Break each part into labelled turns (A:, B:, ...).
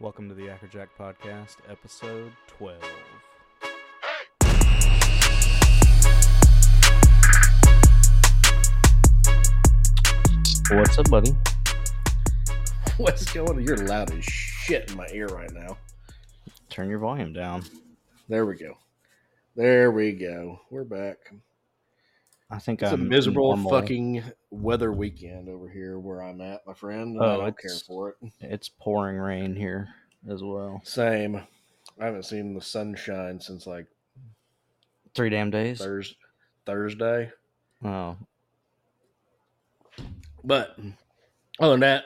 A: Welcome to the Yackerjack Podcast, episode 12.
B: What's up, buddy?
C: What's going on? You're loud as shit in my ear right now.
B: Turn your volume down.
C: There we go. There we go. We're back.
B: I think
C: It's a
B: I'm
C: miserable
B: normal.
C: fucking weather weekend over here where I'm at, my friend. and oh, I
B: Oh,
C: don't care for it.
B: It's pouring rain here as well.
C: Same. I haven't seen the sunshine since like
B: Three damn days.
C: Thurs Thursday.
B: Oh,
C: But other than that,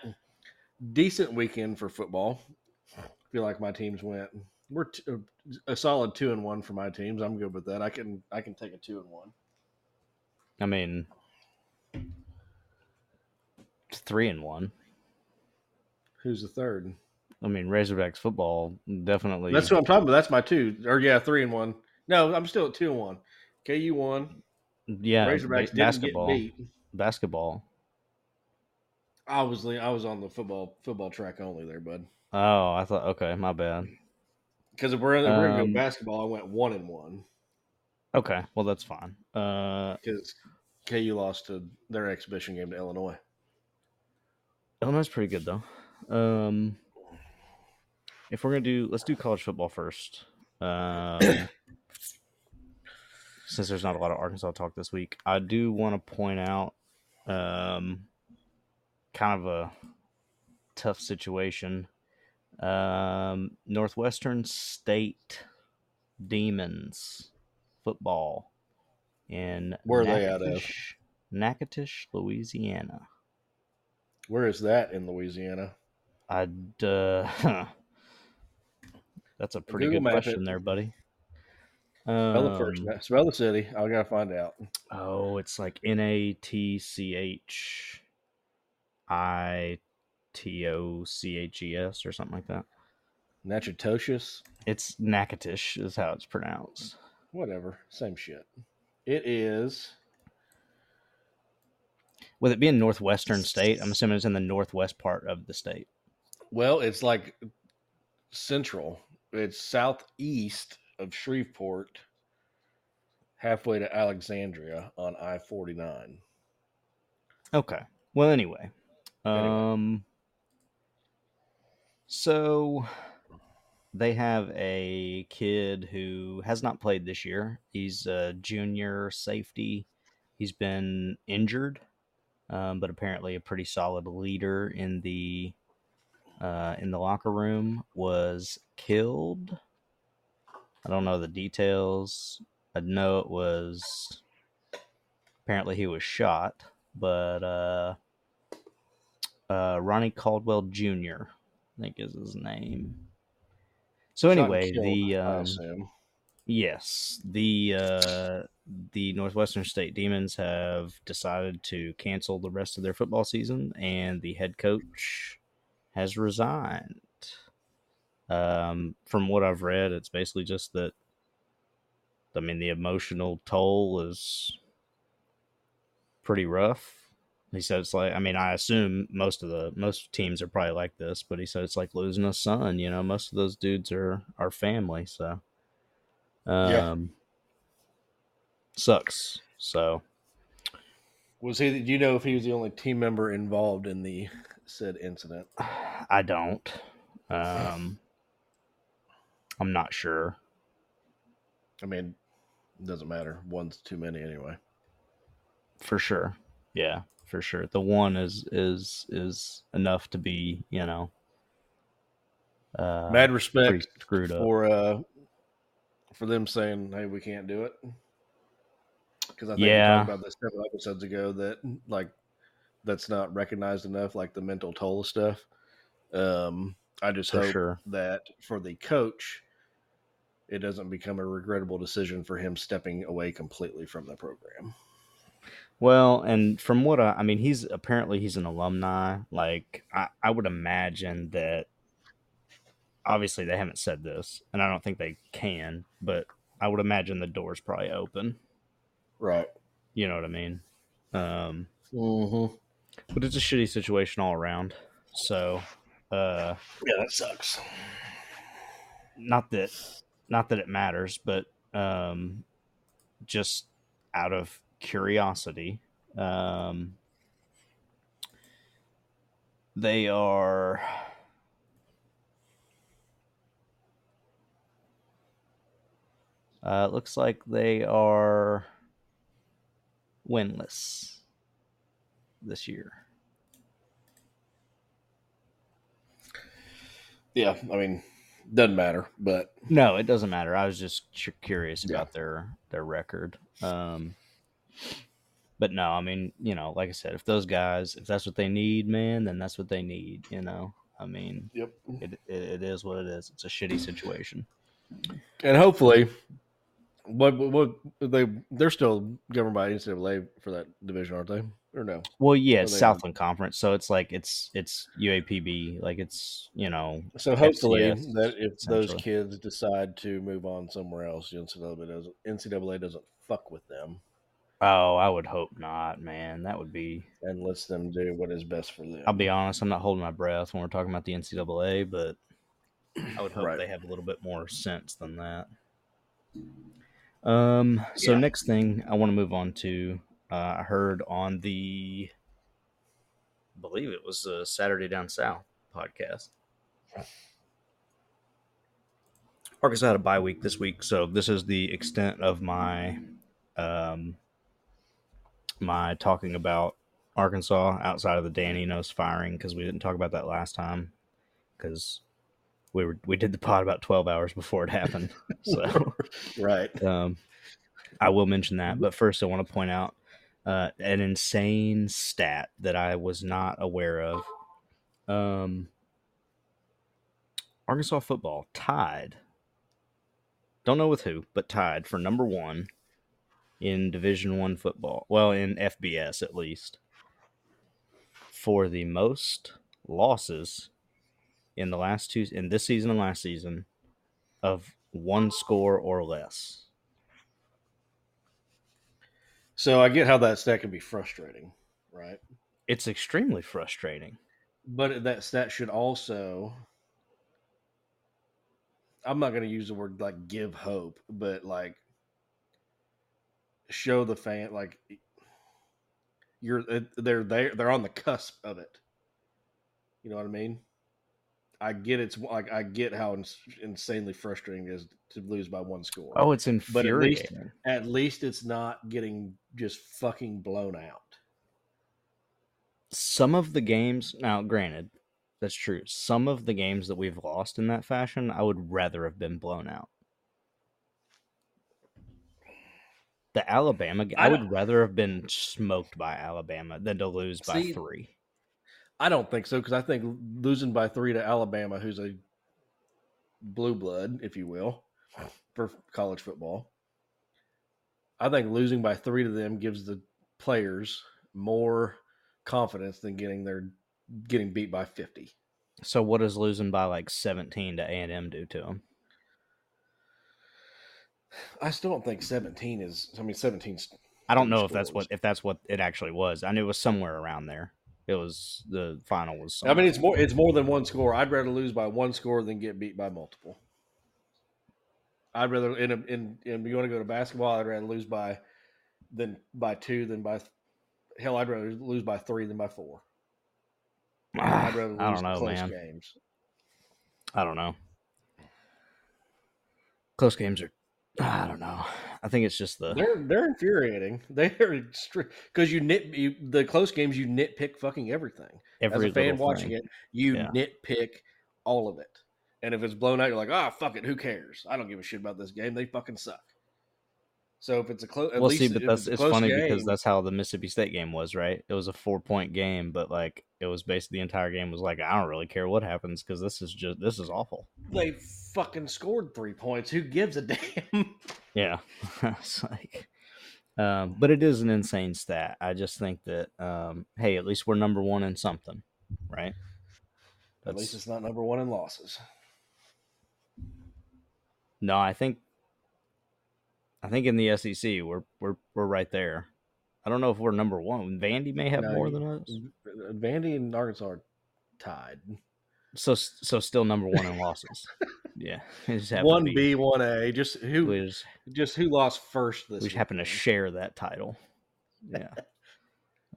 C: decent weekend for football. I feel like my teams went. We're t- uh, a solid two and one for my teams. I'm good with that. I can I can take a two and one.
B: I mean, it's three and one.
C: Who's the third?
B: I mean, Razorbacks football definitely.
C: That's what I'm talking about. That's my two. Or yeah, three and one. No, I'm still at two and one. KU won.
B: yeah.
C: Razorbacks
B: basketball.
C: get beat.
B: Basketball.
C: I was I was on the football football track only there, bud.
B: Oh, I thought. Okay, my bad.
C: Because if we're, if we're gonna
B: Um,
C: go basketball, I went one and one
B: Okay, well that's fine. Uh,
C: because KU lost to their exhibition game to Illinois.
B: Illinois is pretty good though. Um, if we're gonna do, let's do college football first. Um, since there's not a lot of Arkansas talk this week, I do want to point out, um, kind of a tough situation. Um, Northwestern State Demons football in
C: Where are they out of?
B: Natchitoches- Natchitoches, Louisiana.
C: Where is that in Louisiana?
B: I'd. Uh, that's a pretty
C: Google
B: good question
C: it.
B: there, buddy.
C: Spell the first.
B: Um,
C: Spell the city. I gotta find out.
B: Oh, it's like N A T C H I T O C H E S or something like that.
C: Natchitoches.
B: It's Natchitoches is how it's pronounced.
C: Whatever. Same shit. It is.
B: With it being northwestern state, I'm assuming it's in the northwest part of the state.
C: Well, it's like central. It's southeast of Shreveport, halfway to Alexandria on I forty nine.
B: Okay. Well, anyway.
C: Anyway.
B: Um so they have a kid who has not played this year. He's a junior safety. He's been injured, um, but apparently a pretty solid leader in the uh, in the locker room. Was killed. I don't know the details. I know it was apparently he was shot, but uh, uh, Ronnie Caldwell Jr. I think is his name. So anyway,
C: killed,
B: the um, yes, the uh, the Northwestern State Demons have decided to cancel the rest of their football season, and the head coach has resigned. Um, from what I've read, it's basically just that. I mean, the emotional toll is pretty rough. He said it's like I mean I assume most of the most teams are probably like this, but he said it's like losing a son. You know, most of those dudes are are family, so um,
C: Yeah.
B: sucks. So
C: Was he? Do you know if he was the only team member involved in the said incident?
B: I don't. Um, I'm not sure.
C: I mean, it doesn't matter. One's too many anyway.
B: for sure yeah for sure the one is is is enough to be you know uh
C: Mad respect
B: screwed up
C: for uh for them saying, "Hey, we can't do it." Because I think
B: Yeah.
C: we talked about this several episodes ago that like that's not recognized enough, like the mental toll of stuff. Um, I just
B: for
C: hope
B: sure
C: that for the coach, it doesn't become a regrettable decision for him stepping away completely from the program.
B: Well and from what I, I mean he's apparently he's an alumni like I, I would imagine that obviously they haven't said this and i don't think they can but i would imagine the door's probably open
C: Right.
B: you know what i mean um
C: Mm-hmm.
B: but it's a shitty situation all around. So, Uh,
C: Yeah, that sucks.
B: not that not that it matters, but um, just out of curiosity, um, they are. Uh, it looks like they are winless this year.
C: Yeah, I mean, doesn't matter, but
B: No, it doesn't matter. I was just cu- curious
C: Yeah.
B: about their their record. Um, but no, I mean, you know, like I said, if those guys, if that's what they need, man, then that's what they need. You know, I mean,
C: yep.
B: it it, it is what it is. It's a shitty situation.
C: And hopefully, what what they they're still governed by NCAA for that division, aren't they? Or no?
B: Well, yeah, it's
C: they-
B: Southland Conference, so it's like it's it's UAPB, like it's you know,
C: So hopefully
B: FCS,
C: that if those kids decide to move on somewhere else, NCAA doesn't NCAA doesn't fuck with them
B: oh, I would hope not, man. That would be.
C: and lets them do what is best for them.
B: I'll be honest, I'm not holding my breath when we're talking about the NCAA, but I would hope
C: Right.
B: they have a little bit more sense than that. Um. So
C: Yeah.
B: next thing I want to move on to, uh, I heard on the, I believe it was a Saturday Down South podcast. Arkansas had a bye week this week, so this is the extent of my, um, my talking about Arkansas outside of the Dan Enos firing because we didn't talk about that last time because we were we did the pod about twelve hours before it happened. So
C: right.
B: um, I will mention that, but first I want to point out uh, an insane stat that I was not aware of. Um, Arkansas football tied. Don't know with who, but tied for number one in Division One football. Well, in FBS at least, for the most losses in the last two in this season and last season of one score or less.
C: So I get how that stat can be frustrating, right?
B: It's extremely frustrating.
C: But that stat should also I'm not going to use the word like give hope, but like show the fan like you're uh, they're there they're on the cusp of it. You know what I mean? I get it's like I get how ins- insanely frustrating it is to lose by one score.
B: Oh, it's
C: But at least-
B: infuriating.
C: At least it's not getting just fucking blown out.
B: Some of the games, now granted, that's true. Some of the games that we've lost in that fashion, I would rather have been blown out. The Alabama,
C: I
B: I would rather have been smoked by Alabama than to lose by
C: See,
B: three.
C: I don't think so because I think losing by three to Alabama, who's a blue blood, if you will, for college football, I think losing by three to them gives the players more confidence than getting their getting beat by fifty.
B: So, what does losing by like seventeen to A and M do to them?
C: I still don't think seventeen is. I mean, 17's
B: I don't know if that's what if that's what it actually was. I knew it was somewhere around there. It was the final was.
C: I mean, it's more. It's more than one score. I'd rather lose by one score than get beat by multiple. I'd rather in a, in in you want to go to basketball. I'd rather lose by than by two than by hell. I'd rather lose by three than by four. I'd rather lose
B: I don't know,
C: close
B: man.
C: games.
B: I don't know. Close games are. I don't know. I think it's just the.
C: They're they're infuriating. They're because you nit you, the close games. You nitpick fucking everything.
B: every
C: As a fan watching it, you
B: Yeah.
C: nitpick all of it. And if it's blown out, you're like, ah, fuck it. Who cares? I don't give a shit about this game. They fucking suck. So if it's a close,
B: Well, see,
C: least
B: but that's it's
C: close
B: funny because that's how the Mississippi State game was, right? It was a four point game, but like it was basically the entire game was like I don't really care what happens because this is just this is awful.
C: they fucking scored three points. Who gives a damn?
B: Yeah, it's like, um, but it is an insane stat. I just think that um, hey, at least we're number one in something, right?
C: At least it's not number one in losses.
B: No, I think I think in the SEC we're we're we're right there. I don't know if we're number one. Vandy may have
C: No,
B: more than us.
C: Vandy and Arkansas are tied.
B: So so still number one in losses. yeah, it just happened to
C: One B, one A. Just who?
B: Just,
C: Just who lost first this?
B: we just happen to share that title. Yeah.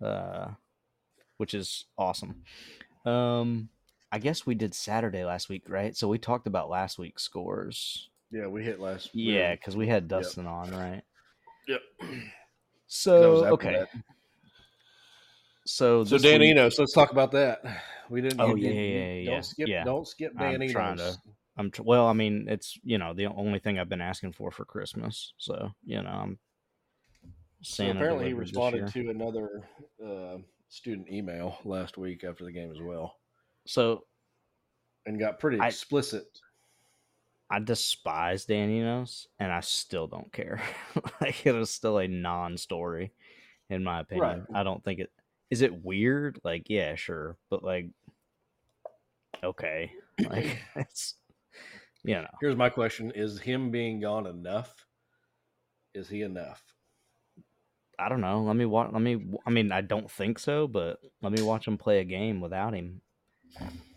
B: uh, which is awesome. Um, I guess we did Saturday last week, right? So we talked about last week's scores.
C: Yeah, we hit last.
B: Yeah, because we had Dustin on, right?
C: Yep.
B: So okay.
C: that.
B: So
C: So
B: this
C: Dan
B: week-
C: Enos, let's talk about that. We didn't.
B: Oh, yeah, yeah, yeah,
C: Don't
B: yeah,
C: skip.
B: yeah.
C: Don't skip
B: I'm
C: Dan
B: trying
C: Enos.
B: to- I'm tr- well. I mean, it's you know the only thing I've been asking for for Christmas. So you know, I'm.
C: So apparently, he responded to another uh, student email last week after the game as well,
B: So
C: and got pretty explicit.
B: I despise Dan Enos, and I still don't care. like it is still a non-story, in my opinion.
C: Right.
B: I don't think it is it weird. Like yeah, sure, but like okay, like it's you know
C: Here's my question: Is him being gone enough? Is he enough?
B: I don't know. Let me watch. Let me. I mean, I don't think so, but let me watch him play a game without him.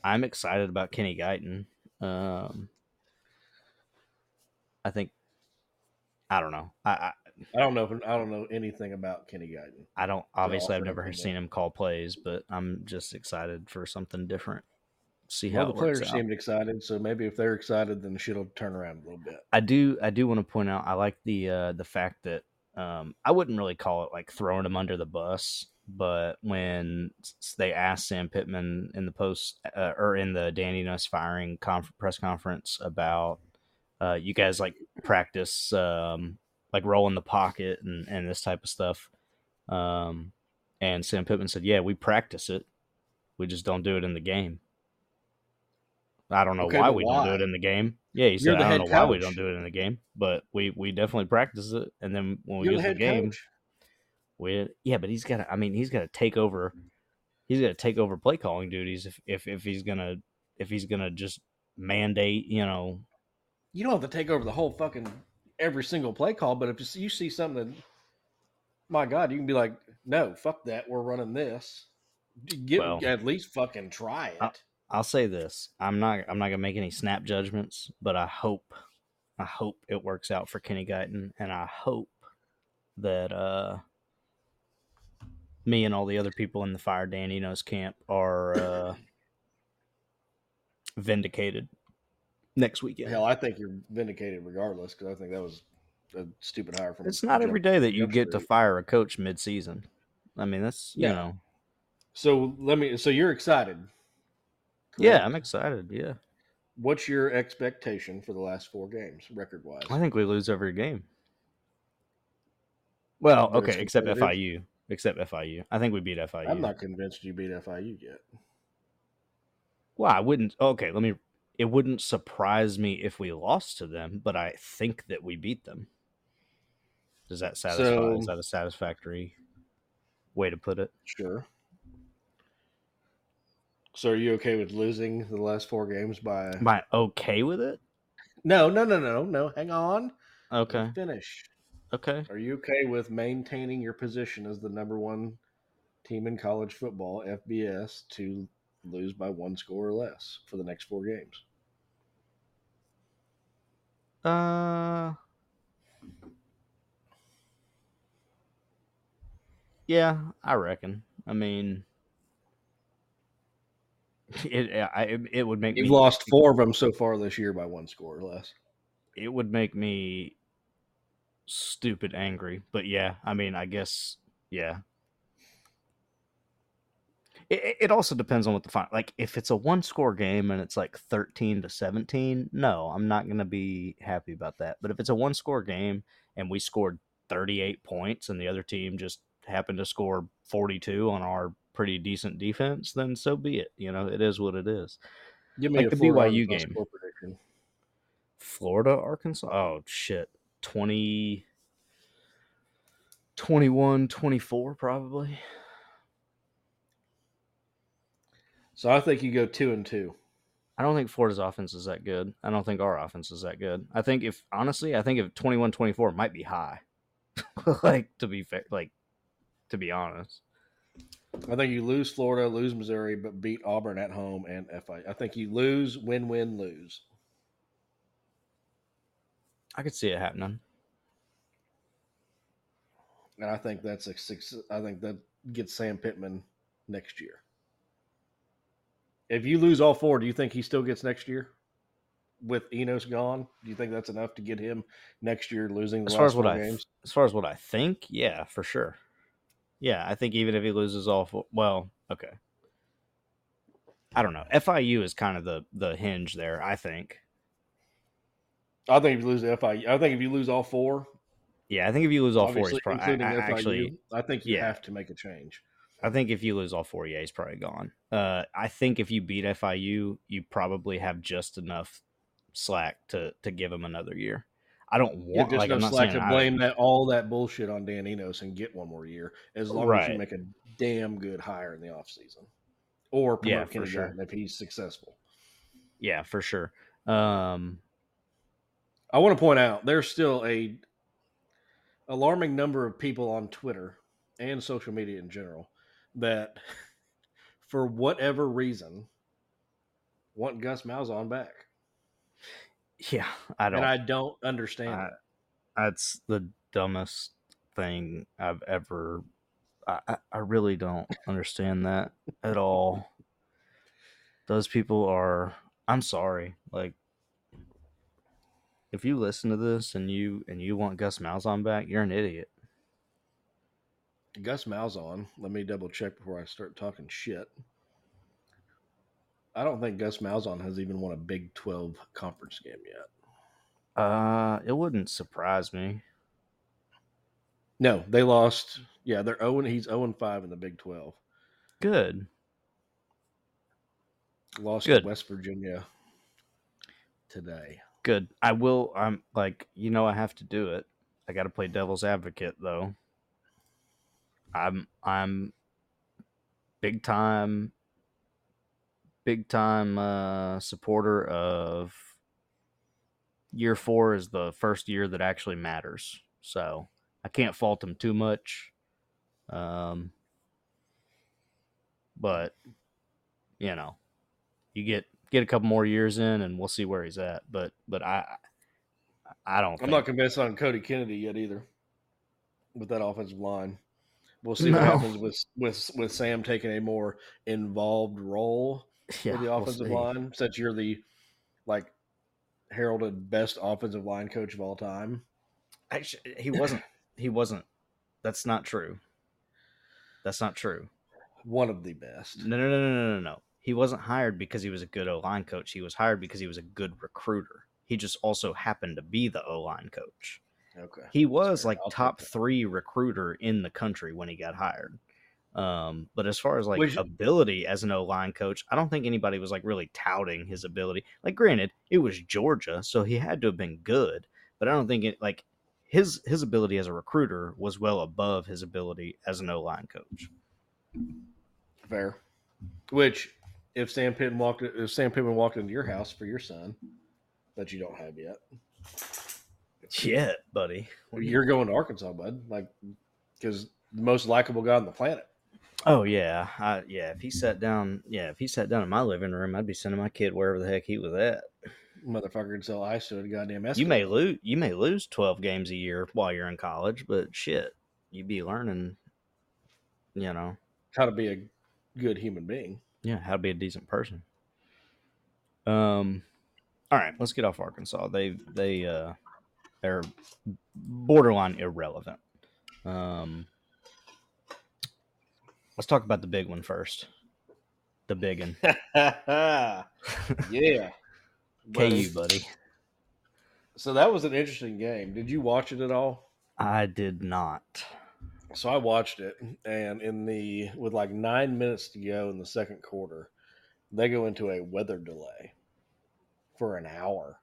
B: I'm excited about Kenny Guiton. Um, I think. I don't know. I, I
C: I don't know. I don't know anything about Kenny Guiton.
B: I don't. Obviously, I've never seen him call plays, but I'm just excited for something different. See how
C: the players seemed excited, so maybe if they're excited, then shit'll turn around a little bit.
B: I do I do want to point out I like the uh the fact that um I wouldn't really call it like throwing him under the bus, but when they asked Sam Pittman in the post uh, or in the Dan Enos firing conf- press conference about uh you guys like practice um like rolling the pocket and and this type of stuff. Um and Sam Pittman said, "Yeah, we practice it. We just don't do it in the game." I don't know
C: Okay,
B: why we don't do it in the game. Yeah, he said, "I don't know why we don't do it in the game, but we we definitely practice it." And then when we
C: You're
B: get
C: the
B: the game,
C: coach.
B: we yeah, but he's got to. I mean, he's got to take over. He's got to take over play calling duties if if if he's gonna if he's gonna just mandate. You know,
C: You don't have to take over the whole fucking every single play call, but if you see something that, my God, you can be like, no, fuck that, we're running this. Get
B: Well,
C: at least fucking try it.
B: I- I'll say this: I'm not I'm not gonna make any snap judgments, but I hope I hope it works out for Kenny Guiton, and I hope that uh me and all the other people in the Fire Dan Enos camp are uh vindicated next weekend.
C: Hell, I think you're vindicated regardless because I think that was a stupid hire from.
B: it's not every day that you get to fire a coach mid-season. I mean, that's you
C: Yeah.
B: know,
C: So let me. So you're excited?
B: yeah. I'm excited. Yeah,
C: What's your expectation for the last four games, record wise?
B: I think we lose every game. Well, okay, except. FIU. Except FIU. I think we beat FIU.
C: I'm not convinced you beat FIU yet.
B: Well, I wouldn't. Okay, let me. It wouldn't surprise me if we lost to them, but I think that we beat them. Does that satisfy?
C: So-
B: is that a satisfactory way to put it?
C: Sure. So are you okay with losing the last four games by?
B: Am I okay with it?
C: No, no, no, no, no. Hang on.
B: Okay.
C: Let me Finish.
B: Okay.
C: Are you okay with maintaining your position as the number one team in college football, FBS, to lose by one score or less for the next four games?
B: Uh. Yeah, I reckon. I mean, it I, it, would make me
C: You've
B: me
C: lost four of them so far this year by one score or less.
B: it would make me stupid angry. But yeah, I mean, I guess yeah. It, it- also depends on what the final like. If it's a one score game and it's like thirteen to seventeen, no, I'm not gonna be happy about that. But if it's a one score game and we scored thirty eight points and the other team just happened to score forty two on our pretty decent defense, then so be it. You know, it is what it is.
C: Give me
B: Like
C: a
B: the BYU game.
C: prediction.
B: Florida, Arkansas. Oh shit. 20 21 24 probably.
C: So I think you go two and two.
B: I don't think Florida's offense is that good. I don't think our offense is that good. I think if honestly, I think if 21 24 might be high. like to be fair, like to be honest.
C: I think you lose Florida, lose Missouri, but beat Auburn at home and FI. I think you lose, win, win, lose.
B: I could see it happening.
C: And I think that's a six. I think that gets Sam Pittman next year. If you lose all four, do you think he still gets next year? With Enos gone, do you think that's enough to get him next year losing the
B: As far
C: last
B: as what I
C: games?
B: as far as what I think, yeah, for sure. Yeah, I think even if he loses all four, well, okay. I don't know. FIU is kind of the the hinge there. I think.
C: I think if you lose the FIU, I think if you lose all four,
B: Yeah, I think if you lose all four, he's probably
C: including
B: I, I
C: FIU,
B: actually.
C: I think you
B: yeah.
C: have to make a change.
B: I think if you lose all four, yeah, he's probably gone. Uh, I think if you beat FIU, you probably have just enough slack to to give him another year. I don't
C: Yeah,
B: want
C: just
B: like
C: no
B: I'm not
C: slack to
B: I-
C: blame that all that bullshit on Dan Enos and get one more year as long as you make a damn good hire in the offseason. Or promote
B: Yeah, for sure.
C: If he's successful.
B: Yeah, for sure. Um,
C: I want to point out there's still a alarming number of people on Twitter and social media in general that for whatever reason want Gus Malzahn back.
B: yeah, I don't.
C: And I don't understand
B: I- that's the dumbest thing I've ever. I, I- really don't understand that at all. Those people are. I'm sorry. Like, if you listen to this and you and you want Gus Malzahn back, you're an idiot.
C: Gus Malzahn, let me double check before I start talking shit. I don't think Gus Malzahn has even won a Big 12 conference game yet.
B: Uh, it wouldn't surprise me.
C: No, they lost. Yeah, they're 0 he's 0 and 5 in the Big 12.
B: Good.
C: Lost
B: Good.
C: to West Virginia today.
B: Good. I will. I'm like, you know, I have to do it. I got to play devil's advocate though. I'm I'm big time big time uh supporter of year 4 is the first year that actually matters. So, I can't fault him too much. Um but you know, you get get a couple more years in and we'll see where he's at. But but I I don't
C: I'm
B: think
C: not convinced on Cody Kennedy yet either with that offensive line. We'll see what happens with with with Sam taking a more involved role
B: yeah,
C: with the
B: we'll
C: offensive line, since you're the like heralded best offensive line coach of all time.
B: Actually, he wasn't. He wasn't. That's not true. That's not true.
C: One of the best.
B: No, no, no, no, no, no, no. He wasn't hired because he was a good O line coach. He was hired because he was a good recruiter. He just also happened to be the O line coach.
C: Okay.
B: He was
C: fair.
B: like
C: I'll
B: top three recruiter in the country when he got hired. Um, but as far as like
C: Which-
B: ability as an O line coach, I don't think anybody was like really touting his ability. Like, granted, it was Georgia, so he had to have been good, but I don't think it like his his ability as a recruiter was well above his ability as an O line coach.
C: Fair. Which, if Sam Pittman walked, if Sam Pittman walked into your house for your son, that you don't have yet,
B: Shit, buddy. What do you-
C: you're going to Arkansas, bud. Like, because the most likable guy on the planet.
B: Oh yeah, I, yeah. If he sat down, yeah, if he sat down in my living room, I'd be sending my kid wherever the heck he was at.
C: Motherfucker can sell ice to a goddamn.
B: You may lose, you may lose twelve games a year while you're in college, but shit, you'd be learning, you know,
C: how to be a good human being.
B: yeah, how to be a decent person. Um, all right, let's get off Arkansas. They they uh they're borderline irrelevant. Um, let's talk about the big one first. The big one,
C: yeah.
B: KU, buddy.
C: So that was an interesting game. Did you watch it at all?
B: I did not.
C: So I watched it, and in the with like nine minutes to go in the second quarter, they go into a weather delay for an hour.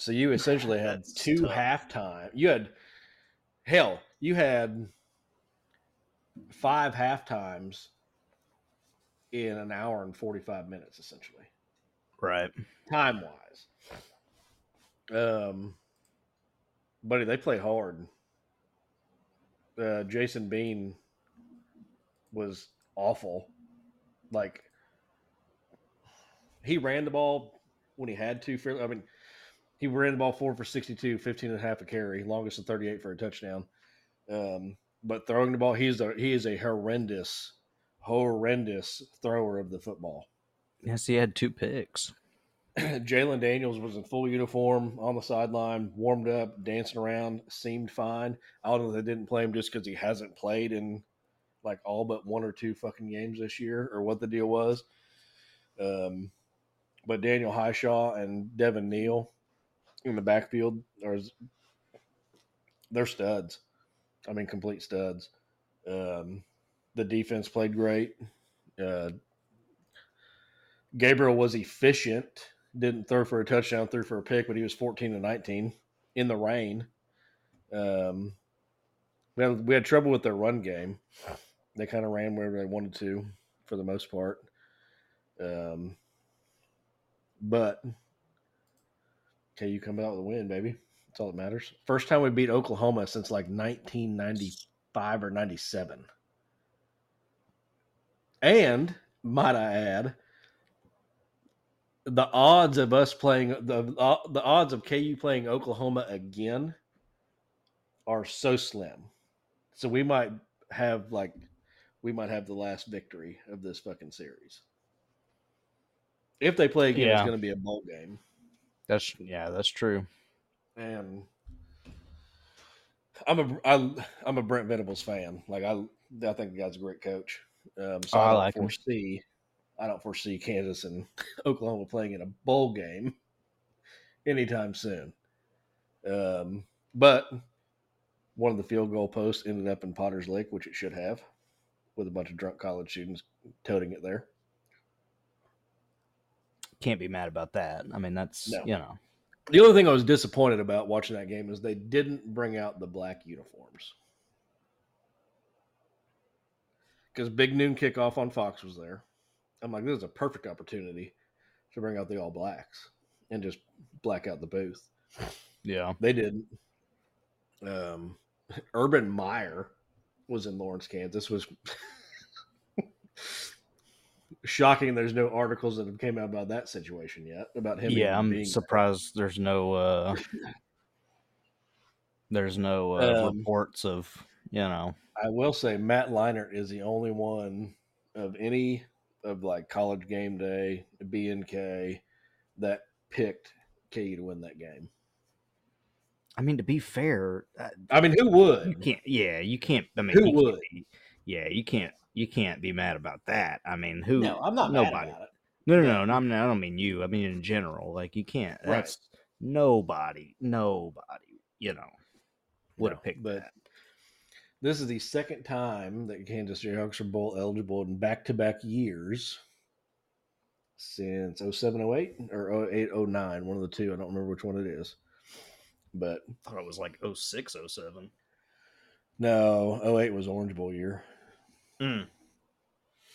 C: So you essentially had two
B: tough.
C: halftime. You had hell. You had five half times in an hour and forty five minutes, essentially
B: Right.
C: time wise. Um, buddy, they play hard. Uh, Jason Bean was awful. Like he ran the ball when he had to. Fairly, I mean, he ran the ball four for 62, 15 and a half a carry, longest of 38 for a touchdown. Um, but throwing the ball, he's a he is a horrendous, horrendous thrower of the football.
B: Yes, he had two picks.
C: Jalen Daniels was in full uniform on the sideline, warmed up, dancing around, seemed fine. I don't know if they didn't play him just because he hasn't played in like all but one or two fucking games this year or what the deal was. Um, but Daniel Hishaw and Devin Neal in the backfield are they're studs. I mean, complete studs. Um, the defense played great. Uh, Gabriel was efficient. Didn't throw for a touchdown, threw for a pick, but he was 14 to 19 in the rain. Um, we had, we had trouble with their run game. They kind of ran wherever they wanted to for the most part. Um, but you come out with a win, baby. That's all that matters. First time we beat Oklahoma since like 1995 or 97. And might I add, the odds of us playing the uh, the odds of KU playing Oklahoma again are so slim. So we might have like we might have the last victory of this fucking series. If they play again, it's going to be a bowl game.
B: That's yeah, that's true.
C: And I'm a I, I'm a Brent Venables fan. Like I I think the guy's a great coach. Um, so
B: Oh, I
C: I, don't
B: like him.
C: foresee I don't foresee Kansas and Oklahoma playing in a bowl game anytime soon. Um, but one of the field goal posts ended up in Potter's Lake, which it should have, with a bunch of drunk college students toting it there.
B: Can't be mad about that. I mean, that's
C: No.
B: you know,
C: The only thing I was disappointed about watching that game is they didn't bring out the black uniforms. Because Big Noon Kickoff on Fox was there. I'm like, this is a perfect opportunity to bring out the All Blacks and just black out the booth.
B: yeah.
C: They didn't. Um, Urban Meyer was in Lawrence, Kansas. Was shocking. There's no articles that have came out about that situation yet about him.
B: Yeah, I'm surprised there's no uh there's no uh,
C: Um,
B: reports of, you know,
C: I will say Matt Leinart is the only one of any of like college game day, BNK that picked KU to win that game.
B: I mean to be fair, uh,
C: I mean, who would you
B: can't yeah, you can't I mean
C: Who would?
B: be- yeah, you can't you can't be mad about that. I mean, who No,
C: I'm not mad
B: nobody.
C: about it.
B: No, no, no, no, I'm- I don't mean you. I mean in general. Like you can't.
C: Right.
B: That's nobody, nobody, you know, would have
C: No,
B: picked
C: but
B: that.
C: This is the second time that Kansas Jayhawks are bowl eligible in back to back years since 0708 or 0809, one of the two. I don't remember which one it is. But
B: I thought it was like 06, 07.
C: no, 08 was Orange Bowl year.
B: Mm.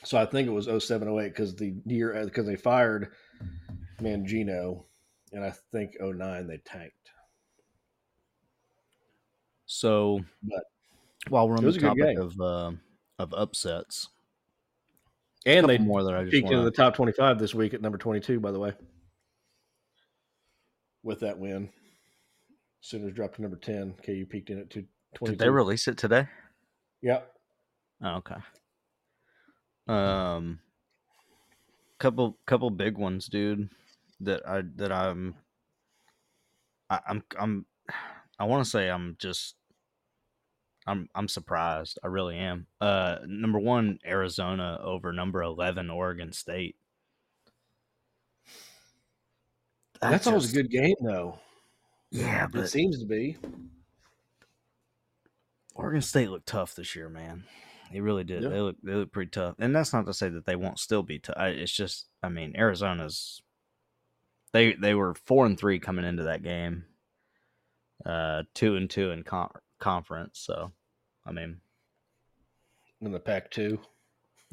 C: So I think it was 0708 because the year because they fired Mangino, and I think 09 they tanked.
B: So,
C: But
B: while we're on
C: was
B: the topic of uh, of upsets,
C: And
B: couple
C: they
B: more that I just
C: peaked into
B: wanna-
C: the top 25 this week at number 22, by the way. With that win, Sooners dropped to number 10. KU peaked in at two- 22.
B: did they release it today?
C: Yep.
B: Oh, okay. Um, couple couple big ones, dude. That I that I'm I, I'm I'm I want to say I'm just I'm I'm surprised. I really am. Uh, number one, Arizona over number eleven, Oregon State. That
C: That's always a good game, though.
B: Yeah,
C: It seems to be.
B: Oregon State looked tough this year, man. They really did.
C: Yeah.
B: They look they look pretty tough, and that's not to say that they won't still be tough. It's just, I mean, Arizona's they they were four and three coming into that game, uh, two and two in con- conference. So, I mean,
C: In the Pac 2.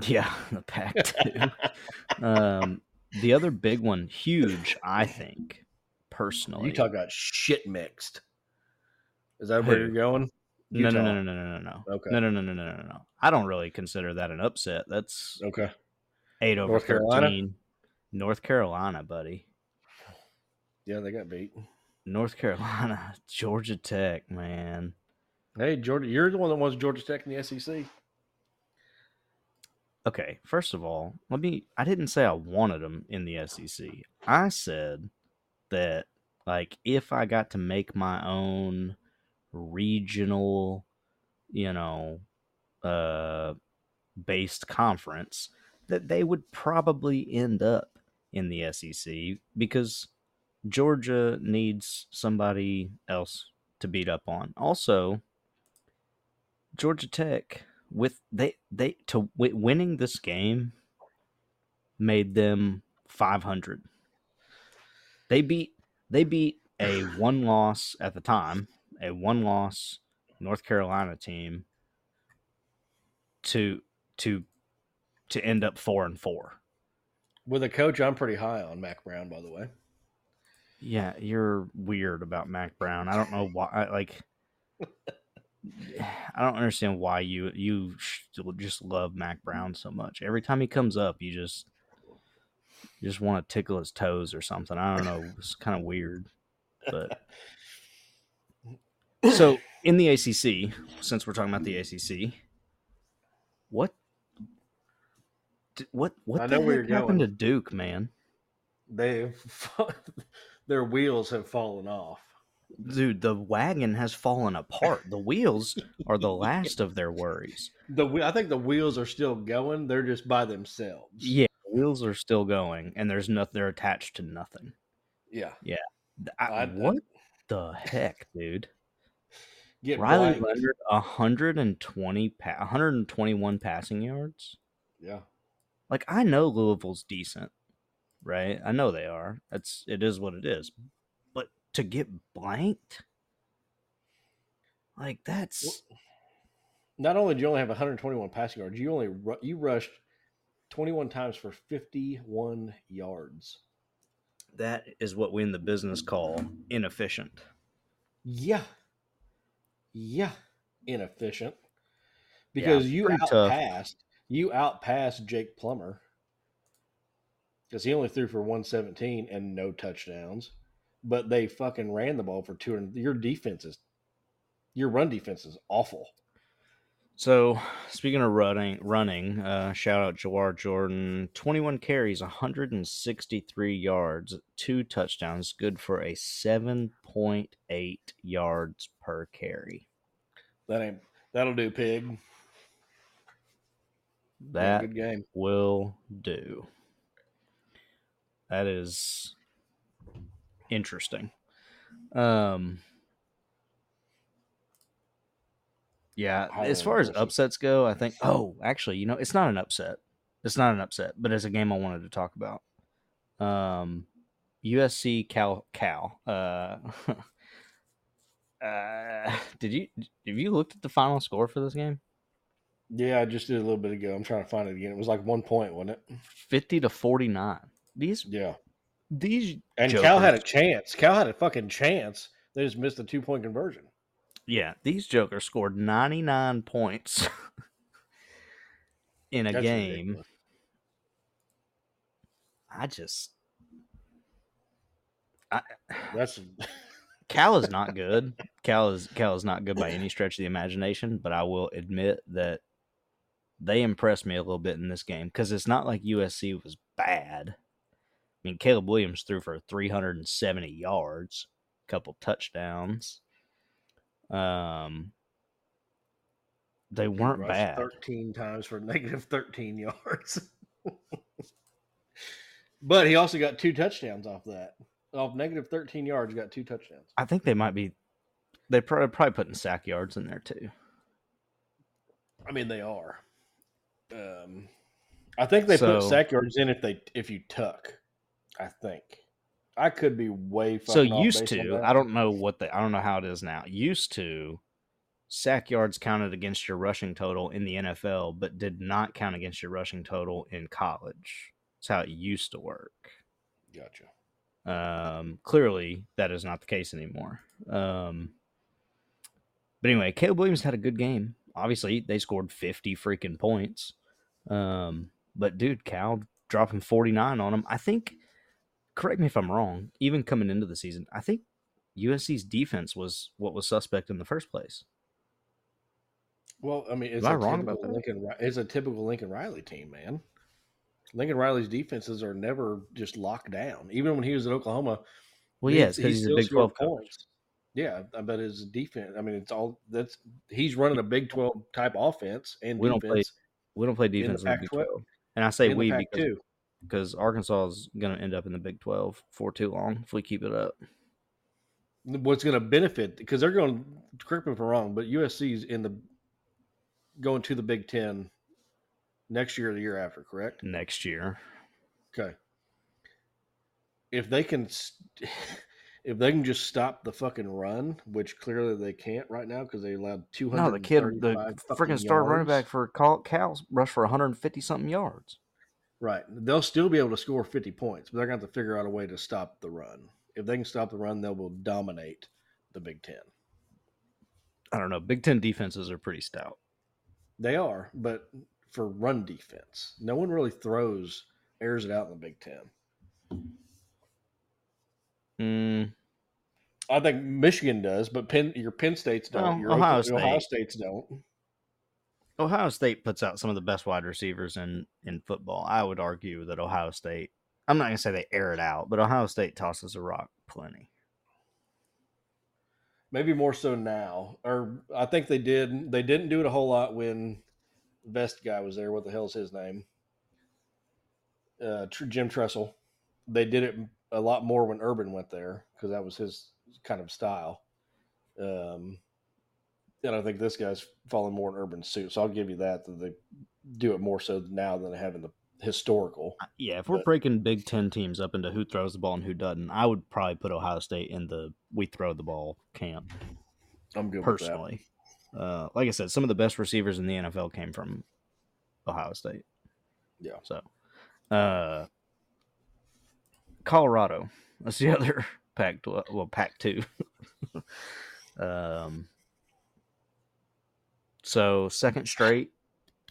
B: yeah, the Pac two. um, the other big one, huge, I think, personally.
C: You talk about shit mixed. Is that where
B: Who?
C: you're going?
B: No, no, no, no, no, no, no, no.
C: Okay.
B: No, no, no, no, no, no, no. I don't really consider that an upset. That's
C: Okay.
B: eight over
C: North Carolina?
B: thirteen. North Carolina, buddy.
C: Yeah, they got beat.
B: North Carolina, Georgia Tech, man.
C: Hey, Georgia, you're the one that wants Georgia Tech in the SEC.
B: Okay, first of all, let me. I didn't say I wanted them in the SEC. I said that, like, if I got to make my own regional, you know, uh, based conference, that they would probably end up in the SEC because Georgia needs somebody else to beat up on. Also, Georgia Tech with they they to winning this game made them 500. They beat they beat a one loss at the time, a one loss North Carolina team to to to end up 4 and 4.
C: With a coach, I'm pretty high on Mack Brown, by the way.
B: Yeah, you're weird about Mack Brown. I don't know why. I, like, I don't understand why you you just love Mack Brown so much. Every time he comes up, you just you just want to tickle his toes or something. I don't know. It's kind of weird, but so in the ACC, since we're talking about the ACC, what what what
C: I know where
B: heck
C: you're
B: happened
C: going.
B: to Duke, man?
C: They've their wheels have fallen off.
B: Dude, the wagon has fallen apart. The wheels are the last of their worries.
C: The I think the wheels are still going. They're just by themselves.
B: Yeah, the wheels are still going, and there's nothing. They're attached to nothing.
C: Yeah.
B: Th- I-
C: I-
B: what the heck, dude?
C: Get
B: Riley
C: blanked.
B: Leonard, 120, pa- 121 passing yards.
C: Yeah.
B: Like I know Louisville's decent, right? I know they are. That's it is what it is. But to get blanked, like that's
C: Not only do you only have 121 passing yards, you only ru- you rushed 21 times for 51 yards.
B: that is what we in the business call inefficient.
C: Yeah. Yeah. Inefficient. Because you
B: pretty tough.
C: outpassed you outpassed Jake Plummer. Because he only threw for 117 and no touchdowns. But they fucking ran the ball for 200. Your defense is your run defense is awful.
B: So speaking of running, running, uh, shout out Jawhar Jordan, twenty-one carries, one hundred and sixty-three yards, two touchdowns, good for a seven point eight yards per carry.
C: That ain't that'll do, pig.
B: That
C: good game.
B: will do. That is interesting. Um Yeah, as far as upsets go, I think oh, actually, you know, it's not an upset. It's not an upset, but it's a game I wanted to talk about. Um USC Cal Cal. Uh uh did you have you looked at the final score for this game?
C: Yeah, I just did a little bit ago. I'm trying to find it again. It was like one point, wasn't it?
B: 50 to 49. These
C: Yeah.
B: these
C: And Cal had a chance. Cal had a fucking chance. They just missed a two point conversion.
B: Yeah, these jokers scored 99 points in a
C: That's
B: game.
C: ridiculous.
B: I just
C: That's
B: Cal is not good. Cal is Cal is not good by any stretch of the imagination, but I will admit that they impressed me a little bit in this game because it's not like USC was bad. I mean, Caleb Williams threw for 370 yards, a couple touchdowns. Um, they weren't bad.
C: 13 times for negative 13 yards. but he also got two touchdowns off that. Off negative 13 yards, got two touchdowns.
B: I think they might be. They probably probably putting sack yards in there too.
C: I mean, they are. Um, I think they
B: So-
C: put sack yards in if they if you tuck. I think. I could be way
B: So used to. I don't know what the I don't know how it is now. Used to, sack yards counted against your rushing total in the NFL, but did not count against your rushing total in college. That's how it used to work.
C: Gotcha.
B: Um, clearly, that is not the case anymore. Um, but anyway, Caleb Williams had a good game. Obviously, they scored 50 freaking points. Um, but dude, Cal dropping 49 on them. I think, correct me if I'm wrong, even coming into the season, I think USC's defense was what was suspect in the first place.
C: Well, I mean, it's
B: Am
C: a
B: wrong about
C: typical
B: that?
C: Lincoln. It's a typical Lincoln Riley team, man. Lincoln Riley's defenses are never just locked down. Even when he was at Oklahoma,
B: Well,
C: yes,
B: yeah, because he's a Big 12 coach.
C: points. Yeah, uh, I bet his defense. I mean, it's all that's he's running a Big Twelve type offense and
B: We don't play
C: defense
B: We don't play defense in the, Big
C: Pac-12
B: And I say we because. Because Arkansas is going to end up in the Big 12 for too long if we keep it up.
C: What's going to benefit because they're going. Correct me if I'm wrong, but USC's in the going to the Big Ten next year or the year after. Correct.
B: next year.
C: Okay. If they can, if they can just stop the fucking run, which clearly they can't right now because they allowed two hundred.
B: No, the kid, the freaking star running back for Cal, Cal rushed for 150 something yards.
C: Right, they'll still be able to score fifty points, but they're going to have to figure out a way to stop the run. If they can stop the run, they will dominate the Big Ten.
B: I don't know. Big Ten defenses are pretty stout.
C: They are, but for run defense, no one really throws airs it out in the Big Ten.
B: Mm,
C: I think Michigan does, but Penn, your Penn States don't.
B: Well,
C: your
B: Ohio
C: Ohio, Ohio States don't.
B: Ohio State puts out some of the best wide receivers in, in football. I would argue that Ohio State, I'm not to say they air it out, but Ohio State tosses a rock plenty.
C: maybe more so now or i think they did they didn't do it a whole lot when vest guy was there what the hell's his name uh jim tressel they did it a lot more when urban went there because that was his kind of style um and i think this guy's falling more in urban suit so i'll give you that that they do it more so now than they have in the historical
B: Yeah, if we're
C: But-
B: breaking Big Ten teams up into who throws the ball and who doesn't, I would probably put Ohio State in the we throw the ball camp
C: i'm good
B: personally. Uh, like I said, some of the best receivers in the NFL came from Ohio State.
C: Yeah.
B: So, uh, Colorado. That's the other Pac. Well, Pac two. um. So second straight,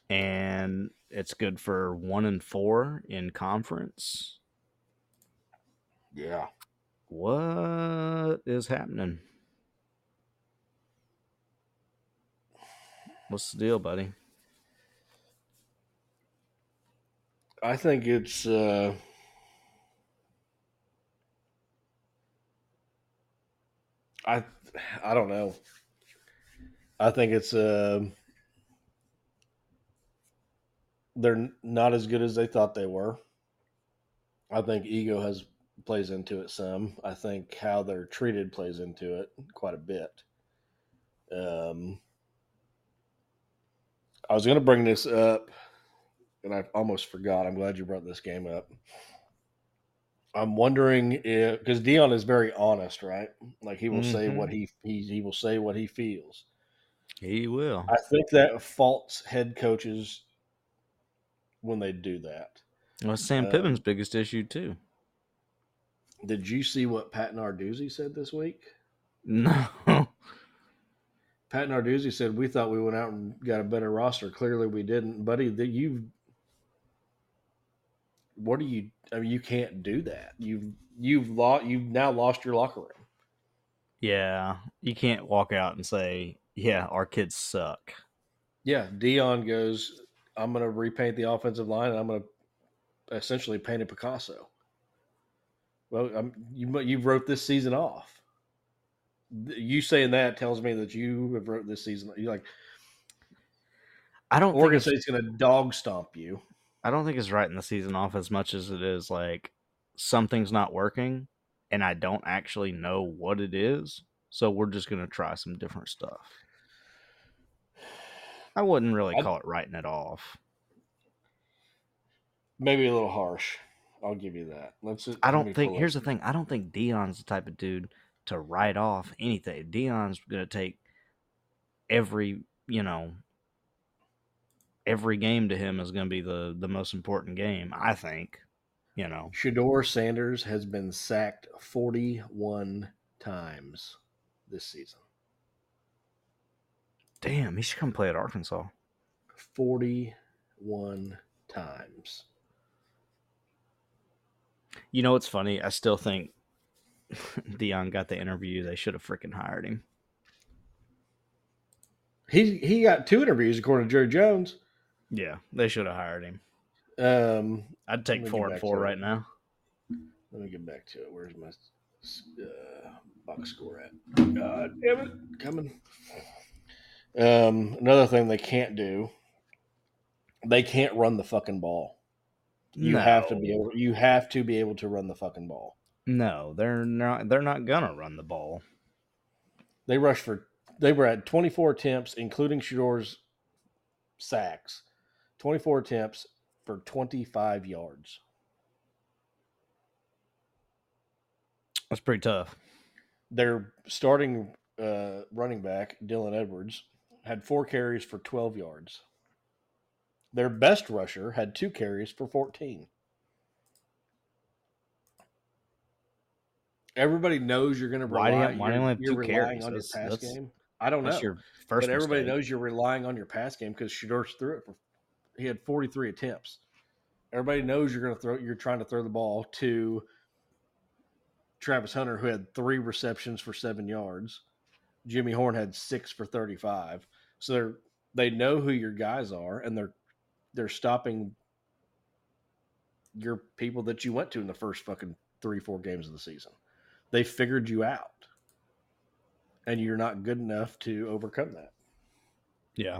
B: and it's good for one and four in conference.
C: yeah
B: What is happening? What's the deal, buddy?
C: I think it's uh I I don't know. I think it's uh they're not as good as they thought they were. I think ego has plays into it some. I think how they're treated plays into it quite a bit. Um I was going to bring this up and I almost forgot. I'm glad you brought this game up. I'm wondering if because Deion is very honest, right? Like he will say what he he he will say what he feels.
B: He will.
C: I think that faults head coaches when they do that.
B: Well, Sam
C: uh,
B: Pittman's biggest issue too.
C: Did you see what Pat Narduzzi said this week?
B: No.
C: Pat Narduzzi said we thought we went out and got a better roster. Clearly, we didn't, buddy. That you, what do you? I mean, you can't do that. You've you've lost. You've now lost your locker room.
B: yeah, you can't walk out and say, "Yeah, our kids suck."
C: Yeah, Deion goes. I'm going to repaint the offensive line, and I'm going to essentially paint a Picasso. Well, I'm, you you wrote this season off. You saying that tells me that you have wrote this season. You're like
B: I don't
C: Oregon
B: think it's,
C: State's going to dog stomp you.
B: I don't think it's writing the season off as much as it is like something's not working, and I don't actually know what it is. So we're just gonna try some different stuff. I wouldn't really call it writing it off.
C: Maybe a little harsh. I'll give you that. Let's.
B: I don't think. Here's the thing. I don't think Deion's the type of dude to write off anything. Deion's gonna take every you know every game to him is gonna be the the most important game. I think. You know.
C: Shedeur Sanders has been sacked 41 times this season.
B: Damn, he should come play at Arkansas.
C: 41 times.
B: You know what's funny? I still think Deion got the interview. They should have freaking hired him.
C: He he got two interviews according to Jerry Jones.
B: Yeah, they should have hired him.
C: Um,
B: I'd take four and four
C: to it.
B: right now.
C: let me get back to it. Where's my uh, box score at? God damn it, coming. Um, another thing they can't do, they can't run the fucking ball. You have to be able. You have to be able to run the fucking ball.
B: No, they're not. They're not gonna run the ball.
C: They rushed for. They were at 24 attempts, including Shedeur's sacks. 24 attempts for 25 yards.
B: That's pretty tough.
C: Their starting uh, running back, Dylan Edwards, had four carries for 12 yards. Their best rusher had two carries for 14. Everybody knows you're going to
B: Why do you-
C: rely.
B: why you
C: you're-
B: only have
C: you're
B: two carries?
C: on your pass
B: that's-
C: game. I don't know.
B: Your first.
C: but everybody
B: mistake.
C: knows you're relying on your pass game because Shedeur threw it for. He had 43 attempts. Everybody knows you're going to throw. You're trying to throw the ball to Travis Hunter, who had three receptions for seven yards. Jimmy Horn had six for 35. So they're they know who your guys are, and they're they're stopping your people that you went to in the first fucking three four games of the season. They figured you out, and you're not good enough to overcome that.
B: Yeah.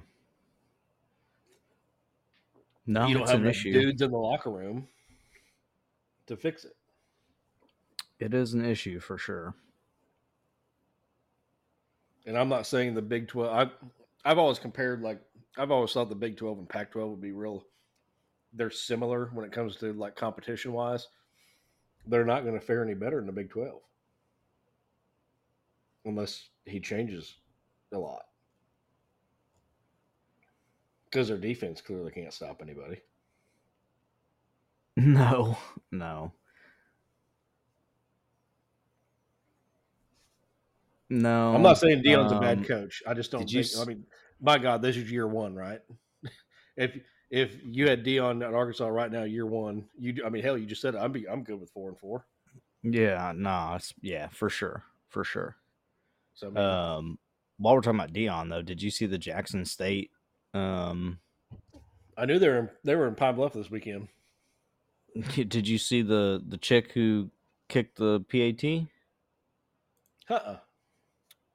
B: No,
C: you don't have
B: an
C: enough
B: issue.
C: dudes in the locker room to fix it.
B: It is an issue for sure.
C: And I'm not saying the Big Twelve. I've I've always compared like I've always thought the Big Twelve and Pac twelve would be real. They're similar when it comes to like competition wise. They're not going to fare any better than the Big Twelve unless he changes a lot because their defense clearly can't stop anybody.
B: No, no, no.
C: I'm not saying Deion's a bad
B: um,
C: coach. I just don't think.
B: s-
C: I mean, my God, this is year one, right? if if you had Deion at Arkansas right now, year one, you I mean, hell, you just said it. I'm be, I'm good with four and four.
B: Yeah, no, it's yeah, for sure, for sure.
C: So I mean,
B: Um, while we're talking about Deion, though, did you see the Jackson State? Um,
C: I knew they were in, they were in Pine Bluff this weekend.
B: did you see the the chick who kicked the PAT?
C: Uh-uh.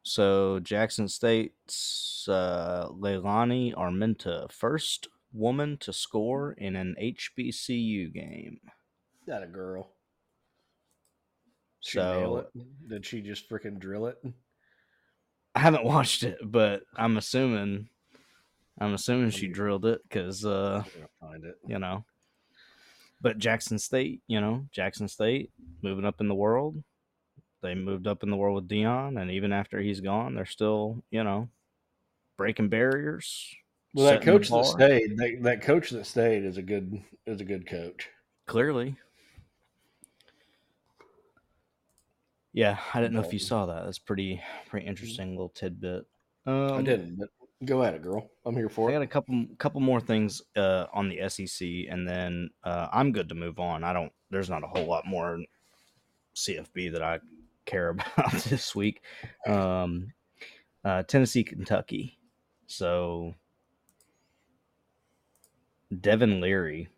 B: So Jackson State's uh, Leilani Armenta, first woman to score in an HBCU game.
C: That a girl. She nail
B: So
C: it? Did she just freaking drill it?
B: I haven't watched it, but I'm assuming I'm assuming she drilled it because uh,
C: find it.
B: you know. But Jackson State, you know, Jackson State moving up in the world. They moved up in the world with Deion, and even after he's gone, they're still, you know, breaking barriers.
C: Well, that coach that stayed, that, that coach that stayed is a good is a good coach.
B: Clearly. Yeah, I didn't know if you saw that. That's pretty pretty interesting little tidbit. Um,
C: I didn't, but go at it, girl. I'm here for it.
B: I got a couple couple more things uh, on the SEC, and then uh, I'm good to move on. I don't. There's not a whole lot more CFB that I care about this week. Um, uh, Tennessee, Kentucky. So Devin Leary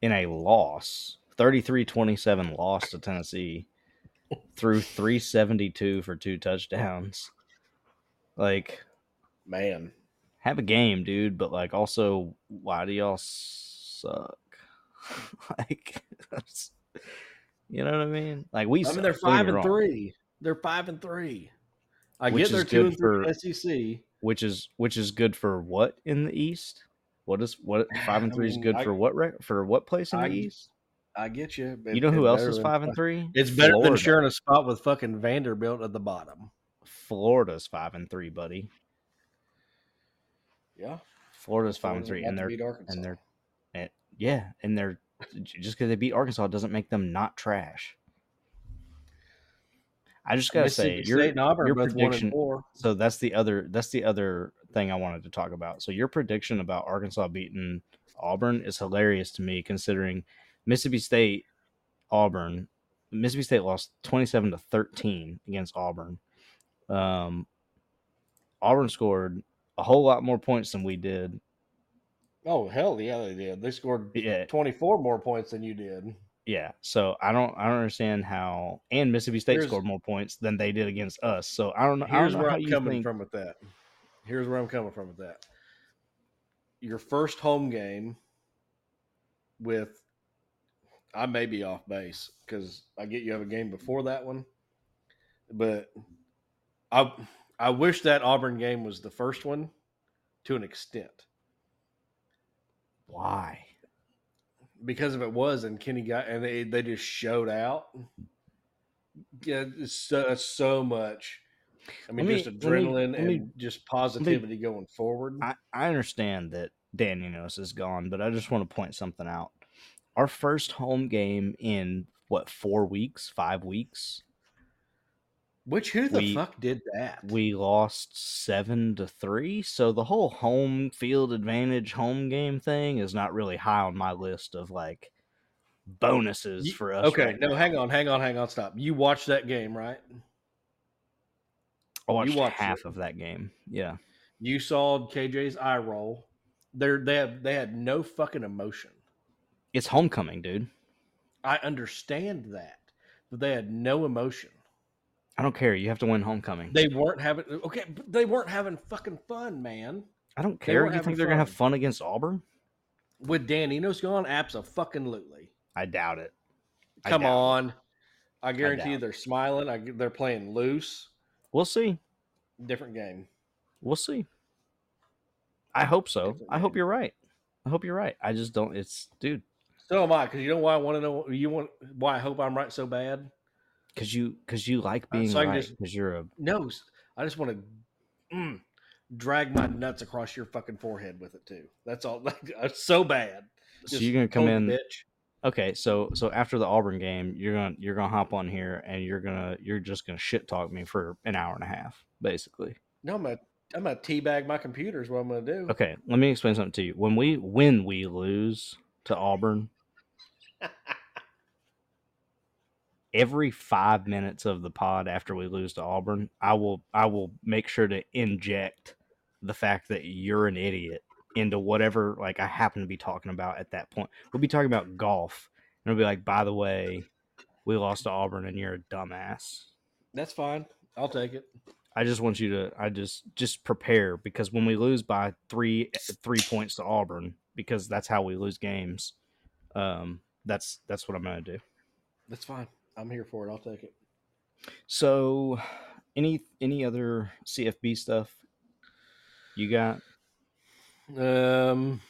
B: in a loss, 33-27 loss to Tennessee, threw 372 for two touchdowns. Like
C: Man,
B: have a game, dude, but like also why do y'all suck? like that's, you know what I mean? Like we
C: I mean they're five and
B: wrong,
C: three. They're five and three. I
B: Which
C: get they're two and three
B: for-
C: SEC.
B: which is which is good for what in the East? What is what five and
C: I
B: three is good
C: I-
B: for what for what place in
C: I-
B: the East?
C: I get you.
B: You know who else is five and three?
C: It's better than sharing a spot with fucking Vanderbilt at the bottom.
B: Florida's five and three, buddy.
C: Yeah,
B: Florida's five and three, and they're and they're and, yeah, and they're just because they beat Arkansas doesn't make them not trash. I just gotta say, your
C: State and Auburn
B: your
C: both
B: prediction.
C: and four.
B: So that's the other that's the other thing I wanted to talk about. So your prediction about Arkansas beating Auburn is hilarious to me, considering Mississippi State, Auburn, Mississippi State lost twenty seven to thirteen against Auburn. Um, Auburn scored a whole lot more points than we did.
C: Oh hell yeah, they did. They scored
B: Yeah,
C: twenty four more points than you did.
B: yeah. So I don't I don't understand how and Mississippi State
C: Here's-
B: scored more points than they did against us. So I don't know.
C: Here's
B: don't know
C: where
B: how
C: I'm coming
B: think-
C: from with that. Here's where I'm coming from with that. Your first home game with I may be off base because I get you have a game before that one, but I I wish that Auburn game was the first one to an extent
B: Why?
C: because if it was and Kenny got and they they just showed out, yeah, it's so, so much. I mean,
B: me-
C: just
B: let me-
C: adrenaline
B: let me-
C: and just positivity going forward.
B: I, I understand that Dan Enos is gone, but I just want to point something out. Our first home game in what four weeks, five weeks,
C: Which who the
B: We-
C: fuck did that?
B: we lost seven to three. So the whole home field advantage home game thing is not really high on my list of like bonuses
C: You-
B: for us.
C: okay,
B: right
C: no,
B: now.
C: hang on, hang on, hang on, stop. You watched that game, right?
B: I watched,
C: watched
B: half
C: it.
B: of that game. Yeah,
C: You saw KJ's eye roll. They're, they have they had no fucking emotion.
B: it's homecoming, dude.
C: I understand that, but they had no emotion.
B: I don't care. You have to win homecoming.
C: They weren't having okay. They weren't having fucking fun, man.
B: I don't care. You think they're gonna have
C: fun.
B: fun against Auburn?
C: With Dan Enos gone, absolutely.
B: I doubt it. I
C: Come
B: doubt it.
C: on, I guarantee you they're smiling. I, they're playing loose.
B: We'll see.
C: Different game.
B: We'll see. I hope so.
C: Different
B: I hope you're right. I hope you're right. I just don't. It's dude,
C: So am I, because you know why I want to know. You want why I hope I'm right so bad.
B: Because you because you like
C: Uh,
B: being
C: so I can
B: right. Because you're a
C: No, I just want to mm, drag my nuts across your fucking forehead with it too. That's all. Like, it's so bad.
B: so you're gonna come in.
C: bitch.
B: Okay, so so after the Auburn game, you're gonna you're gonna hop on here and you're gonna you're just gonna shit talk me for an hour and a half, basically.
C: No, I'm gonna I'm gonna teabag my computer. Is what I'm gonna do.
B: Okay, let me explain something to you. When we when we lose to Auburn, every five minutes of the pod after we lose to Auburn, I will I will make sure to inject the fact that you're an idiot into whatever like I happen to be talking about at that point. We'll be talking about golf, and it'll be like, by the way, we lost to Auburn, and you're a dumbass.
C: That's fine. I'll take it.
B: I just want you to I just just prepare because when we lose by three three points to Auburn, because that's how we lose games. Um, that's that's what I'm gonna do.
C: That's fine. I'm here for it. I'll take it.
B: So, any any other CFB stuff you got?
C: Um,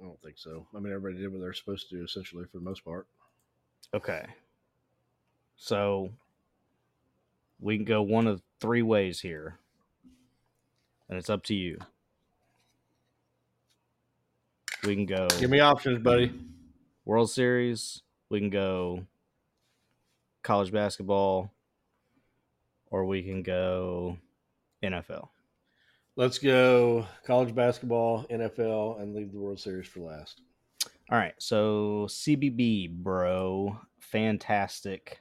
C: I don't think so. I mean, everybody did what they're supposed to do, essentially, for the most part.
B: Okay. So we can go one of three ways here, and it's up to you. We can go
C: Give me options, buddy.
B: World Series. We can go college basketball, or we can go NFL.
C: Let's go college basketball, NFL, and leave the World Series for last.
B: All right, so CBB, bro, fantastic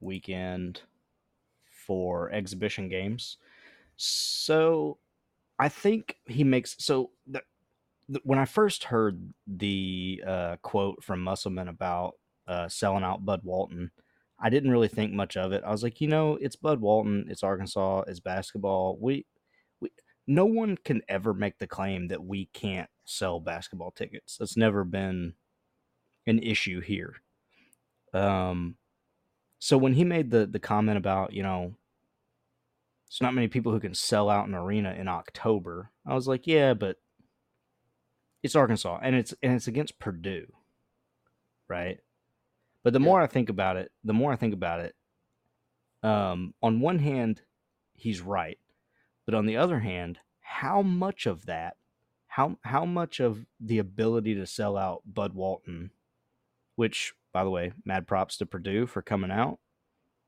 B: weekend for exhibition games. So I think he makes so the, the, when I first heard the uh, quote from Musselman about uh, selling out Bud Walton, I didn't really think much of it. I was like, you know, it's Bud Walton, it's Arkansas, it's basketball. We, we, no one can ever make the claim that we can't sell basketball tickets. That's never been an issue here. Um, so when he made the the comment about you know, there's not many people who can sell out an arena in October, I was like, yeah, but it's Arkansas and it's and it's against Purdue, right? But the
C: Yeah.
B: more I think about it, the more I think about it. Um, on one hand, he's right, but on the other hand, how much of that, how how much of the ability to sell out Bud Walton, which by the way, mad props to Purdue for coming out.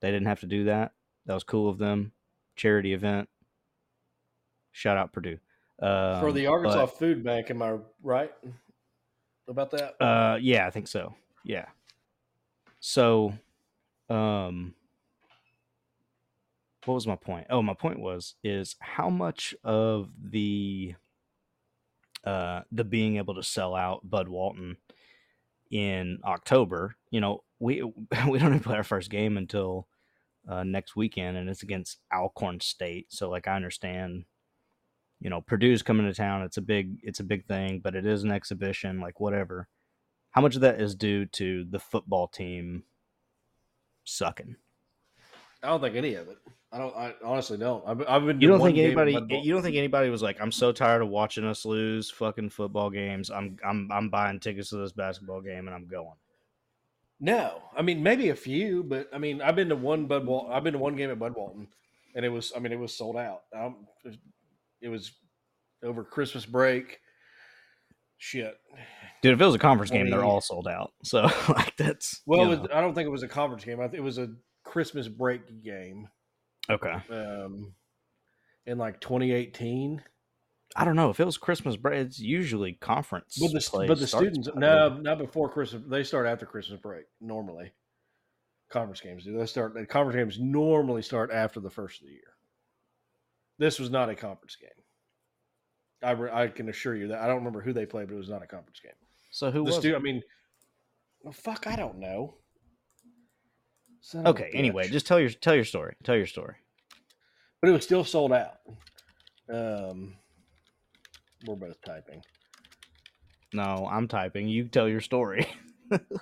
B: They didn't have to do that. That was cool of them. Charity event. Shout out Purdue. Um,
C: For the Arkansas
B: but-
C: Food Bank, am I right about that?
B: Uh, yeah, I think so. Yeah. So, um, what was my point? Oh, my point was is how much of the uh the being able to sell out Bud Walton in October. You know, we we don't even play our first game until uh, next weekend, and it's against Alcorn State. So, like, I understand. You know, Purdue's coming to town. It's a big, it's a big thing, but it is an exhibition. Like, whatever how much of that is due to the football team sucking?
C: I don't think any of it. I don't. I honestly don't. I've, I've been.
B: You don't think anybody? You don't think anybody was like, "I'm so tired of watching us lose fucking football games. I'm I'm I'm buying tickets to this basketball game and I'm going."
C: No, I mean maybe a few, but I mean I've been to one Bud Wal- I've been to one game at Bud Walton, and it was I mean it was sold out. Um, it was over Christmas break. Shit.
B: Dude, if it was a conference
C: I
B: game, they're all sold out. So like that's
C: Well, was. I don't think it was a conference game. It was a Christmas break game.
B: okay.
C: Um, in like 2018.
B: I don't know if it was Christmas break. It's usually conference.
C: But the
B: play
C: but the students no not before Christmas. They start after Christmas break normally. Conference games do. They start the conference games normally start after the first of the year. This was not a conference game. I re- I can assure you that I don't remember who they played, but it was not a conference game.
B: So who
C: The
B: was?
C: stu-
B: it?
C: I mean, well, fuck, I don't know. Son
B: Okay. Anyway, just tell your tell your story. Tell your story.
C: but it was still sold out. Um, we're both typing.
B: No, I'm typing. You tell your story.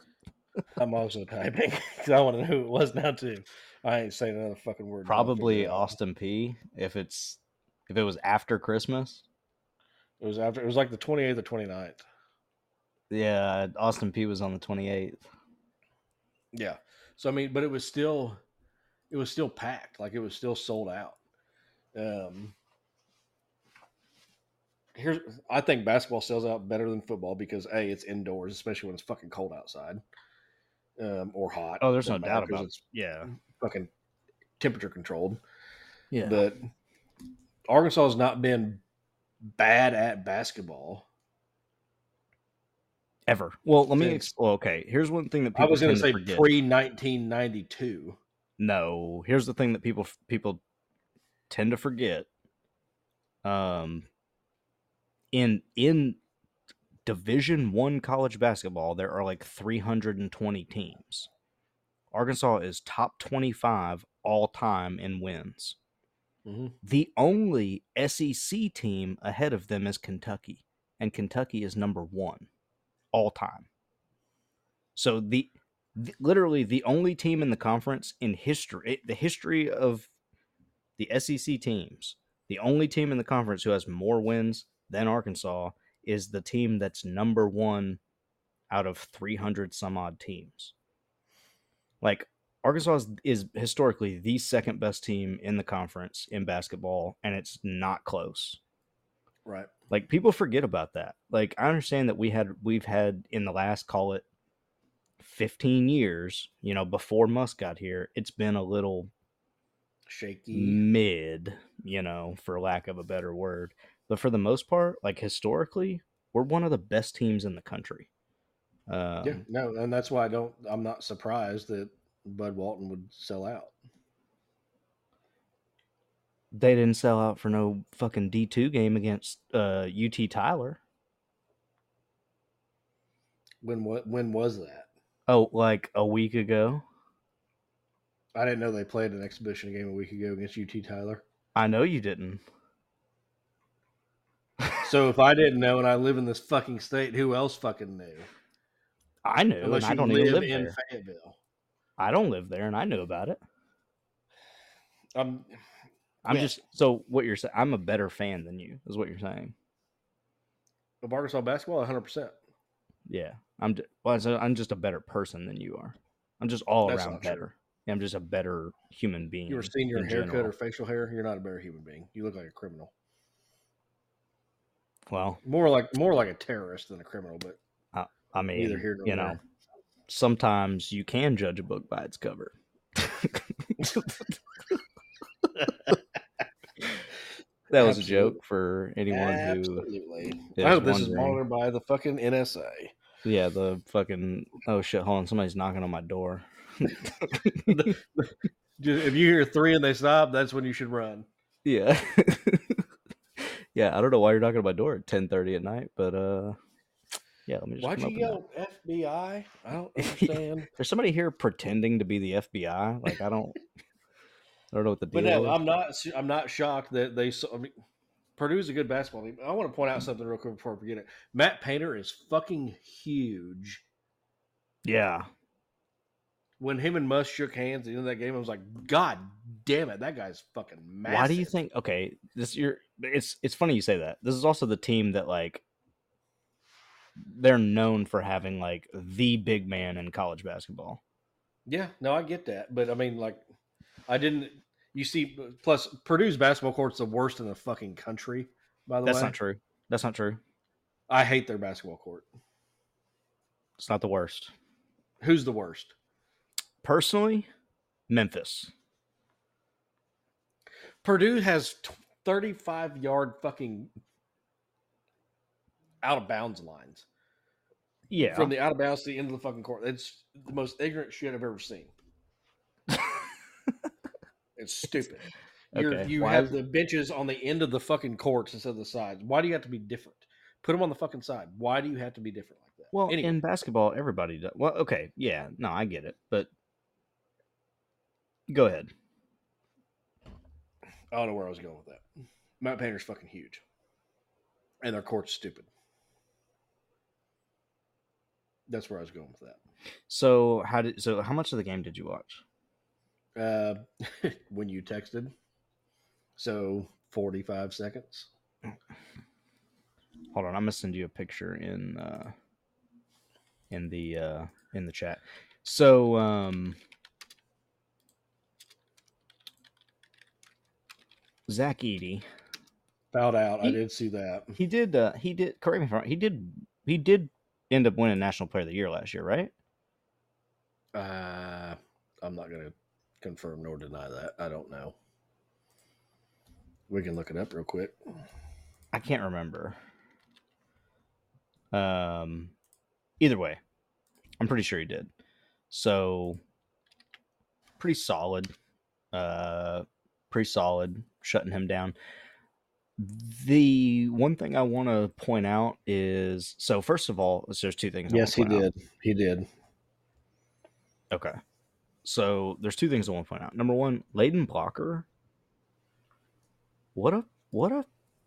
C: I'm also typing because I want to know who it was now too. I ain't saying another fucking word. until I figure
B: Probably. Austin Peay. If it's if it was after Christmas.
C: It was after. It was like the 28th or 29th.
B: Yeah, Austin Peay was on the 28th.
C: Yeah. So I mean, but it was still, it was still packed. Like it was still sold out. Um. Here's, I think basketball sells out better than football because a it's indoors, especially when it's fucking cold outside, um, or hot.
B: Oh, there's no
C: Doesn't matter
B: doubt
C: 'cause
B: about it. Yeah.
C: fucking temperature controlled.
B: Yeah.
C: But Arkansas has not been bad at basketball.
B: Ever. Well, let me.
C: Since-
B: Ex- well, okay. Here's one thing that
C: I
B: people
C: was going to say pre 1992.
B: no, here's the thing that people people tend to forget. Um, in in Division One college basketball, there are like 320 teams. Arkansas is top 25 all time in wins.
C: Mm-hmm.
B: The only SEC team ahead of them is Kentucky, and Kentucky is number one all time. So the, the literally the only team in the conference in history, the history of the SEC teams, the only team in the conference who has more wins than Arkansas is the team that's number one out of 300 some odd teams. Like Arkansas is, is historically the second best team in the conference in basketball, and it's not close.
C: Right.
B: Like people forget about that. Like I understand that we had we've had in the last call it 15 years, you know, before Muss got here, it's been a little
C: Shaky.
B: mid, you know, for lack of a better word. But for the most part, like historically, we're one of the best teams in the country. Um,
C: yeah. No, and that's why I don't. I'm not surprised that Bud Walton would sell out.
B: They didn't sell out for no fucking D2 game against uh, UT Tyler.
C: When what? When was that?
B: Oh, like a week ago.
C: I didn't know they played an exhibition game a week ago against UT Tyler.
B: I know you didn't.
C: So if I didn't know and I live in this fucking state, who else fucking knew?
B: I knew,
C: Unless
B: and I
C: you
B: don't
C: live
B: even live
C: in
B: there.
C: Fayetteville.
B: I don't live there, and I knew about it.
C: I'm.
B: I'm
C: Yeah.
B: just so what you're saying. I'm a better fan than you, is what you're saying.
C: Of Arkansas basketball, 100. percent
B: Yeah, I'm. Well, I'm just a better person than you are. I'm just all
C: That's
B: around
C: true.
B: better. Yeah, I'm just a better human being.
C: You were seeing your haircut
B: general.
C: or facial hair, you're not a better human being. You look like a criminal.
B: Well,
C: More like more like a terrorist than a criminal, but
B: I mean,
C: neither here nor
B: you know, sometimes you can judge a book by its cover. that was a joke for anyone who,
C: Absolutely. I hope this is monitored by the fucking NSA.
B: yeah, the fucking oh shit, hold on, somebody's knocking on my door.
C: If you hear three and they stop, that's when you should run.
B: yeah, yeah, I don't know why you're knocking on my door at ten thirty at night, but uh, yeah, let me just.
C: Why'd
B: come
C: you yell FBI? I don't understand.
B: There's somebody here pretending to be the FBI. Like I don't, I don't know what the deal
C: but no,
B: is.
C: I'm not. I'm not shocked that they. I mean, Purdue's a good basketball team. I want to point out mm-hmm. something real quick before I forget it. Matt Painter is fucking huge.
B: yeah,
C: When him and Muss shook hands at the end of that game, I was like, God damn it, that guy's fucking massive.
B: Why do you think? Okay, this you're. It's it's funny you say that. This is also the team that like. They're known for having like the big man in college basketball.
C: Yeah, no, I get that, but I mean, like, I didn't. You see, plus Purdue's basketball court's the worst in the fucking country. By the way.
B: That's
C: way,
B: not true. That's not true.
C: I hate their basketball court.
B: It's not the worst.
C: Who's the worst?
B: Personally, Memphis.
C: Purdue has t- 35 yard fucking out of bounds lines
B: Yeah.
C: from the out of bounds to the end of the fucking court. It's the most ignorant shit I've ever seen. It's stupid. You're,
B: Okay,
C: You
B: why
C: have
B: is-
C: the benches on the end of the fucking courts instead of the sides. Why do you have to be different? Put them on the fucking side. Why do you have to be different like that?
B: well,
C: Anyway,
B: in basketball, everybody does. Well, okay, yeah, no, I get it, but go ahead.
C: I don't know where I was going with that. Matt Painter's fucking huge, and their court's stupid. That's where I was going with that.
B: So how did so how much of the game did you watch?
C: Uh, when you texted, so forty-five seconds.
B: Hold on, I'm gonna send you a picture in uh in the uh in the chat. So um Zach Edey,
C: Fouled out. I did see that.
B: he did uh he did correct me if I'm wrong, he did he did end up winning national player of the year last year, right?
C: Uh, I'm not going to confirm nor deny that. I don't know. We can look it up real quick.
B: I can't remember. Um, either way, I'm pretty sure he did. So, pretty solid. Uh, pretty solid shutting him down. The one thing I want to point out is so first of all, there's two things. I
C: Yes, he
B: point out.
C: did. He did.
B: Okay. So there's two things I want to point out. Number one, Layden Blocker. What a what a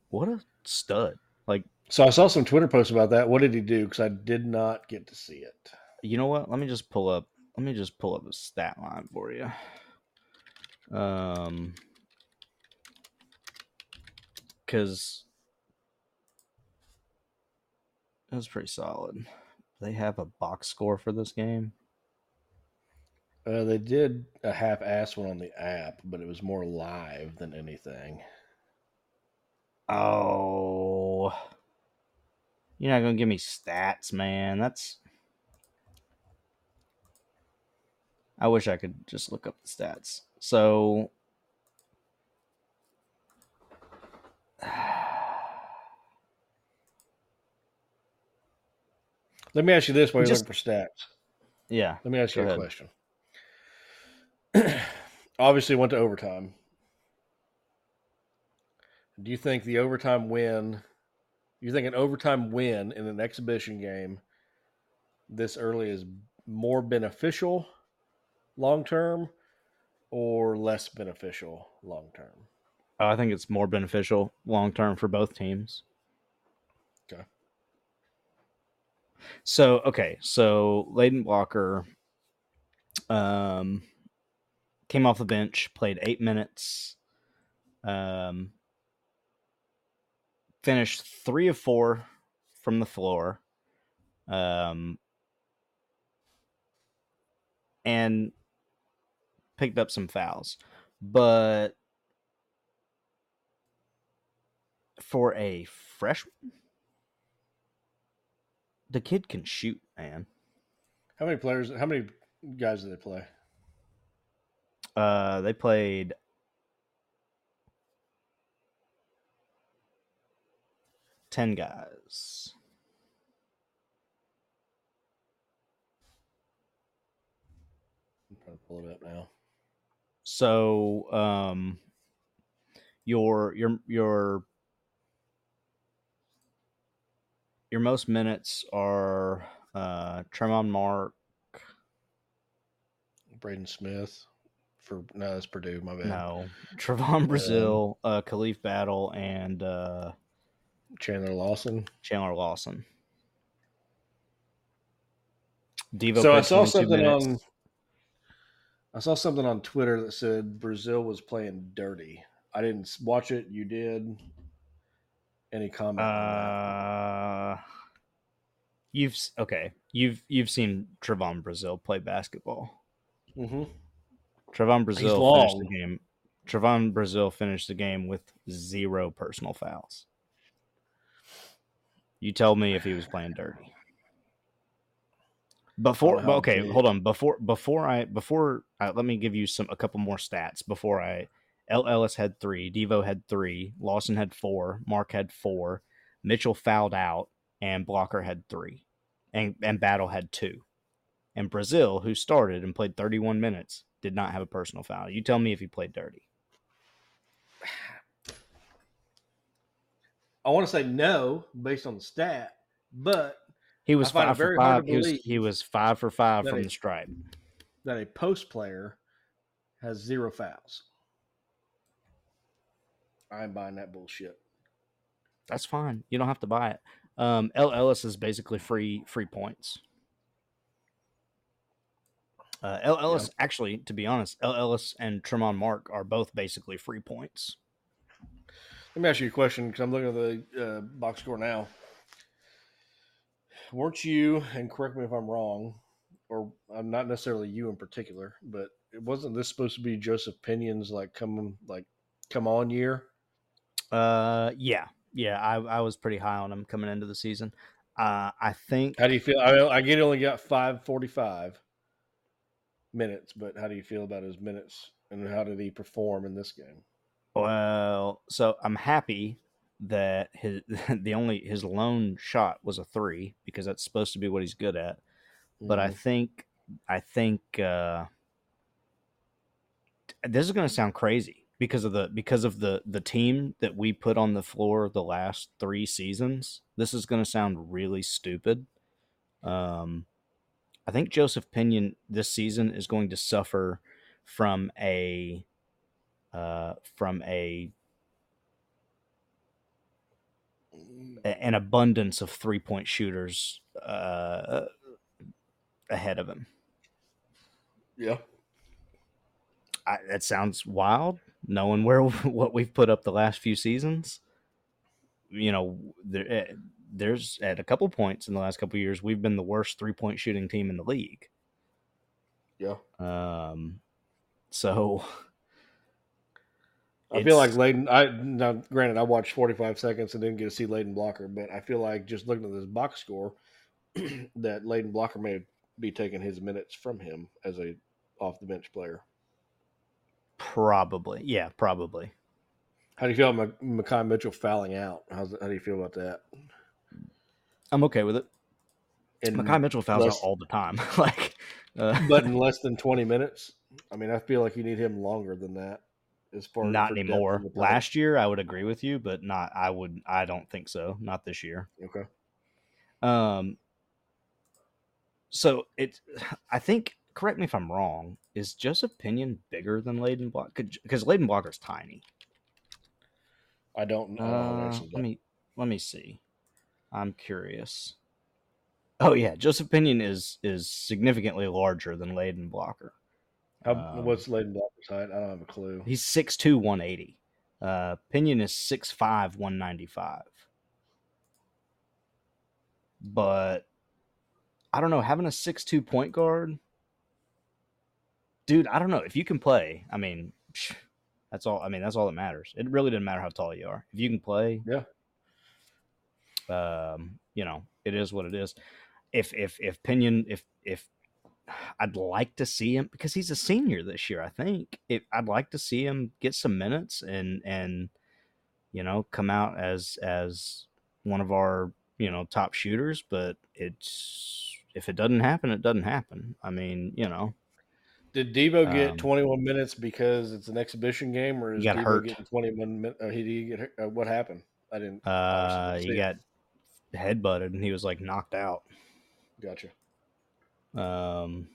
B: what a stud. Like
C: So I saw some Twitter posts about that. What did he do? Because I did not get to see it.
B: you know what? Let me just pull up. Let me just pull up a stat line for you. Um, because it was pretty solid. They have a box score for this game.
C: Uh, they did a half-ass one on the app, but it was more live than anything.
B: Oh, you're not gonna give me stats, man. That's. I wish I could just look up the stats. So.
C: Let me ask you this while you're
B: Just-
C: looking for stats.
B: yeah.
C: Let me ask you a
B: ahead.
C: question. Obviously, went to overtime. Do you think the overtime win? You think an overtime win in an exhibition game this early is more beneficial long term or less beneficial long term?
B: I think it's more beneficial long term for both teams.
C: Okay.
B: So okay, so Layden Blocker um came off the bench, played eight minutes, um finished three of four from the floor. Um and picked up some fouls. But for a freshman, the kid can shoot, man.
C: How many players? How many guys did they play?
B: Uh, they played ten guys.
C: I'm trying to pull it up now.
B: So, um, your your your your most minutes are uh Tramon Mark.
C: Braden Smith for no, that's Purdue. My bad.
B: No, Trevon Brazile, uh, Khalif Battle, and uh,
C: Chandler Lawson.
B: Chandler Lawson. Devo
C: so I saw something
B: minutes.
C: on. I saw something on Twitter that said Brazile was playing dirty. I didn't watch it. You did. Any comment? on
B: Uh, you've okay. You've you've seen Trevon Brazile play basketball.
C: Mm-hmm.
B: Trevon Brazile finished the game. Trevon Brazile finished the game with zero personal fouls. You tell me if he was playing dirty. Before,
C: how
B: okay,
C: to-
B: hold on. Before, before I, before, uh, let me give you some a couple more stats. Before I, El Ellis had three, Devo had three, Lawson had four, Mark had four, Mitchell fouled out, and Blocker had three, and and Battle had two, and Brazile, who started and played 31 minutes, did not have a personal foul. You tell me if he played dirty.
C: I want to say no based on the stat, but
B: He was
C: I find it
B: five for five. He was, he was five for five from
C: a-
B: the stripe.
C: that a post player has zero fouls. I ain't buying that bullshit.
B: That's fine. You don't have to buy it. Um, El Ellis is basically free free points. Uh, El Ellis, actually, to be honest, El Ellis and Tramon Mark are both basically free points.
C: Let me ask you a question because I'm looking at the uh, box score now. Weren't you, and correct me if I'm wrong, or I'm not necessarily you in particular, but it wasn't this supposed to be Joseph Pinion's like come like come on year?
B: Uh, yeah, yeah, I, I was pretty high on him coming into the season. Uh, I think
C: How do you feel? I, I get only got five forty five minutes, but how do you feel about his minutes and how did he perform in this game?
B: Well, so I'm happy that his the only his lone shot was a three because that's supposed to be what he's good at. But I
C: Mhm.
B: think I think uh, this is going to sound crazy because of the because of the the team that we put on the floor the last three seasons. This is going to sound really stupid. Um, I think Joseph Pinion this season is going to suffer from a uh, from a an abundance of three point shooters uh, ahead of him.
C: yeah.
B: I, that sounds wild, knowing where what we've put up the last few seasons. You know, there, there's at a couple points in the last couple years we've been the worst three point shooting team in the league.
C: Yeah.
B: Um, so
C: I feel like Layden. I now, granted, I watched 45 seconds and didn't get to see Layden Blocker, but I feel like just looking at this box score, that Layden Blocker may be taking his minutes from him as a off the bench player.
B: probably, yeah, probably.
C: How do you feel about Makai Mitchell fouling out? How's, how do you feel about that?
B: I'm okay with it.
C: In,
B: Makai Mitchell fouls
C: less-
B: out all the time. like, uh,
C: but in less than 20 minutes. I mean, I feel like you need him longer than that. As far
B: not
C: depth
B: anymore.
C: in the play.
B: Last year, I would agree with you, but not. I would. I don't think so. Not this year.
C: Okay.
B: Um. So it, I think. Correct me if I'm wrong. Is Joseph Pinion bigger than Layden Block? Because Layden Blocker's tiny.
C: I don't know.
B: Uh, let me let me see. I'm curious. Oh yeah, Joseph Pinion is is significantly larger than Layden Blocker.
C: How,
B: um,
C: what's Layden Blocker's height? I don't have a clue.
B: He's 6'2", 180. Uh, Pinion is 6'5", 195. But I don't know, having a 6'2 point guard, dude, I don't know. If you can play, I mean, that's all. I mean, that's all that matters. It really doesn't matter how tall you are. If you can play,
C: Yeah.
B: Um, you know, it is what it is. If if if Pinion if if I'd like to see him because he's a senior this year. I think If I'd like to see him get some minutes and and you know come out as as one of our you know top shooters. But it's if it doesn't happen, it doesn't happen. I mean, you know,
C: Did Devo get
B: Um,
C: 21 minutes because it's an exhibition game, or is
B: got
C: Devo
B: hurt.
C: getting 21 minutes? Uh, he did he get? Uh, what happened? I didn't.
B: uh, he got headbutted and he was like knocked out.
C: Gotcha.
B: Um,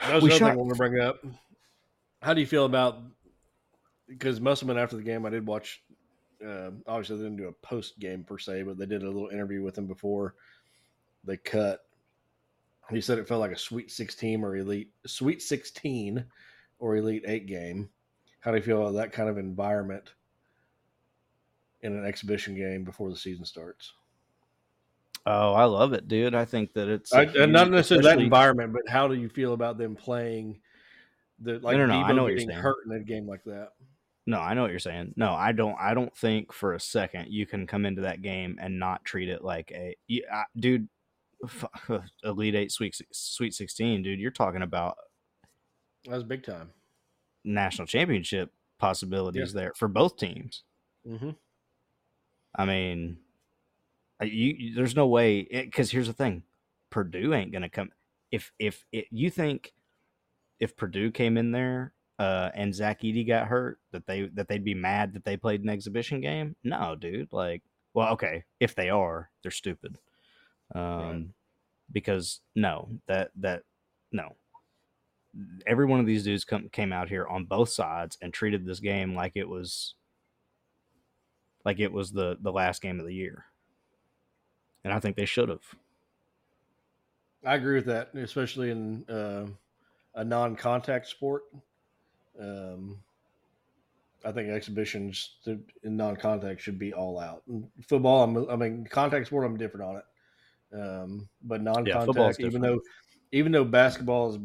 C: That was another
B: shot-
C: thing I want to bring up. How do you feel about? Because Musselman after the game, I did watch. Uh, obviously, they didn't do a post game per se, but they did a little interview with him before they cut. He said it felt like a Sweet Sixteen or Elite Sweet Sixteen or Elite Eight game. How do you feel about that kind of environment in an exhibition game before the season starts?
B: oh, I love it, dude. I think that it's
C: I, and not necessarily that environment, but how do you feel about them playing the like
B: no, no, I know what you're
C: getting
B: saying.
C: hurt in a game like that?
B: No, I know what you're saying. No, I don't. I don't think for a second you can come into that game and not treat it like a you, I, dude. Elite Eight, Sweet Sweet Sixteen, dude. You're talking about
C: That was big time.
B: national championship possibilities there for both teams.
C: Mm-hmm.
B: I mean, you, you there's no way because here's the thing, Purdue ain't gonna come if if it, you think if Purdue came in there uh, and Zach Edey got hurt that they that they'd be mad that they played an exhibition game. No, dude. Like, well, okay, if they are, they're stupid. Um,
C: Right.
B: because no, that that no. Every one of these dudes come, came out here on both sides and treated this game like it was like it was the the last game of the year. And I think they should have.
C: I agree with that, especially in uh, a non-contact sport. Um, I think exhibitions to, in non-contact should be all out. Football, I'm, I mean, contact sport, I'm different on it. Um, but non-contact,
B: football's
C: even though even though basketball has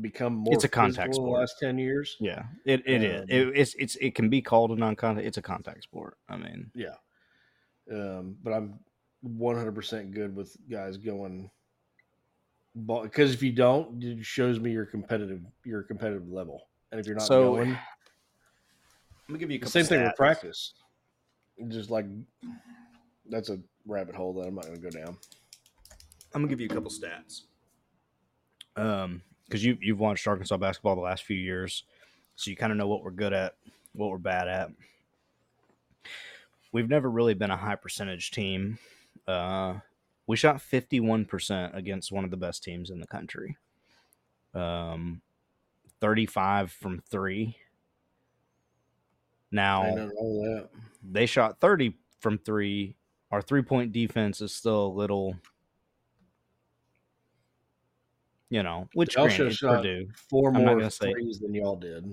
C: become more
B: It's a contact sport.
C: the last ten years,
B: Yeah, it it is.
C: Um,
B: It, it's it's it can be called a non-contact. It's a contact sport. I mean,
C: Yeah. Um, but I'm 100% good with guys going because if you don't, it shows me your competitive your competitive level. And if you're not
B: So,
C: going,
B: I'm gonna give you a couple
C: same thing with practice. Just like that's a rabbit hole that I'm not going to go down.
B: I'm gonna give you a couple stats. Um, because you you've watched Arkansas basketball the last few years, so you kind of know what we're good at, what we're bad at. We've never really been a high percentage team. Uh, we shot 51% against one of the best teams in the country. Um, 35 from three. Now
C: Ain't nothing wrong with that.
B: they shot 30 from three. Our three point defense is still a little, you know, which
C: Y'all
B: granted, Purdue.
C: 4
B: I'm
C: more threes than y'all did.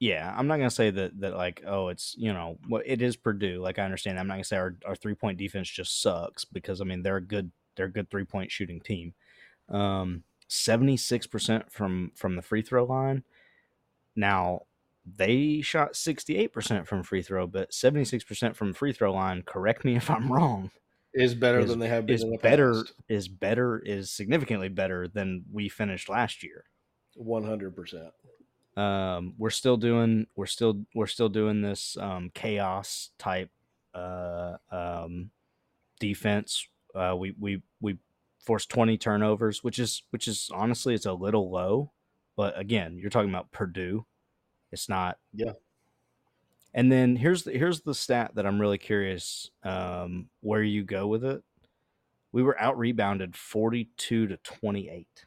B: Yeah, I'm not gonna say that that like oh it's you know what it is Purdue. Like I understand. I'm not gonna say our, our three point defense just sucks because I mean they're a good they're a good three point shooting team. Um, 76 percent from from the free throw line. Now they shot 68 percent from free throw, but 76 percent from free throw line. Correct me if I'm wrong.
C: Is better
B: Is-
C: than they have been
B: Is better
C: past.
B: is better is significantly better than we finished last year.
C: 100%.
B: um, we're still doing we're still we're still doing this um, chaos type uh, um, defense. Uh, we we we forced twenty turnovers, which is which is honestly it's a little low, but again, you're talking about Purdue. It's not.
C: Yeah.
B: And then here's the here's the stat that I'm really curious um, where you go with it. We were out rebounded forty two to twenty eight.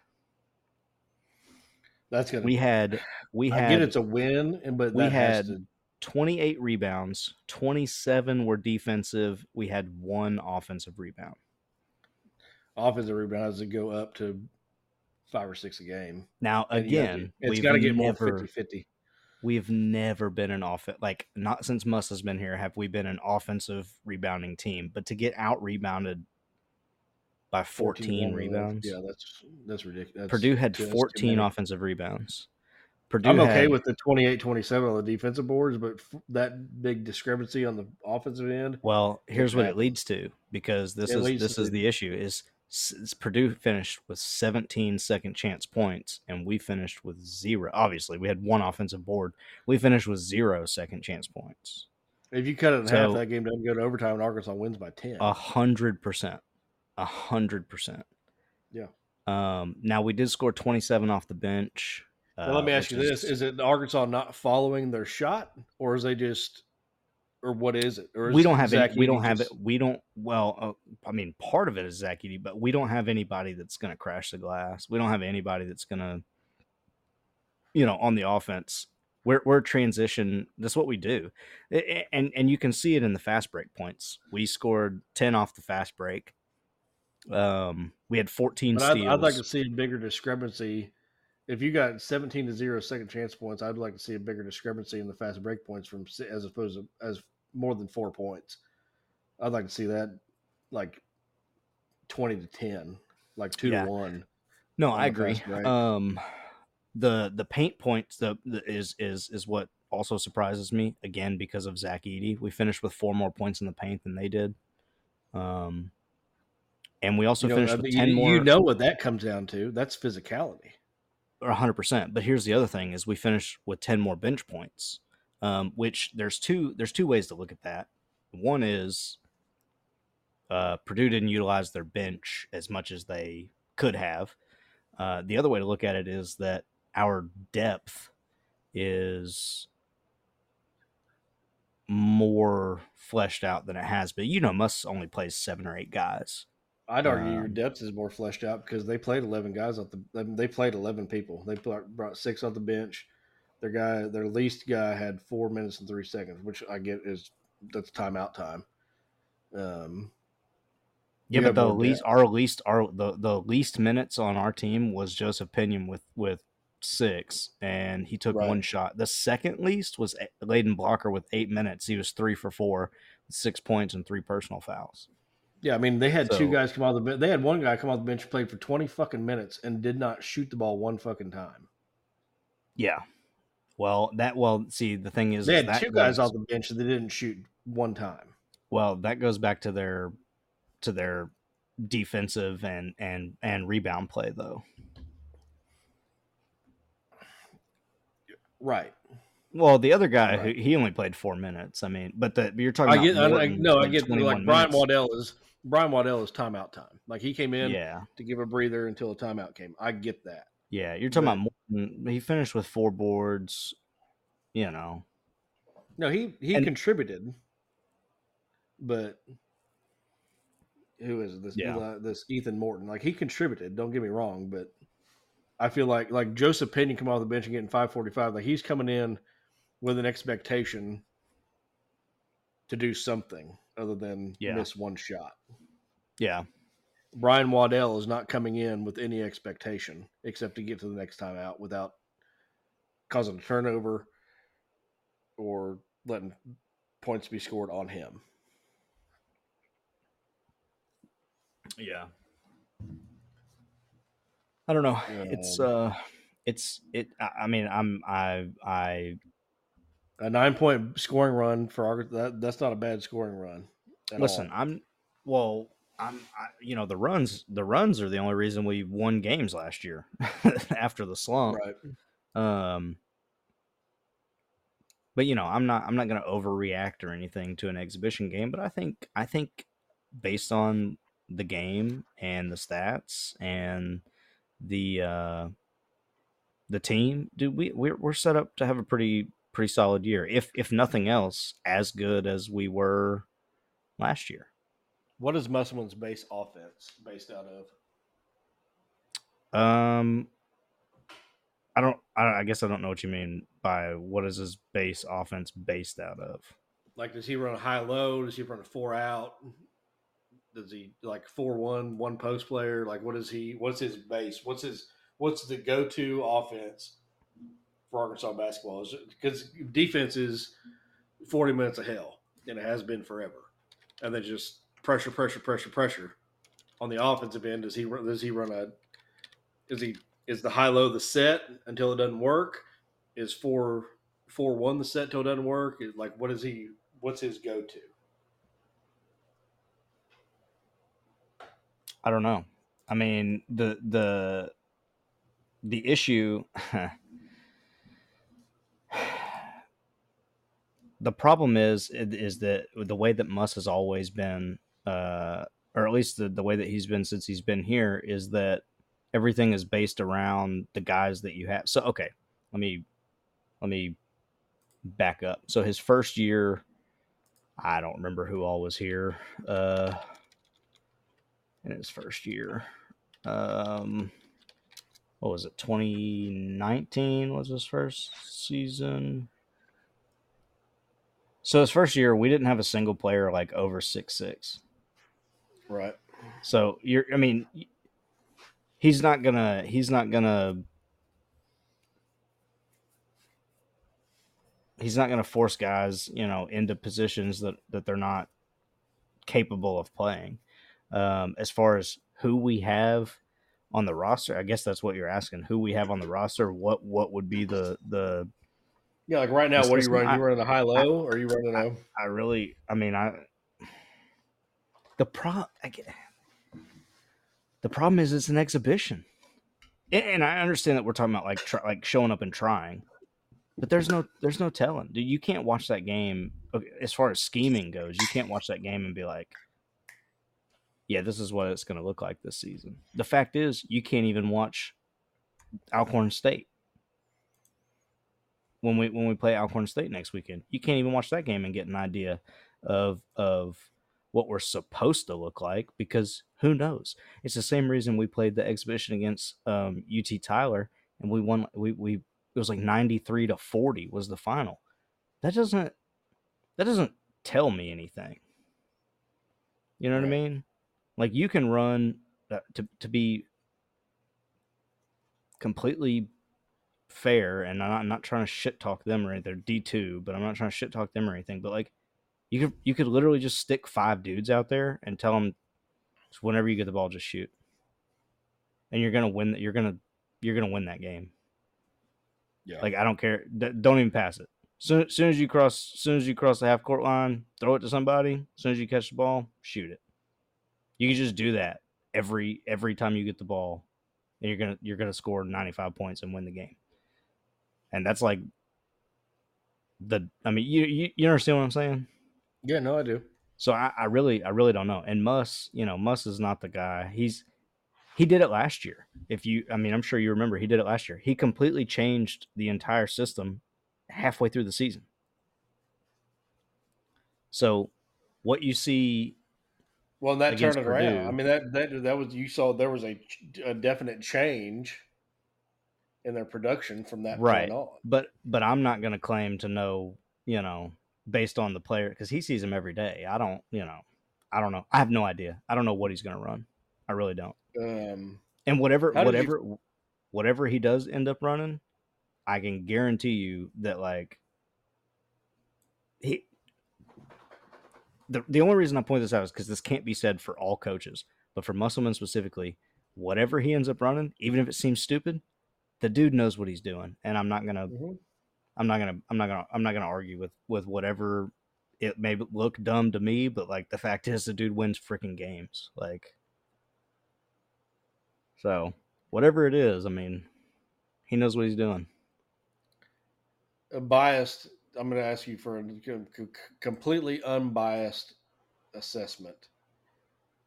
C: That's going to
B: We had we
C: I
B: had
C: get it's a win, but
B: we had-
C: to
B: 28 rebounds, 27 were defensive. We had one offensive rebound.
C: offensive rebounds to go up to five or six a game.
B: Now,
C: And you gotta
B: again,
C: it's got to get more
B: never,
C: 50 50.
B: We've never been an offense like not since Muss has been here have we been an offensive rebounding team. But to get out rebounded by 14 rebounds,
C: Yeah, that's that's ridiculous.
B: Purdue had
C: too
B: 14 offensive rebounds. Purdue
C: I'm okay
B: had-
C: with the 28 27 on the defensive boards, but f- that big discrepancy on the offensive end.
B: Well, here's what it leads to because this
C: It
B: is this is
C: the-
B: issue is Purdue finished with 17 second chance points, and we finished with zero. Obviously, we had one offensive board. We finished with zero second chance points.
C: If you cut it in
B: So-
C: half, that game doesn't go to overtime, and Arkansas wins by ten.
B: A hundred percent. A hundred percent.
C: Yeah.
B: Um, now we did score 27 off the bench.
C: Now, let me
B: uh,
C: ask you
B: which
C: this: Is it Arkansas not following their shot, or is they just, or what is it? Or is
B: we don't have any, we don't have it we don't well uh, i mean part of it is zach Edey, but we don't have anybody that's going to crash the glass. We don't have anybody that's going to you know on the offense. We're, we're transition that's what we do. And and you can see it in the fast break points. We scored 10 off the fast break. Um we had 14
C: But I'd, I'd like to see a bigger discrepancy. If you got seventeen to zero second chance points, I'd like to see a bigger discrepancy in the fast break points from as opposed to as more than four points. I'd like to see that like twenty to ten, like two
B: Yeah.
C: to one.
B: No, I agree. Um, the the paint points the, the is is is what also surprises me again because of Zach Edey. We finished with four more points in the paint than they did. Um, and we also
C: You know,
B: finished
C: I
B: with ten
C: you,
B: more.
C: you know what that comes down to? That's physicality.
B: or 100%. But here's the other thing is we finished with 10 more bench points. Um, which there's two there's two ways to look at that. One is uh, Purdue didn't utilize their bench as much as they could have. Uh, the other way to look at it is that our depth is more fleshed out than it has been. You know, Muss only plays seven or eight guys.
C: I'd argue your
B: Um,
C: depth is more fleshed out because they played eleven guys off the. They played eleven people. They brought, brought six off the bench. Their guy, their least guy, had four minutes and three seconds, which I get is that's timeout time. Um,
B: Yeah, but the least
C: depth.
B: our least our the, the least minutes on our team was Joseph Pinion with with six, and he took
C: Right.
B: one shot. The second least was A- Layden Blocker with eight minutes. He was three for four, six points and three personal fouls.
C: yeah, I mean they had two guys come off the bench. They had one guy come off the bench, played for twenty fucking minutes, and did not shoot the ball one fucking time.
B: Yeah. Well, that well, see, the thing is,
C: They
B: is
C: had
B: that
C: two guys
B: goes-
C: off the bench that didn't shoot one time.
B: Well, that goes back to their to their defensive and and and rebound play though.
C: Right.
B: Well, the other guy
C: Right.
B: he only played four minutes. I mean, but the you're talking.
C: I
B: about
C: get. I, I, no, I get.
B: 21
C: Like Brian
B: minutes.
C: Waddell is Brian Waddell is timeout time. Like he came in
B: Yeah,
C: to give a breather until a timeout came. I get that.
B: Yeah. You're talking about Morton. He finished with four boards. You know,
C: No, he he
B: And-
C: contributed, but who is this?
B: Yeah.
C: Eli, this Ethan Morton. Like he contributed. Don't get me wrong, but I feel like like Joseph Pinion come off the bench and getting five forty five. Like he's coming in with an expectation to do something other than
B: Yeah.
C: miss one shot.
B: yeah,
C: Brian Waddell is not coming in with any expectation except to get to the next time out without causing a turnover or letting points be scored on him.
B: yeah. I don't know. It's uh, it's it. I I mean, I'm I I
C: A nine point scoring run for our that that's not a bad scoring run.
B: listen.
C: all.
B: I'm well. I'm I, you know the runs. The runs are the only reason we won games last year after the slump.
C: right.
B: Um, but you know, I'm not I'm not going to overreact or anything to an exhibition game. But I think I think based on the game and the stats and the uh, the team, do we we're, we're set up to have a pretty pretty solid year. If if nothing else, as good as we were last year.
C: What is Musselman's base offense based out of?
B: Um, I don't. I, I guess I don't know what you mean by what is his base offense based out of.
C: Like, does he run a high low? Does he run a four out? Does he like four one one post player? Like, what is he? What's his base? What's his? What's the go to offense for Arkansas basketball? Because defense is forty minutes of hell, and it has been forever. And then just pressure, pressure, pressure, pressure. On the offensive end, does he? Does he run a? Is he is the high low the set until it doesn't work? Is four four one the set till it doesn't work? Like what is he? What's his go to?
B: I don't know. I mean the the the issue. the problem is is that the way that Muss has always been, uh, or at least the, the way that he's been since he's been here, is that everything is based around the guys that you have. So okay, let me let me back up. So his first year, I don't remember who all was here. Uh, in his first year, um, what was it? 2019 was his first season. So his first year, we didn't have a single player like over six six.
C: Right.
B: So you're, I mean, he's not gonna, he's not gonna, he's not gonna force guys, you know, into positions that that they're not capable of playing. Um, as far as who we have on the roster, I guess that's what you're asking. Who we have on the roster? What what would be the the
C: yeah, like right now, what are you running?
B: I,
C: you running a high low, or are you running a?
B: I really, I mean, I the pro, I get, the problem is it's an exhibition, and I understand that we're talking about like like showing up and trying, but there's no there's no telling. You can't watch that game as far as scheming goes. You can't watch that game and be like, yeah, this is what it's going to look like this season. The fact is, you can't even watch Alcorn State when we when we play Alcorn State next weekend. You can't even watch that game and get an idea of of what we're supposed to look like because who knows? It's the same reason we played the exhibition against um, UT Tyler and we won. We we it was like ninety three to forty was the final. That doesn't that doesn't tell me anything. You know what I mean? Like you can run uh, to to be completely fair, and I'm not, I'm not trying to shit talk them or anything. They're D two, but I'm not trying to shit talk them or anything. But like, you could you could literally just stick five dudes out there and tell them whenever you get the ball, just shoot, and you're gonna win. You're gonna you're gonna win that game. Yeah. Like I don't care. Don't even pass it. Soon, soon as you cross, soon as you cross the half court line, throw it to somebody. As soon as you catch the ball, shoot it. You can just do that every every time you get the ball, and you're gonna you're gonna score 95 points and win the game and that's like the. I mean, you you, you understand what I'm saying?
C: Yeah, no, I do.
B: So I, I really I really don't know. And Muss, you know, Muss is not the guy. He's he did it last year. If you, I mean, I'm sure you remember he did it last year. He completely changed the entire system halfway through the season. So, what you see,
C: well, that turned it around. I mean, that that that was you saw there was a, a definite change in their production from that right. point on.
B: But but I'm not going to claim to know, you know, based on the player because he sees him every day. I don't, you know, I don't know. I have no idea. I don't know what he's going to run. I really don't. Um, and whatever whatever you... whatever he does end up running, I can guarantee you that like he the, the only reason I point this out is because this can't be said for all coaches, but for Musselman specifically, whatever he ends up running, even if it seems stupid, the dude knows what he's doing, and I'm not gonna, mm-hmm. I'm not gonna, I'm not gonna, I'm not gonna argue with with whatever it may look dumb to me, but like the fact is, the dude wins freaking games. Like, so whatever it is, I mean, he knows what he's doing.
C: A biased. I'm going to ask you for a completely unbiased assessment.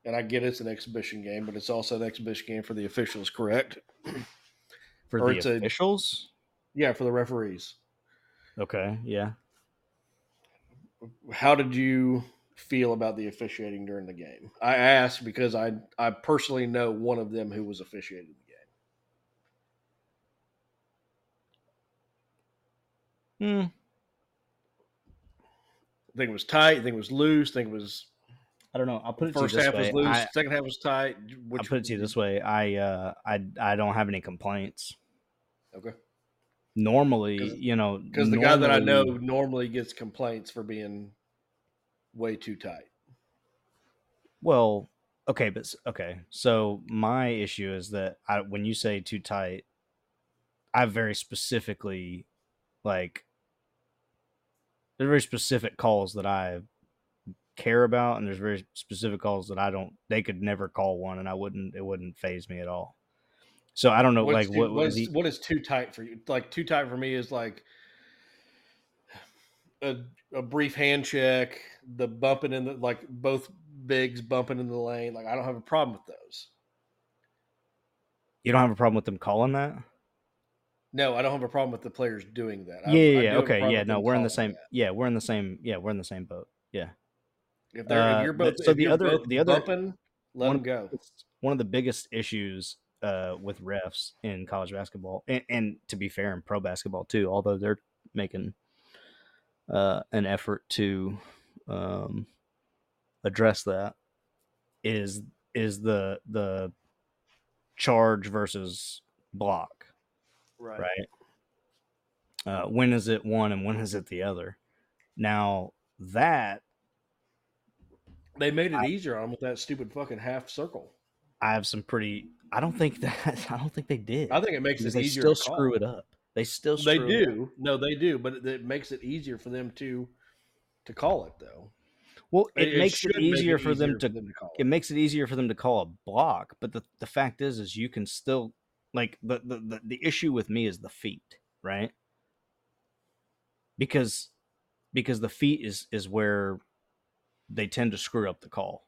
C: And I get it's an exhibition game, but it's also an exhibition game for the officials, correct?
B: for or the officials.
C: A, yeah, for the referees.
B: Okay. Yeah.
C: How did you feel about the officiating during the game? I asked because I I personally know one of them who was officiating the game. Hmm. I think it was tight. I think it was loose. I think it was
B: I don't know. I'll put it
C: first
B: to you
C: half
B: way.
C: was loose, I, second half was tight.
B: Which, I'll put it to you this way. I uh, I I don't have any complaints.
C: Okay.
B: Normally, you know,
C: because the guy that I know normally gets complaints for being way too tight.
B: Well, okay, but okay. So my issue is that I, when you say too tight, I very specifically like there are very specific calls that I care about, and there's very specific calls that I don't. They could never call one, and I wouldn't. It wouldn't phase me at all. So I don't know,
C: What's
B: like
C: too,
B: what,
C: what is
B: he?
C: what is too tight for you? Like too tight for me is like a a brief hand check, the bumping in the like both bigs bumping in the lane. Like I don't have a problem with those.
B: You don't have a problem with them calling that?
C: No, I don't have a problem with the players doing that. I-
B: yeah,
C: I
B: yeah,
C: do
B: yeah.
C: have a
B: Okay, yeah. No, we're in the same.
C: that.
B: Yeah, we're in the same. Yeah, we're in the same boat. Yeah.
C: If they're
B: Uh,
C: if you're both
B: so the other- the other-
C: bumping, let
B: one
C: them go.
B: one of the biggest issues uh, with refs in college basketball, and, and to be fair, in pro basketball too. Although they're making uh, an effort to um, address that, is is the the charge versus block, right? right? Uh, when is it one and when is it the other? Now that
C: They made it
B: I-
C: easier on with that stupid fucking half circle.
B: I have some pretty. I don't think that. I don't think they did.
C: I think it makes it
B: they
C: easier
B: still
C: to
B: screw it up. They still
C: They
B: it
C: do. No, they do, but it, it makes it easier for them to to call it though.
B: Well, it, makes it
C: should make
B: easier for them
C: easier
B: to.
C: call
B: It makes it easier for them to call a block, but the the fact is, is you can still like the the the, the issue with me is the feet, right? Because because the feet is is where they tend to screw up the call.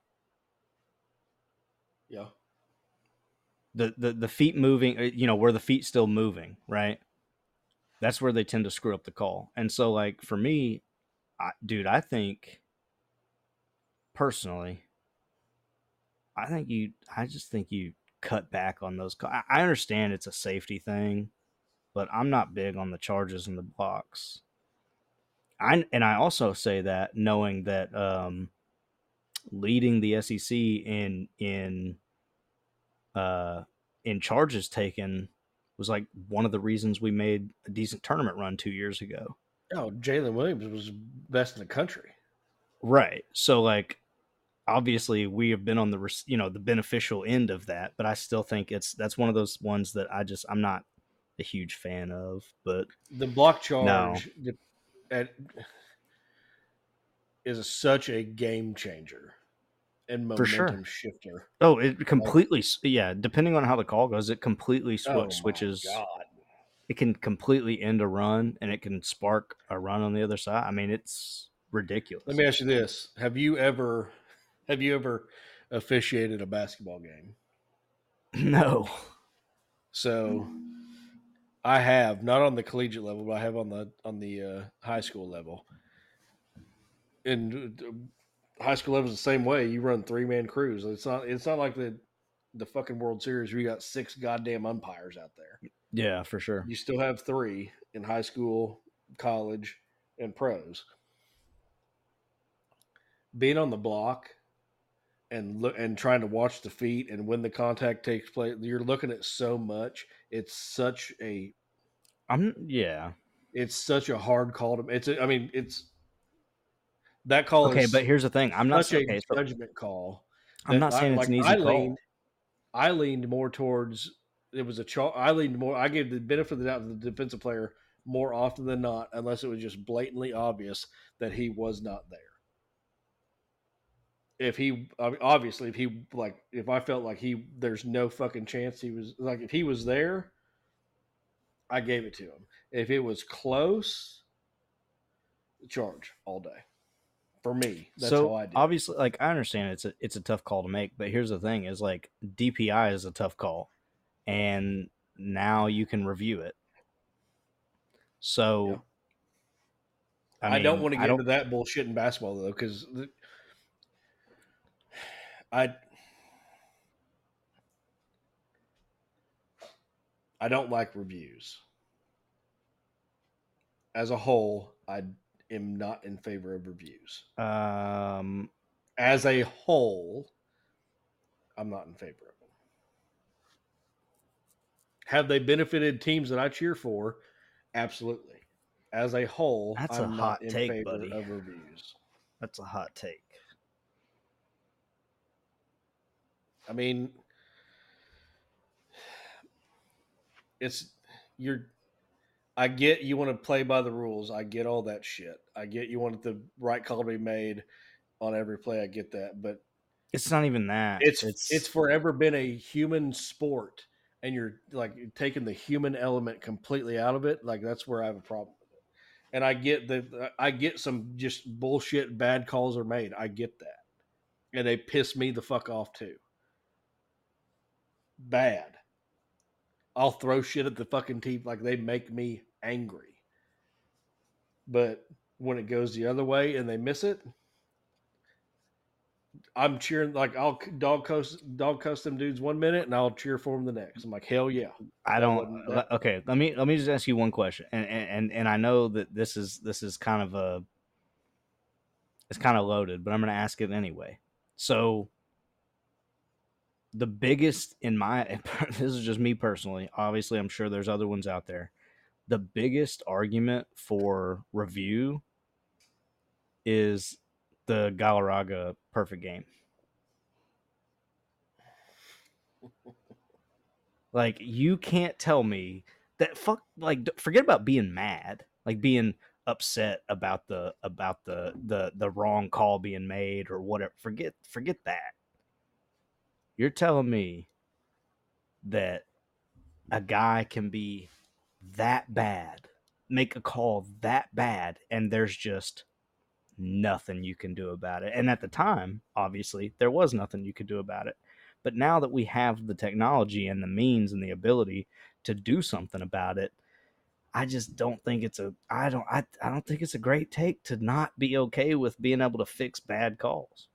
C: Yeah.
B: The the the feet moving uh, you know where the feet still moving right? That's where they tend to screw up the call. And so like for me I, dude i think personally i think you i just think you cut back on those ca- I, I understand it's a safety thing but i'm not big on the charges and the blocks. I and i also say that knowing that um leading the sec in in uh, in charges taken was like one of the reasons we made a decent tournament run two years ago.
C: Oh, Jaylin Williams was best in the country.
B: Right. So like obviously we have been on the you know the beneficial end of that, but I still think it's that's one of those ones that I just I'm not a huge fan of, but
C: The block charge at, is a, such a game changer and momentum
B: sure.
C: shifter.
B: oh, it completely yeah, depending on how the call goes, it completely sw-
C: Oh my
B: switches
C: God.
B: it can completely end a run and it can spark a run on the other side. I mean, it's ridiculous.
C: Let me ask you this: Have you ever, have you ever officiated a basketball game?
B: no.
C: So, I have not on the collegiate level, but I have on the on the uh, high school level. And uh, high school level is the same way. You run three man crews. It's not. It's not like the the fucking World Series where you got six goddamn umpires out there.
B: Yeah, for sure.
C: You still have three in high school, college, and pros. Being on the block and look and trying to watch the feet and when the contact takes place, you're looking at so much. It's such a
B: I'm yeah.
C: it's such a hard call to. It's a, I mean it's that call.
B: Okay, but here's the thing. I'm not
C: such a
B: okay, so
C: judgment call.
B: I'm not saying
C: I-
B: it's an easy
C: I
B: call.
C: Leaned, I leaned more towards it was a char- I leaned more. I gave the benefit of the doubt to the defensive player more often than not, unless it was just blatantly obvious that he was not there. If he obviously, if he like, if I felt like he, there's no fucking chance he was like, if he was there, I gave it to him. If it was close, charge all day. For me, that's
B: so
C: I
B: obviously like I understand it's a it's a tough call to make, but here's the thing is like DPI is a tough call. And now you can review it. So
C: I, don't want to get into that bullshit in basketball though, because I I don't like reviews. As a whole, I am not in favor of reviews.
B: um
C: As a whole, I'm not in favor of them. Have they benefited teams that I cheer for? Absolutely. As a whole,
B: That's a
C: I'm
B: hot
C: not in
B: take,
C: favor
B: buddy.
C: of reviews.
B: that's a hot take.
C: I mean, it's you're. I get you want to play by the rules. I get all that shit. I get you want the right call to be made. on every play. I get that, but
B: It's not even that.
C: it's it's, forever been a human sport, and you're like taking the human element completely out of it. Like that's where I have a problem with it. And I get the uh, I get some just bullshit bad calls are made. I get that, and they piss me the fuck off too. Bad. I'll throw shit at the fucking team like they make me angry. But when it goes the other way and they miss it, I'm cheering like I'll dog cuss dog cuss them dudes one minute and I'll cheer for them the next. I'm like hell yeah.
B: I don't.
C: that-
B: okay, let me let me just ask you one question, and and and, and I know that this is this is kind of a it's kind of loaded, but I'm going to ask it anyway. So, the biggest in my this is just me personally. Obviously, I'm sure there's other ones out there. The biggest argument for review is the Galarraga perfect game. Like you can't tell me that fuck like forget about being mad, like being upset about the about the the the wrong call being made or whatever. Forget forget that. You're telling me that a guy can be that bad, make a call that bad and there's just nothing you can do about it. And at the time, obviously, there was nothing you could do about it. But now that we have the technology and the means and the ability to do something about it, I just don't think it's a I don't I, I don't think it's a great take to not be okay with being able to fix bad calls.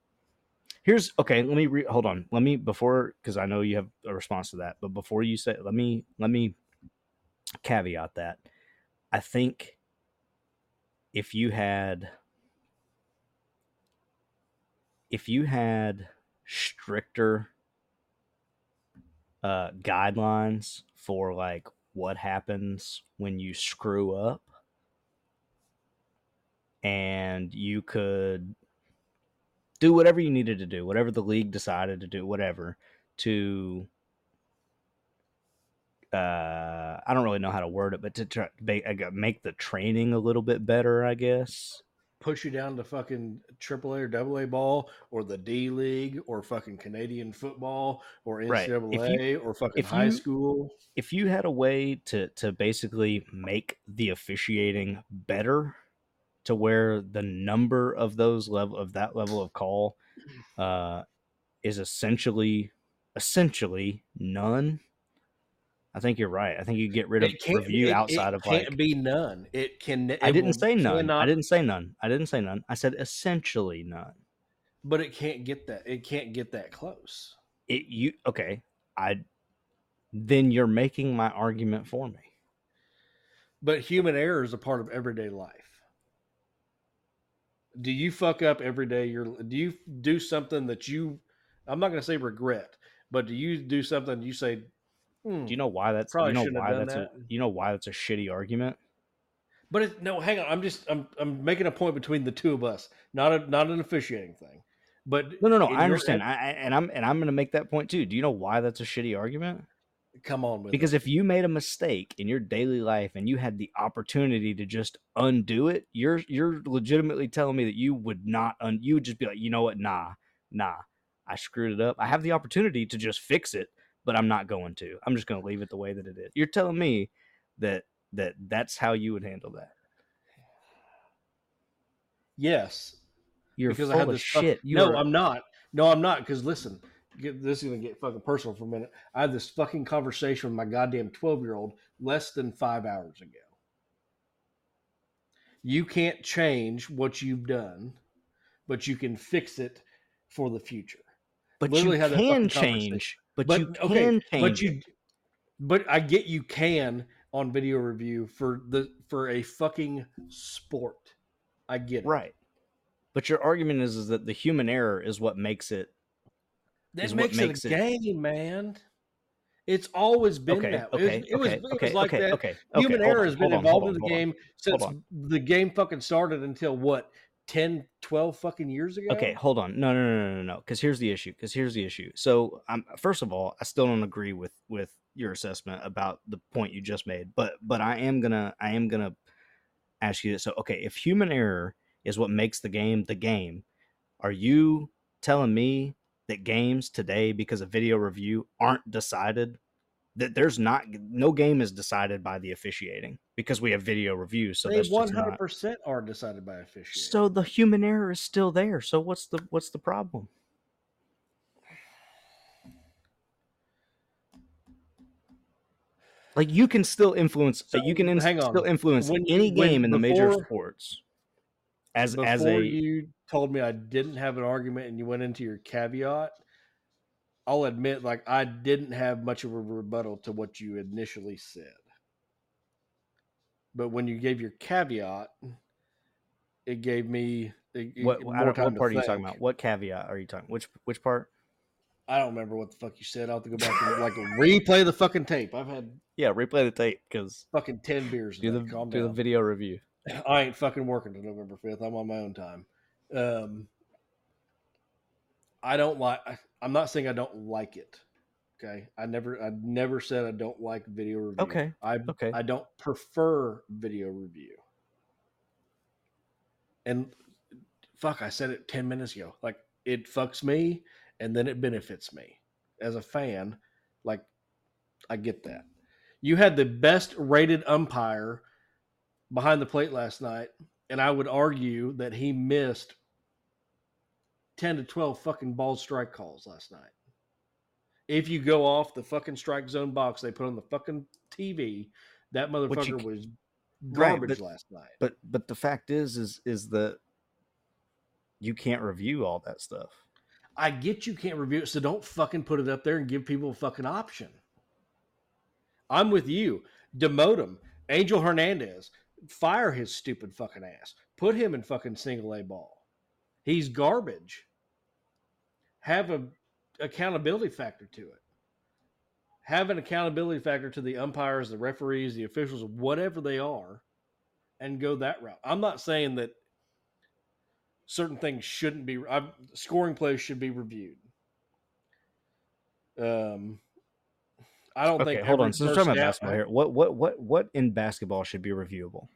B: Here's okay, let me re, hold on. Let me before cuz I know you have a response to that, but before you say let me let me caveat that. I think if you had if you had stricter uh, guidelines for like what happens when you screw up and you could do whatever you needed to do whatever the league decided to do whatever to uh i don't really know how to word it but to try make the training a little bit better i guess
C: push you down to fucking AAA or AA ball or the D League or fucking Canadian football or
B: Right. If
C: NCAA or fucking high
B: you-
C: school.
B: if you had a way to to basically make the officiating better to where the number of those level of that level of call uh is essentially essentially none i think you're right i think you get rid of
C: It
B: review
C: it-
B: outside
C: it
B: of like It
C: can't be none. It can.
B: I didn't say none i didn't say none i didn't say none i said essentially none
C: But it can't get that. It can't get that close.
B: it you okay i then you're making my argument for me
C: But human error is a part of everyday life. Do you fuck up every day? You're. Do you do something that you? I'm not going to say regret, but do you do something you say? "Hmm,
B: do you know why that's
C: Probably
B: you know why that's
C: that.
B: a you know why that's a shitty argument
C: But it, no, hang on. I'm just I'm I'm making a point between the two of us, not a not an officiating thing. But
B: No, no, no. I understand. I, I, and I'm and I'm going to make that point too. Do you know why that's a shitty argument?
C: come on with
B: Because
C: it.
B: if you made a mistake in your daily life and you had the opportunity to just undo it, you're you're legitimately telling me that you would not un, you would just be like, you know what? Nah, nah. I screwed it up. I have the opportunity to just fix it, but I'm not going to. I'm just going to leave it the way that it is. You're telling me that that that's how you would handle that.
C: yes,
B: You're
C: because
B: full
C: I have
B: of
C: this fuck-
B: shit. You
C: no,
B: are-
C: I'm not. No, I'm not. Because listen, get, this is gonna get fucking personal for a minute. I had this fucking conversation with my goddamn twelve year old less than five hours ago. You can't change what you've done, but you can fix it for the future.
B: but you
C: literally had that
B: can change. But,
C: But
B: you
C: okay,
B: can change.
C: but you,
B: it.
C: but I get you can on video review for the for a fucking sport. I get it.
B: Right. But your argument is, is that the human error is what makes it.
C: That makes,
B: makes
C: it
B: it-
C: a game, man. It's always been
B: Okay,
C: that.
B: okay,
C: it was, it was,
B: okay,
C: was like
B: okay,
C: that.
B: okay,
C: Human error
B: on,
C: has been
B: on,
C: involved
B: hold
C: in the
B: on, on.
C: game since the game fucking started until what 10, 12 fucking years ago.
B: Okay, hold on. No, no, no, no, no, no. Because here's the issue. Because here's the issue. So, um, first of all, I still don't agree with with your assessment about the point you just made. But but I am gonna I am gonna ask you this. So, okay, if human error is what makes the game the game, Are you telling me that games today, because of video review, aren't decided? That there's not no game is decided by the officiating because we have video reviews. So
C: they
B: that's
C: one
B: just
C: hundred
B: not.
C: percent are decided by officiating.
B: So the human error is still there. So what's the what's the problem? Like you can still influence.
C: So,
B: you can in-
C: hang on.
B: still influence
C: When-
B: any
C: when-
B: game in the major sports. As as a
C: you told me I didn't have an argument and you went into your caveat, I'll admit, like I didn't have much of a rebuttal to what you initially said. But when you gave your caveat, it gave me it, it-
B: what
C: more
B: I don't,
C: time
B: what part are you talking about? What caveat are you talking? Which which part?
C: I don't remember what the fuck you said. I'll have to go back and like replay the fucking tape. I've had
B: Yeah, replay the tape because
C: fucking ten beers.
B: do the.
C: Calm
B: do the video review.
C: I ain't fucking working to November fifth. I'm on my own time. Um, I don't like. I'm not saying I don't like it. Okay, I never, I never said I don't like video review.
B: Okay,
C: I
B: okay.
C: I don't prefer video review. And fuck, I said it ten minutes ago. Like it fucks me, and then it benefits me as a fan. Like I get that. You had the best rated umpire behind the plate last night, and I would argue that he missed 10 to 12 fucking ball strike calls last night. If you go off the fucking strike zone box they put on the fucking TV, that
B: you
C: motherfucker
B: c-
C: was
B: Right,
C: garbage
B: but-
C: last night.
B: But but the fact is is is that you can't review all that stuff.
C: I get you can't review it, so don't fucking put it up there and give people a fucking option. I'm with you. Demote him. Angel Hernandez, fire his stupid fucking ass. Put him in fucking single A ball. He's garbage. Have a accountability factor to it. Have an accountability factor to the umpires, the referees, the officials, whatever they are, and go that route. I'm not saying that certain things shouldn't be I'm, scoring plays should be reviewed. Um, I don't
B: Okay,
C: think.
B: hold on. So talking about basketball here. What what what what in basketball should be reviewable?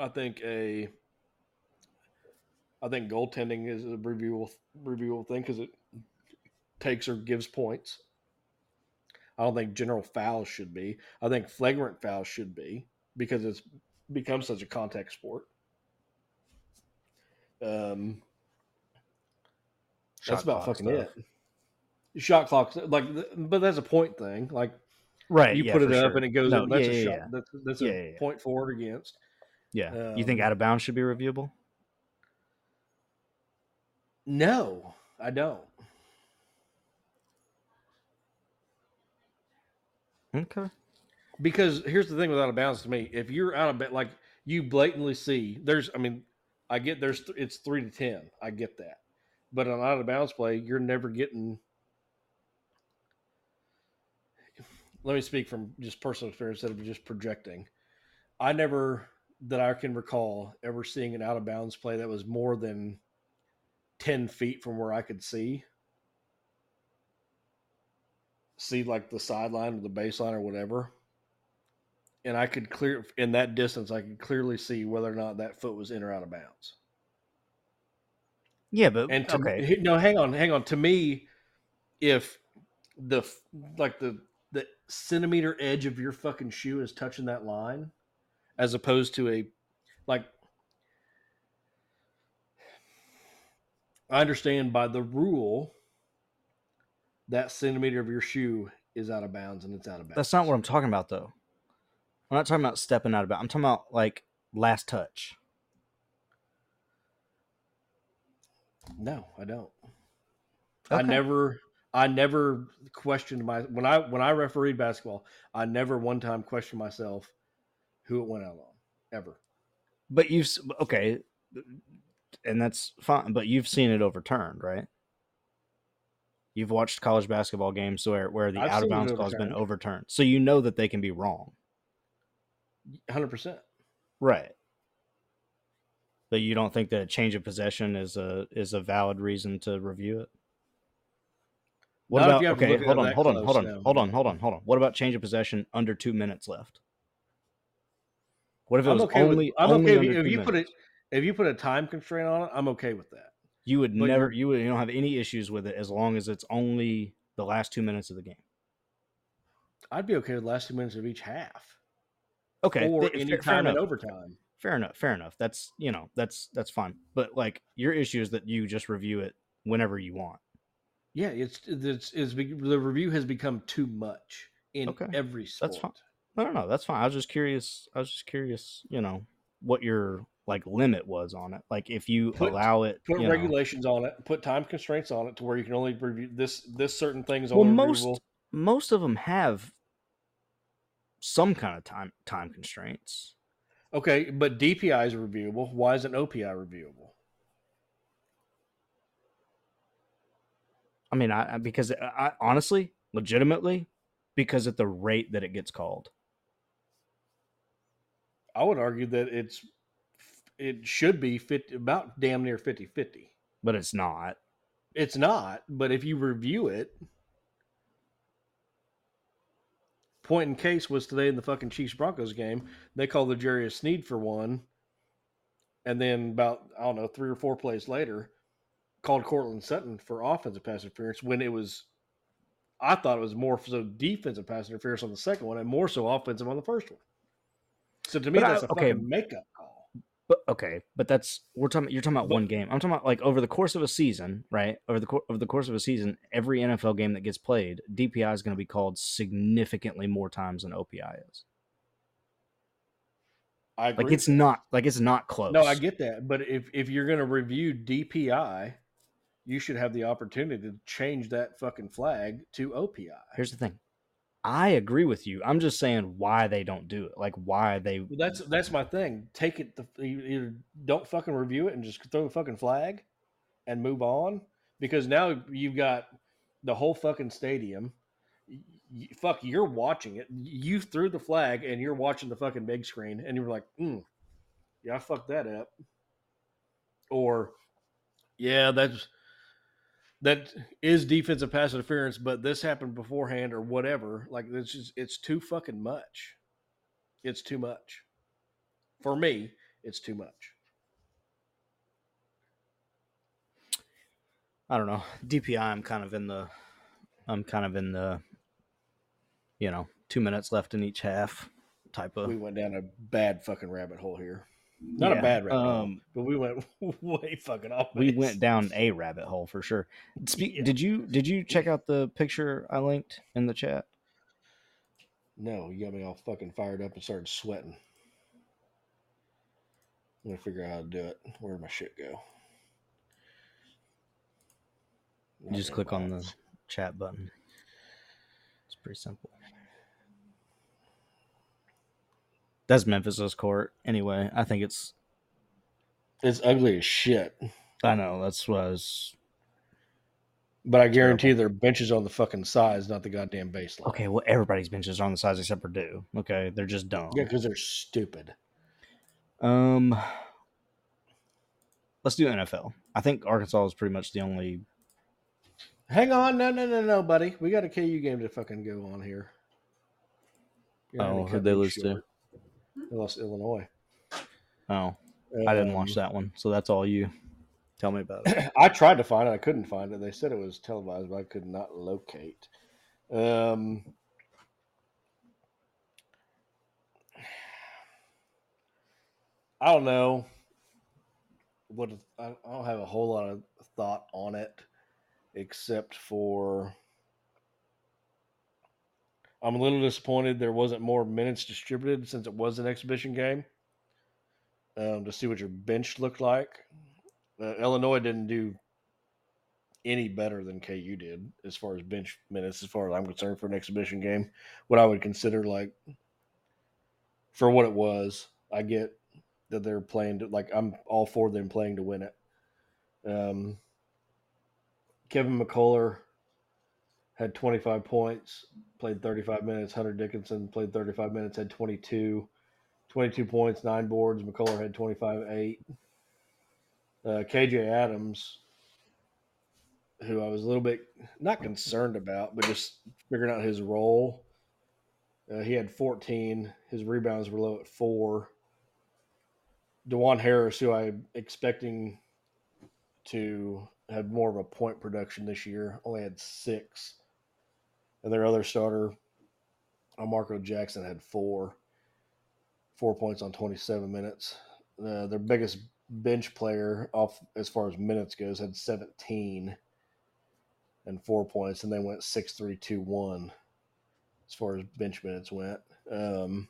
C: I think a. I think goaltending is a reviewable reviewable thing because it takes or gives points. I don't think general fouls should be. I think flagrant fouls should be because it's become such a contact sport. Um, that's about fucking
B: stuff.
C: it. Shot clocks, like, but that's a point thing. Like
B: Right.
C: you
B: yeah,
C: put it up
B: sure.
C: and it goes
B: No,
C: in. That's
B: yeah,
C: a shot.
B: yeah.
C: That's that's a point for or against.
B: Yeah. you think
C: Um,
B: out of bounds should be reviewable?
C: No, I don't.
B: Okay.
C: Because here's the thing with out of bounds to me. If you're out of bounds, like you blatantly see, there's, I mean, I get there's, it's three to 10. I get that. But on out of bounds play, you're never getting. Let me speak from just personal experience instead of just projecting. I never, that I can recall, ever seeing an out of bounds play that was more than 10 feet from where I could see. See, like the sideline or the baseline or whatever and I could clear in that distance, I could clearly see whether or not that foot was in or out of bounds.
B: Yeah, but
C: And to,
B: okay.
C: no, hang on, hang on. To me, if the like the the centimeter edge of your fucking shoe is touching that line, as opposed to a like, I understand by the rule that centimeter of your shoe is out of bounds and it's out of bounds.
B: That's not what I'm talking about though. I'm not talking about stepping out of bounds. I'm talking about like last touch.
C: No, I don't. I never I never questioned my when I when I refereed basketball, I never one time questioned myself who it went out on. Ever.
B: But you've okay, and that's fine. But you've seen it overturned, right? You've watched college basketball games where where the
C: I've
B: out of bounds call has been
C: overturned.
B: so you know that they can be wrong,
C: hundred percent.
B: right? But you don't think that a change of possession is a is a valid reason to review it. What
C: Not
B: about
C: you have to
B: okay? Hold on, hold on, hold on, hold on, hold on, hold on. What about change of possession under two minutes left? What if it
C: I'm
B: was
C: okay
B: only
C: with I'm
B: only
C: okay if, if you put it? If you put a time constraint on it, I'm okay with that.
B: You would
C: But
B: never,
C: you're-
B: would, you don't have any issues with it as long as it's only the last two minutes of the game.
C: I'd be okay with the last two minutes of each half,
B: Okay,
C: or
B: th-
C: any
B: fair, fair
C: time in overtime.
B: Fair enough. Fair enough. That's you know that's that's fine. But like your issue is that you just review it whenever you want.
C: Yeah, it's it's, it's the review has become too much in
B: Okay,
C: every sport.
B: that's fine. I don't know. That's fine. I was just curious. I was just curious. You know what your like limit was on it. Like if you
C: Put-
B: allow it,
C: Put
B: you know-
C: regulations on it. Put time constraints on it to where you can only review this this certain things.
B: Well, most
C: reviewable.
B: most of them have some kind of time time constraints.
C: Okay, but DPI is reviewable. Why isn't OPI reviewable?
B: I mean, I I- because I honestly, legitimately, because at the rate that it gets called.
C: I would argue that it's it should be 50, about damn near 50-50.
B: but it's not.
C: It's not, but if you review it, point in case was today in the fucking Chiefs Broncos game. They called the Jarius Sneed for one, and then about I don't know three or four plays later, called Courtland Sutton for offensive pass interference when it was. I thought it was more so defensive pass interference on the second one and more so offensive on the first one. So to me,
B: But
C: that's a
B: okay.
C: fucking makeup call.
B: But okay, but that's we're talking. You're talking about
C: But-
B: one game. I'm talking about like over the course of a season, right? Over the over the course of a season, every NFL game that gets played, DPI is going to be called significantly more times than OPI is.
C: I agree.
B: Like it's not like it's not close.
C: No, I get that, but if if you're going to review DPI, you should have the opportunity to change that fucking flag to OPI.
B: Here's the thing. I agree with you. I'm just saying why they don't do it. Like why they.
C: Well, that's that's my thing. Take it. The, you- either don't fucking review it and just throw the fucking flag, and move on. Because now you've got the whole fucking stadium. Y- y- fuck, you're watching it. You threw the flag and you're watching the fucking big screen, and you were like, mm, "Yeah, I fucked that up." Or, yeah, that's that is defensive pass interference, but this happened beforehand or whatever. Like it's just it's too fucking much. It's too much. For me, it's too much.
B: I don't know. DPI. I'm kind of in the. I'm kind of in the. You know, two minutes left in each half, type of.
C: We went down a bad fucking rabbit hole here. Not
B: Yeah,
C: a bad rabbit hole,
B: um,
C: but we went way fucking off.
B: we went down a rabbit hole for sure. Speak,
C: Yeah.
B: Did you did you check out the picture I linked in the chat?
C: No, you got me all fucking fired up and started sweating. I'm gonna figure out how to do it. Where did my shit go?
B: You just click on the chat button. It's pretty simple. That's Memphis's court. Anyway, I think it's.
C: It's ugly as shit.
B: I know that's what I was.
C: But I guarantee their benches on the fucking sides, not the goddamn baseline.
B: Okay, well, everybody's benches are on the sides except for Purdue. Okay, they're just dumb.
C: Yeah, because they're stupid.
B: Um, let's do NFL. I think Arkansas is pretty much the only.
C: Hang on, no, no, no, no, buddy. We got a KU game to fucking go on here. You're having
A: Oh, who'd they lose to?
C: short. They to Illinois.
B: Oh, I didn't watch that one, so that's all you. Tell me about it.
C: I tried to find it. I couldn't find it. They said it was televised, but I could not locate. Um, I don't know. What I don't have a whole lot of thought on it, except for I'm a little disappointed there wasn't more minutes distributed since it was an exhibition game. Um, to see what your bench looked like. Uh, Illinois didn't do any better than KU did as far as bench minutes, as far as I'm concerned, for an exhibition game. What I would consider like for what it was. I get that they're playing to like I'm all for them playing to win it. Um, Kevin McCullar had 25 points, played 35 minutes. Hunter Dickinson played 35 minutes, had 22. 22 points, nine boards. McCullar had 25 8. Uh, KJ Adams, who I was a little bit not concerned about, but just figuring out his role. Uh, he had 14. His rebounds were low at four. Dajuan Harris, who I'm expecting to have more of a point production this year, only had six. And their other starter, Marco Jackson, had four. Four points on 27 minutes. Uh, their biggest bench player, off as far as minutes goes, had 17 and four points, and they went six three two one as far as bench minutes went. Um,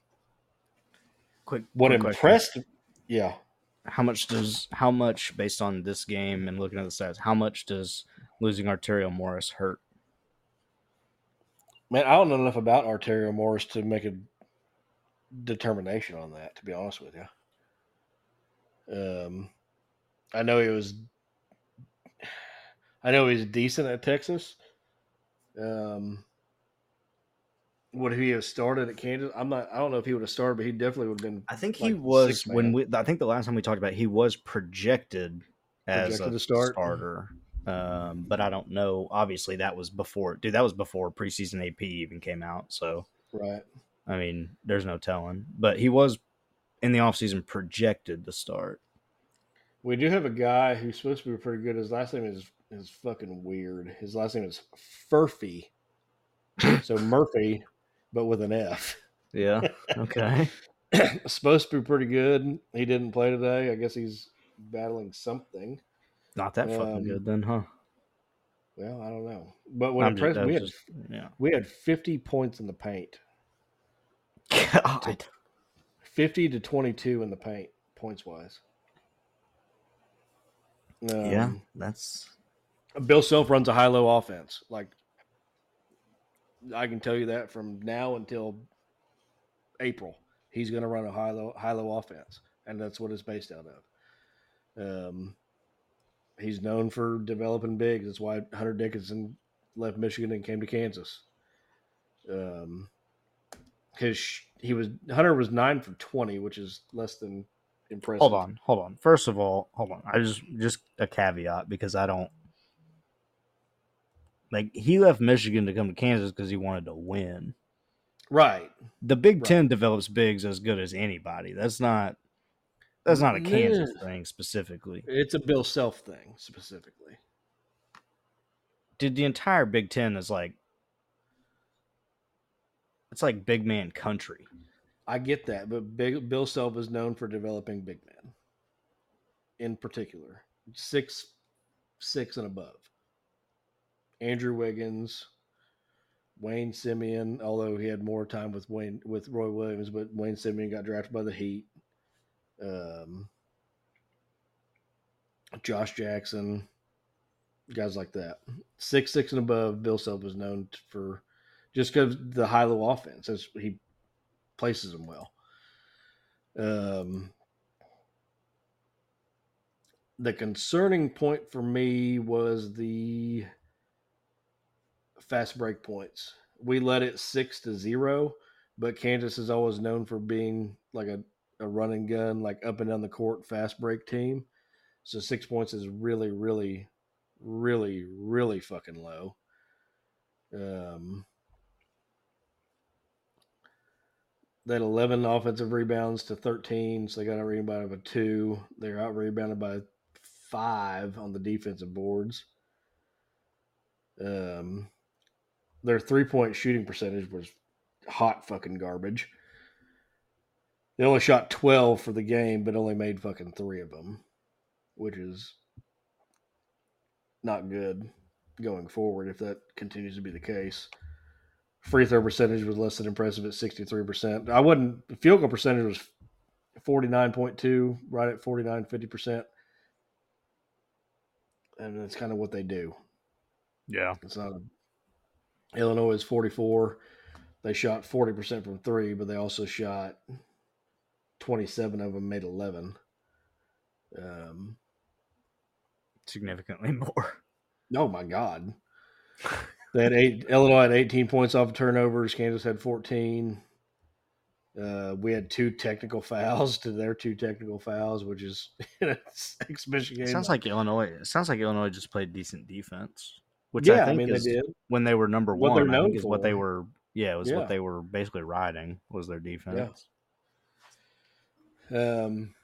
B: Quick,
C: what
B: quick question.
C: impressed, yeah,
B: How much does how much based on this game and looking at the stats? How much does losing Arterio Morris hurt?
C: Man, I don't know enough about Arterio Morris to make a determination on that. To be honest with you, um, I know he was, I know he was decent at Texas. Um, would he have started at Kansas? I'm not. I don't know if he would have started, but he definitely would have been.
B: I think he was when
C: man.
B: we. I think the last time we talked about, it, he was projected as a
C: to start?
B: starter. Um, but I don't know. Obviously, that was before. Dude, that was before preseason AP even came out. So
C: right.
B: I mean, there's no telling. But he was in the offseason projected to start.
C: We do have a guy who's supposed to be pretty good. His last name is is fucking weird. His last name is Furphy. so Murphy, but with an F.
B: Yeah. Okay.
C: supposed to be pretty good. He didn't play today. I guess he's battling something.
B: Not that fucking
C: Um,
B: good then, huh?
C: Well, I don't know. But
B: I'm just-
C: we had
B: just- yeah.
C: we had 50 points in the paint.
B: God.
C: 50 to 22 in the paint points wise.
B: yeah,
C: Um,
B: that's
C: Bill Self runs a high low offense. Like I can tell you that from now until April, he's going to run a high low high low offense, and that's what it's based out of. Um, he's known for developing bigs. That's why Hunter Dickinson left Michigan and came to Kansas. Um, because he was Hunter was nine for twenty, which is less than impressive.
B: hold on, hold on. First of all, hold on. I just just a caveat because I don't like he left Michigan to come to Kansas because he wanted to win.
C: right?
B: The Big
C: Right.
B: Ten develops bigs as good as anybody. That's not that's not a Kansas
C: Yeah.
B: thing specifically.
C: It's a Bill Self thing specifically.
B: Dude, the entire Big Ten is like it's like big man country.
C: I get that, but big, Bill Self is known for developing big men, in particular, six, six and above. Andrew Wiggins, Wayne Simien, although he had more time with Wayne with Roy Williams, but Wayne Simien got drafted by the Heat. Um, Josh Jackson, guys like that, six, six and above. Bill Self is known for just because the high low offense. That's, he places them well. Um, the concerning point for me was the fast break points. We led it six to zero, but Kansas is always known for being like a, a run and gun, like up and down the court fast break team. So six points is really, really, really, really fucking low. Um, they had 11 offensive rebounds to 13, so they got a rebound of a two. They're out rebounded by five on the defensive boards. Um, their three point shooting percentage was hot fucking garbage. They only shot 12 for the game, but only made fucking three of them, which is not good going forward if that continues to be the case. Free throw percentage was less than impressive at 63%. I wouldn't, the field goal percentage was 49.2, right at 49, 50%. And that's kind of what they do.
B: Yeah.
C: It's not Illinois is 44. They shot 40% from three, but they also shot 27 of them made 11. Um,
B: Significantly more.
C: oh my God. They had eight. Illinois had 18 points off of turnovers. Kansas had 14. Uh, we had two technical fouls to their two technical fouls, which is an exhibition game.
B: It sounds like Illinois. It sounds like Illinois just played decent defense, which
C: yeah,
B: I
C: I,
B: think
C: mean
B: is
C: they did.
B: when they were number
C: What
B: one. I think is what they were. Yeah, it was
C: Yeah.
B: what they were basically riding was their defense.
C: Um,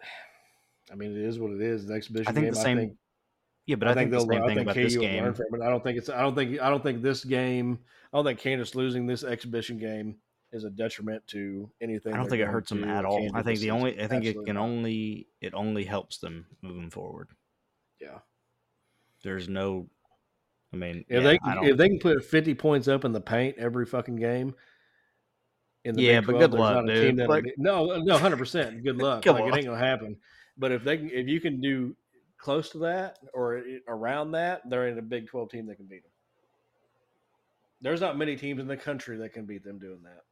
C: I mean, it is what it is. The exhibition
B: I think
C: game.
B: the same.
C: I think,
B: yeah, but I, think, the same
C: learn-
B: thing
C: think
B: about
C: KU
B: this
C: learn
B: game.
C: from it. I don't think it's. I don't think. I don't think this game. I don't think Kansas losing this exhibition game is a detriment to anything.
B: I don't think it hurts them at all. I think the only. I think it can only. It only helps them moving forward.
C: Yeah.
B: There's no. I mean,
C: If
B: yeah,
C: they
B: I
C: if they can put fifty points up in the paint every fucking game. In
B: Yeah,
C: Big
B: but
C: 12,
B: good luck, dude. Like-
C: no, uh, no, hundred percent. Good luck. Like
B: on.
C: it ain't gonna happen. But if they can, if you can do close to that or around that, there ain't a Big Twelve team that can beat them. There's not many teams in the country that can beat them doing that.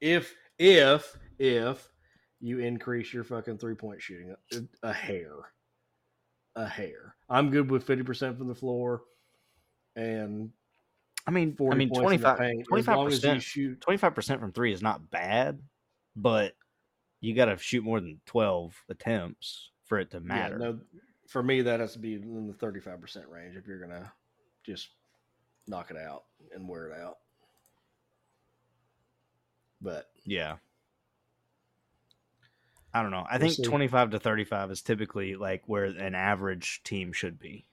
C: If if if you increase your fucking three point shooting a, a hair, a hair. I'm good with fifty percent from the floor, and
B: I mean, I mean,
C: points in the
B: 25
C: paint. As
B: 25
C: long as you
B: percent.
C: shoot,
B: Twenty five percent from three is not bad, but you got to shoot more than twelve attempts for it to matter.
C: Yeah, no, for me, that has to be in the thirty-five percent range if you're gonna just knock it out and wear it out. But
B: Yeah. I don't know. I
C: We'll
B: think
C: see.
B: 25 to 35 is typically like where an average team should be.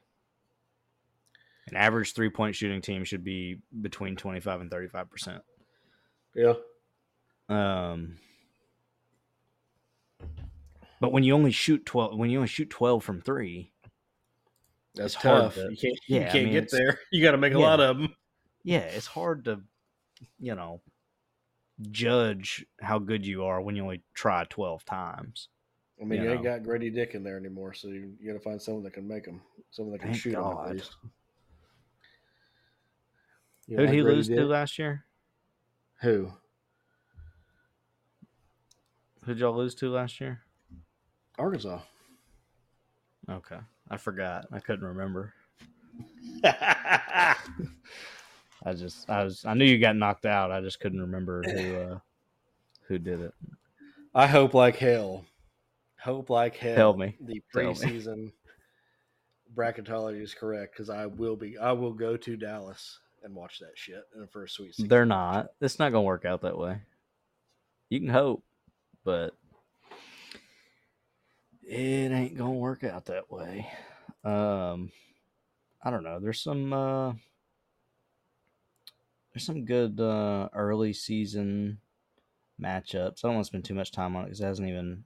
B: An average three point shooting team should be between 25 and 35%.
C: yeah,
B: Um, but when you only shoot 12, when you only shoot 12 from three,
C: that's tough.
B: to-
C: you can't,
B: yeah,
C: you can't
B: mean,
C: get there. You got to make a
B: Yeah.
C: lot of them.
B: yeah, it's hard to, you know, judge how good you are when you only try 12 times.
C: I mean,
B: You
C: you, ain't got Grady Dick in there anymore, so you, you got to find someone that can make them, someone that can
B: Thank
C: shoot
B: God.
C: at least. You
B: Who did he lose to last year?
C: Who?
B: Who did y'all lose to last year?
C: Arkansas.
B: Okay. I forgot. I couldn't remember. I just I was I knew you got knocked out. I just couldn't remember who uh who did it.
C: I hope like hell. Hope like hell.
B: Tell me.
C: The preseason bracketology is correct because I will be. I will go to Dallas and watch that shit in for first sweet. 16
B: They're not. It's not gonna work out that way. You can hope, but it ain't gonna work out that way. Um I don't know. There's some uh there's some good uh early season matchups. I don't want to spend too much time on it because it hasn't even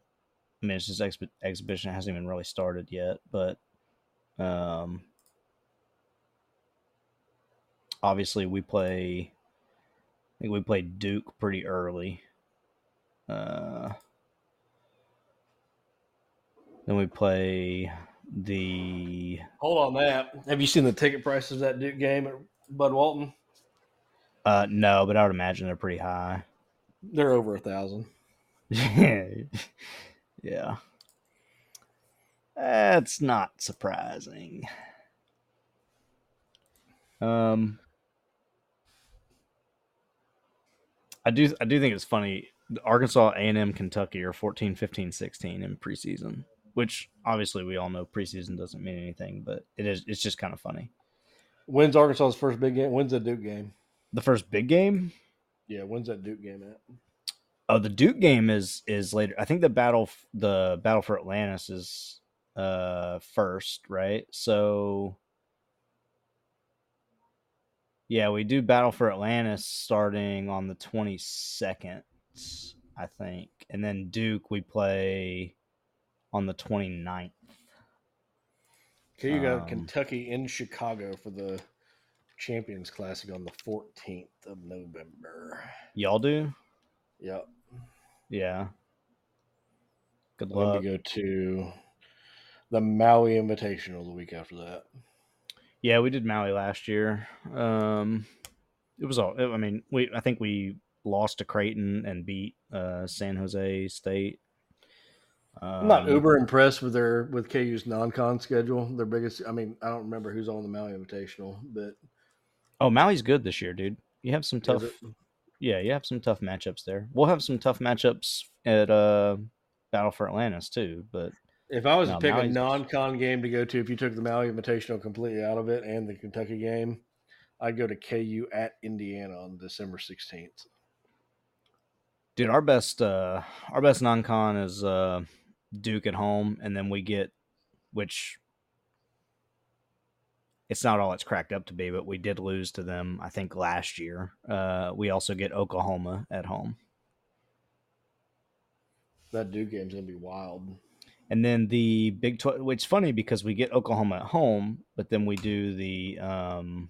B: I mean it's just exp- exhibition hasn't even really started yet, but um obviously we play I think we played Duke pretty early. Uh, then we play the
C: Hold on that. Have you seen the ticket prices of that Duke game at Bud Walton?
B: uh no, but I would imagine they're pretty high.
C: They're over a thousand.
B: yeah. Yeah. That's not surprising. Um I do I do think it's funny Arkansas A&M Kentucky are 14 15 16 in preseason, which obviously we all know preseason doesn't mean anything, but it is it's just kind of funny.
C: When's Arkansas's first big game? When's the Duke game?
B: The first big game
C: Yeah, when's that Duke game at?
B: Oh, the Duke game is is later. I think the battle the battle for Atlantis is uh first, right? So yeah, we do battle for Atlantis starting on the 22nd, I think. And then Duke we play on the 29th.
C: Okay, you got
B: Um,
C: Kentucky in Chicago for the Champions Classic on the 14th of November.
B: Y'all do?
C: Yep.
B: Yeah. Good
C: Let
B: luck.
C: me go to the Maui Invitational the week after that.
B: Yeah, we did Maui last year. Um, it was all. I mean, we. I think we lost to Creighton and beat uh, San Jose State. Um,
C: I'm not uber impressed with their with KU's non-con schedule. Their biggest, I mean, I don't remember who's on the Maui Invitational, but
B: Oh, Maui's good this year, dude. You have some tough. Yeah, you have some tough matchups there. We'll have some tough matchups at uh, Battle for Atlantis too. But
C: if I was
B: No,
C: to pick a non-con game to go to, if you took the Maui Invitational completely out of it and the Kentucky game, I'd go to KU at Indiana on December 16th.
B: dude, our best uh, our best non-con is uh, Duke at home, and then we get, which it's not all it's cracked up to be, but we did lose to them, I think, last year. Uh, we also get Oklahoma at home.
C: That Duke game's gonna be wild.
B: And then the Big 12, which is funny because we get Oklahoma at home, but then we do the. Um,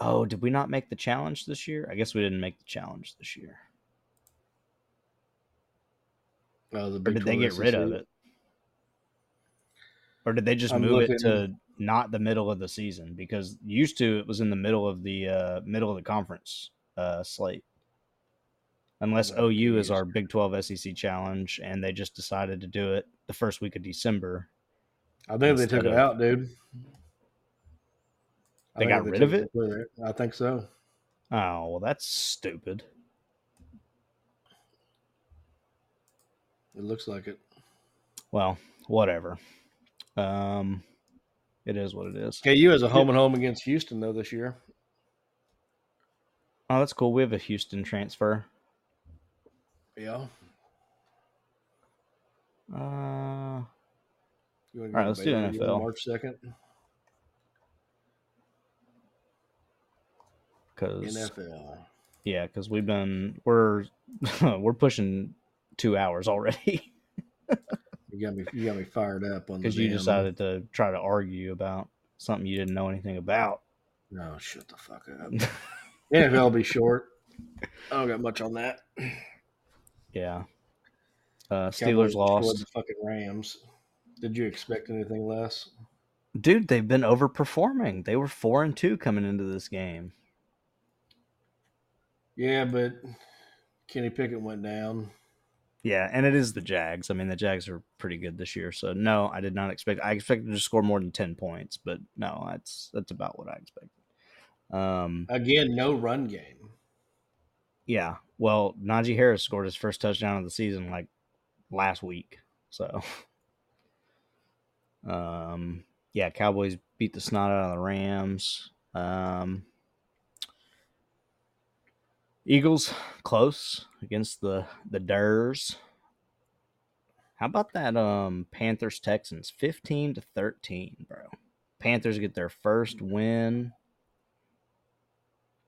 B: oh, did we not make the challenge this year? I guess we didn't make the challenge this year.
C: Oh, the
B: did they get rid of it? Or did they just
C: I'm
B: move it to not the middle of the season? Because used to it was in the middle of the uh, middle of the conference uh, slate. Unless OU is our Big 12 SEC challenge and they just decided to do it the first week of December.
C: I think they took
B: instead
C: it out, dude. I
B: They got rid of
C: took
B: it?
C: I think so.
B: Oh, well, that's stupid.
C: It looks like it.
B: Well, whatever. Um, it is what it is.
C: KU has a home and home against Houston though this year.
B: Oh, that's cool. We have a Houston transfer.
C: Yeah.
B: Uh,
C: You
B: All right, let's do NFL.
C: March second.
B: because
C: NFL.
B: yeah, because we've been we're we're pushing two hours already
C: You got me. You got me fired up on the.
B: because you decided to try to argue about something you didn't know anything about.
C: No, shut the fuck up. NFL will be short. I don't got much on that.
B: Yeah. Uh, Steelers lost.
C: The fucking Rams. Did you expect anything less?
B: Dude, they've been overperforming. They were four and two coming into this game.
C: Yeah, but Kenny Pickett went down.
B: Yeah, and it is the Jags. I mean, the Jags are pretty good this year. So no, I did not expect. I expected to score more than ten points, but no, that's that's about what I expected. Um,
C: Again, no run game.
B: yeah. Well, Najee Harris scored his first touchdown of the season like last week. So, um, yeah, Cowboys beat the snot out of the Rams. Um, Eagles close against the the Durs. How about that um Panthers Texans 15 to 13, bro. Panthers get their first win.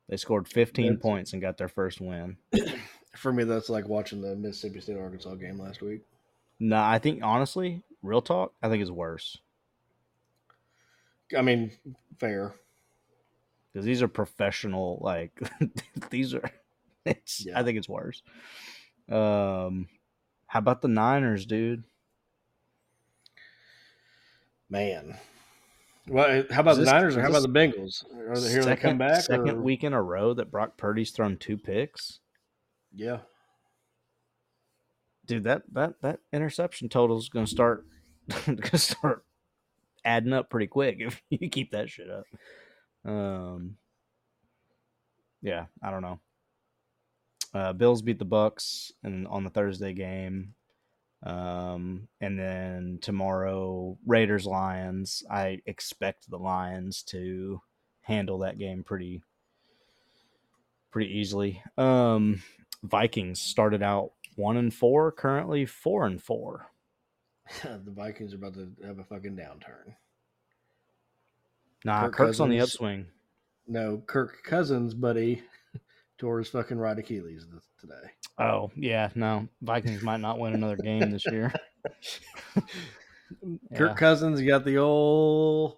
B: They scored 15
C: That's-
B: points and got their first win.
C: For me, that's like watching the Mississippi State Arkansas game last week.
B: No, I think honestly, real talk, I think it's worse
C: I mean, fair.
B: because these are professional. Like these are, it's.
C: Yeah.
B: I think it's worse. Um, how about the Niners, dude?
C: Man. Well, how about the Niners or how about the Bengals? Are they here to come back?
B: Second
C: or-
B: week in a row that Brock Purdy's thrown two picks.
C: Yeah.
B: Dude, that that that interception total is gonna start gonna start adding up pretty quick if you keep that shit up. Um, yeah, I don't know. Uh, Bills beat the Bucks and on the Thursday game, um, and then tomorrow Raiders Lions. I expect the Lions to handle that game pretty pretty easily. Um, Vikings started out one and four, currently four and four.
C: the Vikings are about to have a fucking downturn.
B: Nah,
C: Kirk
B: Kirk's on the upswing.
C: No, Kirk Cousins, buddy, tore his fucking right Achilles today.
B: Oh yeah, no, Vikings might not win another game this year.
C: Kirk Cousins got the old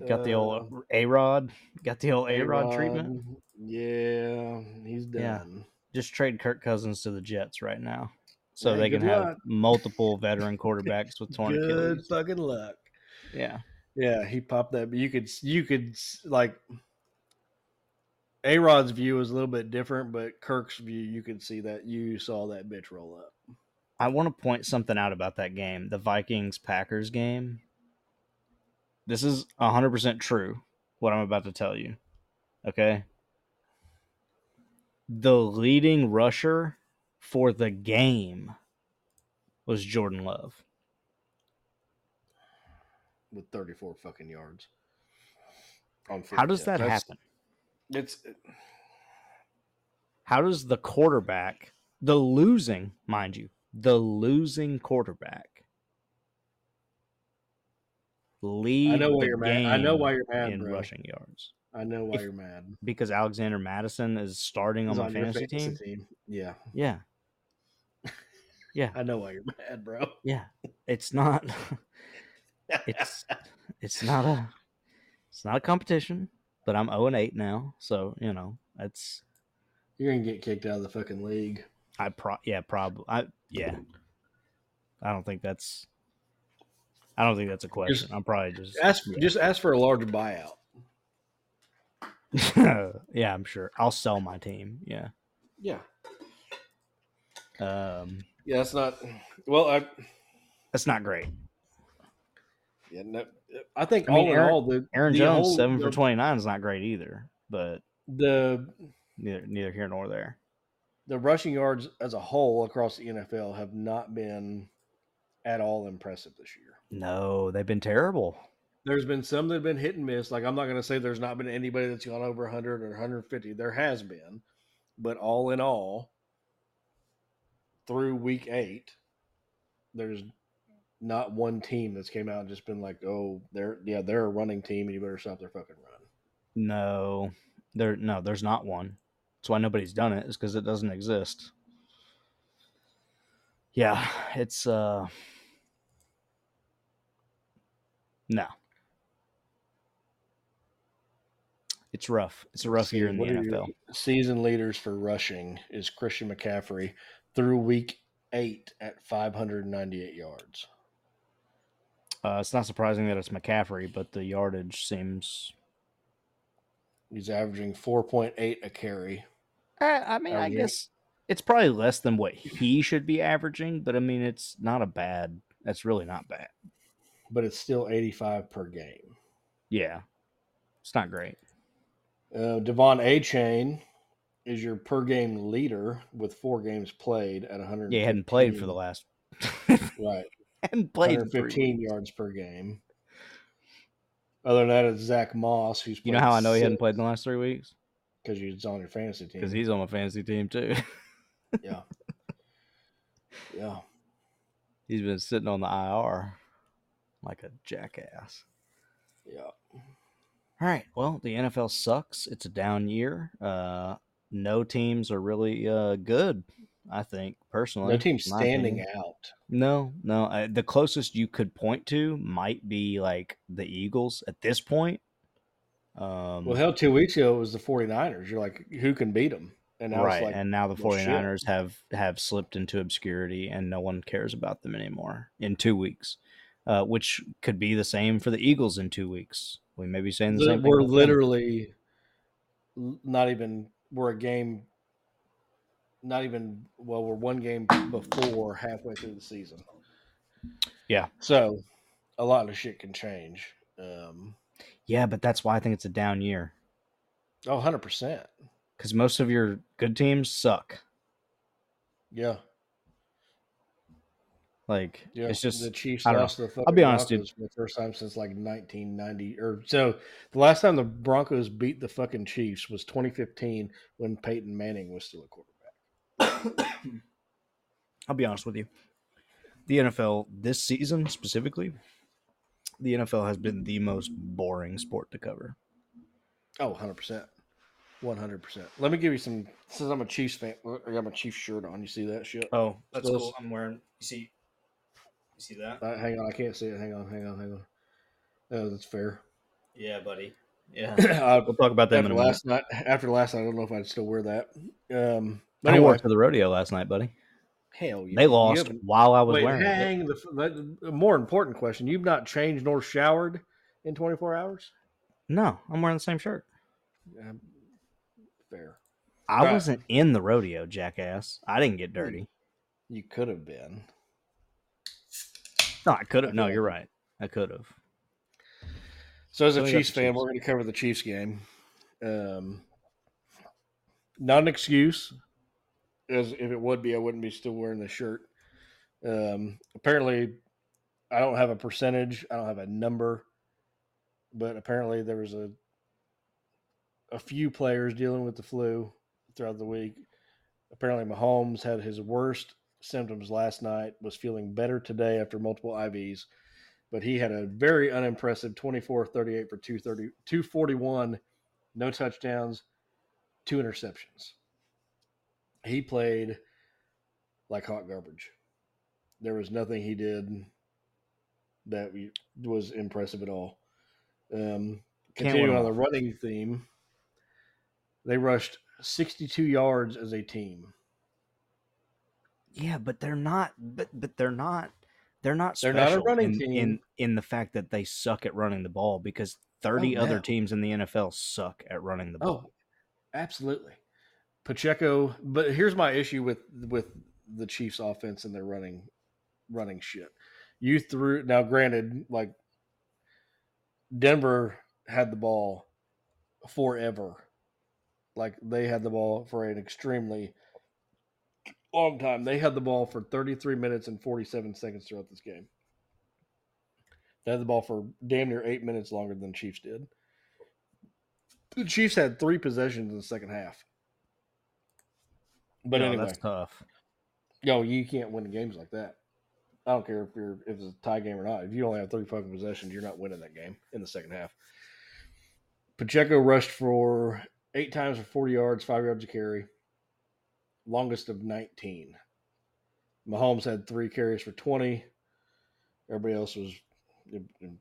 B: Yeah, got the old uh, A Rod, got the old A Rod treatment.
C: Yeah, he's
B: Yeah.
C: done.
B: Just trade Kirk Cousins to the Jets right now, so
C: Hey,
B: they can
C: good
B: have multiple veteran quarterbacks with torn
C: Good
B: Achilles.
C: fucking luck.
B: Yeah,
C: Yeah, he popped that. But you could you could like A Rod's view is a little bit different, but Kirk's view you could see that you saw that bitch roll up.
B: I want to point something out about that game, the Vikings Packers game. This is 100% true, what I'm about to tell you. Okay? The leading rusher for the game was Jordan Love.
C: with 34 fucking yards. On
B: How does that
C: That's-
B: happen?
C: It's
B: How does the quarterback the losing, mind you, the losing quarterback lead
C: I know why
B: the
C: you're mad. I know why you're mad,
B: in
C: bro.
B: rushing yards
C: I know why
B: If-
C: you're mad.
B: because Alexander Mattison is starting on
C: He's
B: my
C: on your
B: fantasy, team.
C: Yeah,
B: Yeah, yeah,
C: I know why you're mad, bro.
B: yeah. It's not. it's it's not a it's not a competition, but I'm 0 and 8 now, so you know it's
C: You're gonna get kicked out of the fucking league.
B: I pro yeah probably I yeah. I don't think that's. I don't think that's a question. I'm probably just
C: Ask
B: yeah.
C: just ask for a larger buyout.
B: yeah, I'm sure. I'll sell my team. Yeah.
C: Yeah,
B: Um,
C: yeah. That's not. Well, I
B: that's not great.
C: yeah. No, I think
B: I mean,
C: all
B: Aaron-
C: in all, the
B: Aaron
C: the
B: Jones
C: whole-
B: seven for twenty nine is not great either, but
C: The
B: neither neither here nor there.
C: the rushing yards as a whole across the NFL have not been at all impressive this year.
B: No, they've been terrible.
C: There's been some that have been hit and miss. Like I'm not going to say there's not been anybody that's gone over 100 or 150. There has been, but all in all, through week eight, there's not one team that's came out and just been like, oh, they're yeah, they're a running team, and you better stop their fucking run.
B: No, there no, there's not one. That's why nobody's done it. Is because it doesn't exist. Yeah, it's uh, no, it's rough. It's a rough
C: See,
B: year in the
C: what are your
B: NFL.
C: Season leaders for rushing is Christian McCaffrey through week eight at 598 yards.
B: Uh, it's not surprising that it's McCaffrey, but the yardage seems.
C: He's averaging 4.8 a carry.
B: Uh, I mean, I
C: yeah.
B: guess it's probably less than what he should be averaging, but I mean, it's not a bad. That's really not bad.
C: but it's still 85 per game.
B: Yeah, it's not great.
C: Uh, Devon A. Chain is your per game leader with four games played at 100.
B: Yeah, he hadn't played for the last.
C: right
B: hadn't played in three
C: 115
B: weeks.
C: yards per game. Other than that, it's Zach Moss who's
B: You know how I know he hadn't played in the last three weeks?
C: because he's on your fantasy team.
B: Because he's on my fantasy team too.
C: yeah, yeah.
B: he's been sitting on the IR like a jackass.
C: Yeah.
B: All right. Well, the NFL sucks. It's a down year. Uh, no teams are really uh, good. I think personally,
C: No team standing
B: opinion.
C: out.
B: No, no. I, the closest you could point to might be like the Eagles at this point. Um,
C: Well, hell, two weeks ago it was the 49ers. You're like, who can beat them? And now
B: right.
C: like,
B: and now the
C: well, shit.
B: 49ers have have slipped into obscurity and no one cares about them anymore in two weeks. Uh, which could be the same for the Eagles in two weeks. We may be saying the
C: li-
B: same thing.
C: we're literally not even, we're a game, not even, well, we're one game before halfway through the season.
B: Yeah.
C: So a lot of shit can change. Um,
B: Yeah, but that's why I think it's a down year
C: oh, 100%.
B: because most of your good teams suck.
C: Yeah.
B: Like
C: Yeah.
B: it's just
C: the Chiefs lost know. the. Fucking
B: I'll be honest, dude.
C: Broncos for the first time since like 1990 or so. The last time the Broncos beat the fucking Chiefs was 2015 when Peyton Manning was still a quarterback.
B: I'll be honest with you. The NFL this season specifically, the NFL has been the most boring sport to cover.
C: Oh, 100%. 100%. Let me give you some since I'm a Chiefs fan. I got my Chiefs shirt on. You see that shit?
B: Oh,
C: that's cool.
B: I'm wearing. You see, you see that?
C: Uh, hang on, I can't see it. Hang on, hang on, hang on. Oh, that's fair.
B: Yeah, buddy. Yeah,
C: uh,
B: we'll talk about that in
C: after
B: a minute.
C: last night, after last night, I don't know if I'd still wear that. Um, but
B: I
C: anyway,
B: wore it to the rodeo last night, buddy.
C: hell, you,
B: They lost while I was
C: Wait,
B: wearing it.
C: hang the, the, the more important question: You've not changed nor showered in 24 hours.
B: No, I'm wearing the same shirt.
C: Um, fair.
B: I
C: Right.
B: wasn't in the rodeo, jackass. I didn't get dirty.
C: You could have been.
B: No, I could have. No, you're right. I could have.
C: So as a
B: So we got
C: Chiefs fan, we're going to cover the Chiefs game. Um, not an excuse, as if it would be, I wouldn't be still wearing the shirt. Um, apparently, I don't have a percentage. I don't have a number, but apparently there was a a few players dealing with the flu throughout the week. Apparently, Mahomes had his worst symptoms last night, was feeling better today after multiple IVs, but he had a very unimpressive 24 38 for 230, 241, no touchdowns, two interceptions. He played like hot garbage. There was nothing he did that we- was impressive at all. Um, continuing on the running theme, they rushed 62 yards as a team.
B: Yeah, but they're not. But but they're not. They're not.
C: They're not a running
B: in,
C: team.
B: in in the fact that they suck at running the ball because thirty
C: Oh,
B: other teams in the NFL suck at running the ball.
C: Oh, absolutely. Pacheco, but here's my issue with with the Chiefs offense and their running running shit. You threw now granted like Denver had the ball forever. Like they had the ball for an extremely long time. They had the ball for 33 minutes and 47 seconds throughout this game. They had the ball for damn near 8 minutes longer than Chiefs did. The Chiefs had three possessions in the second half. But
B: No,
C: anyway,
B: that's tough.
C: yo, you can't win games like that. I don't care if you're if it's a tie game or not. If you only have three fucking possessions, you're not winning that game in the second half. Pacheco rushed for eight times for 40 yards, five yards a carry, longest of 19. Mahomes had three carries for 20. Everybody else was, I mean,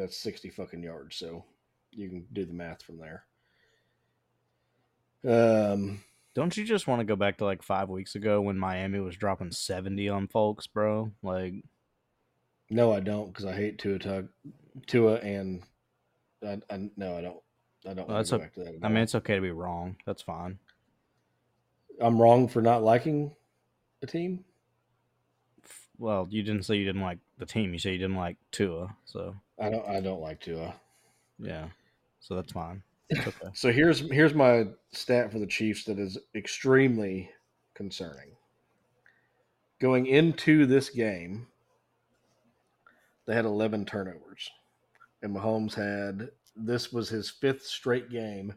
C: that's 60 fucking yards. So you can do the math from there. Um,
B: Don't you just want to go back to like five weeks ago when Miami was dropping seventy on folks, bro? Like,
C: No, I don't because I hate Tua Tug, Tua and I, I no, I don't. I don't.
B: Well,
C: want
B: that's
C: to go
B: a-
C: back to that. at
B: I mean, it's okay to be wrong. That's fine.
C: I'm wrong for not liking a team.
B: Well, you didn't say you didn't like the team. You said you didn't like Tua. So
C: I don't. I don't like Tua.
B: yeah, so that's fine. Okay.
C: So here's here's my stat for the Chiefs that is extremely concerning. Going into this game, they had 11 turnovers, and Mahomes had this was his fifth straight game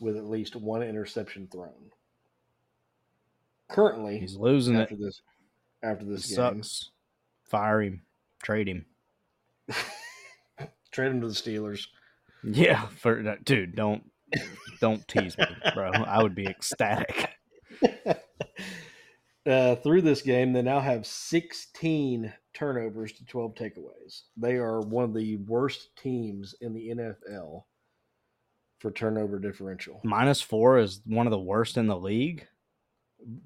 C: with at least one interception thrown. Currently,
B: He's losing
C: after
B: it.
C: this after this game,
B: sucks. Fire him. Trade him.
C: trade him to the Steelers.
B: Yeah, for dude, don't don't tease me, bro. I would be ecstatic.
C: uh, through this game, they now have 16 turnovers to 12 takeaways. They are one of the worst teams in the NFL for turnover differential.
B: Minus four is one of the worst in the league.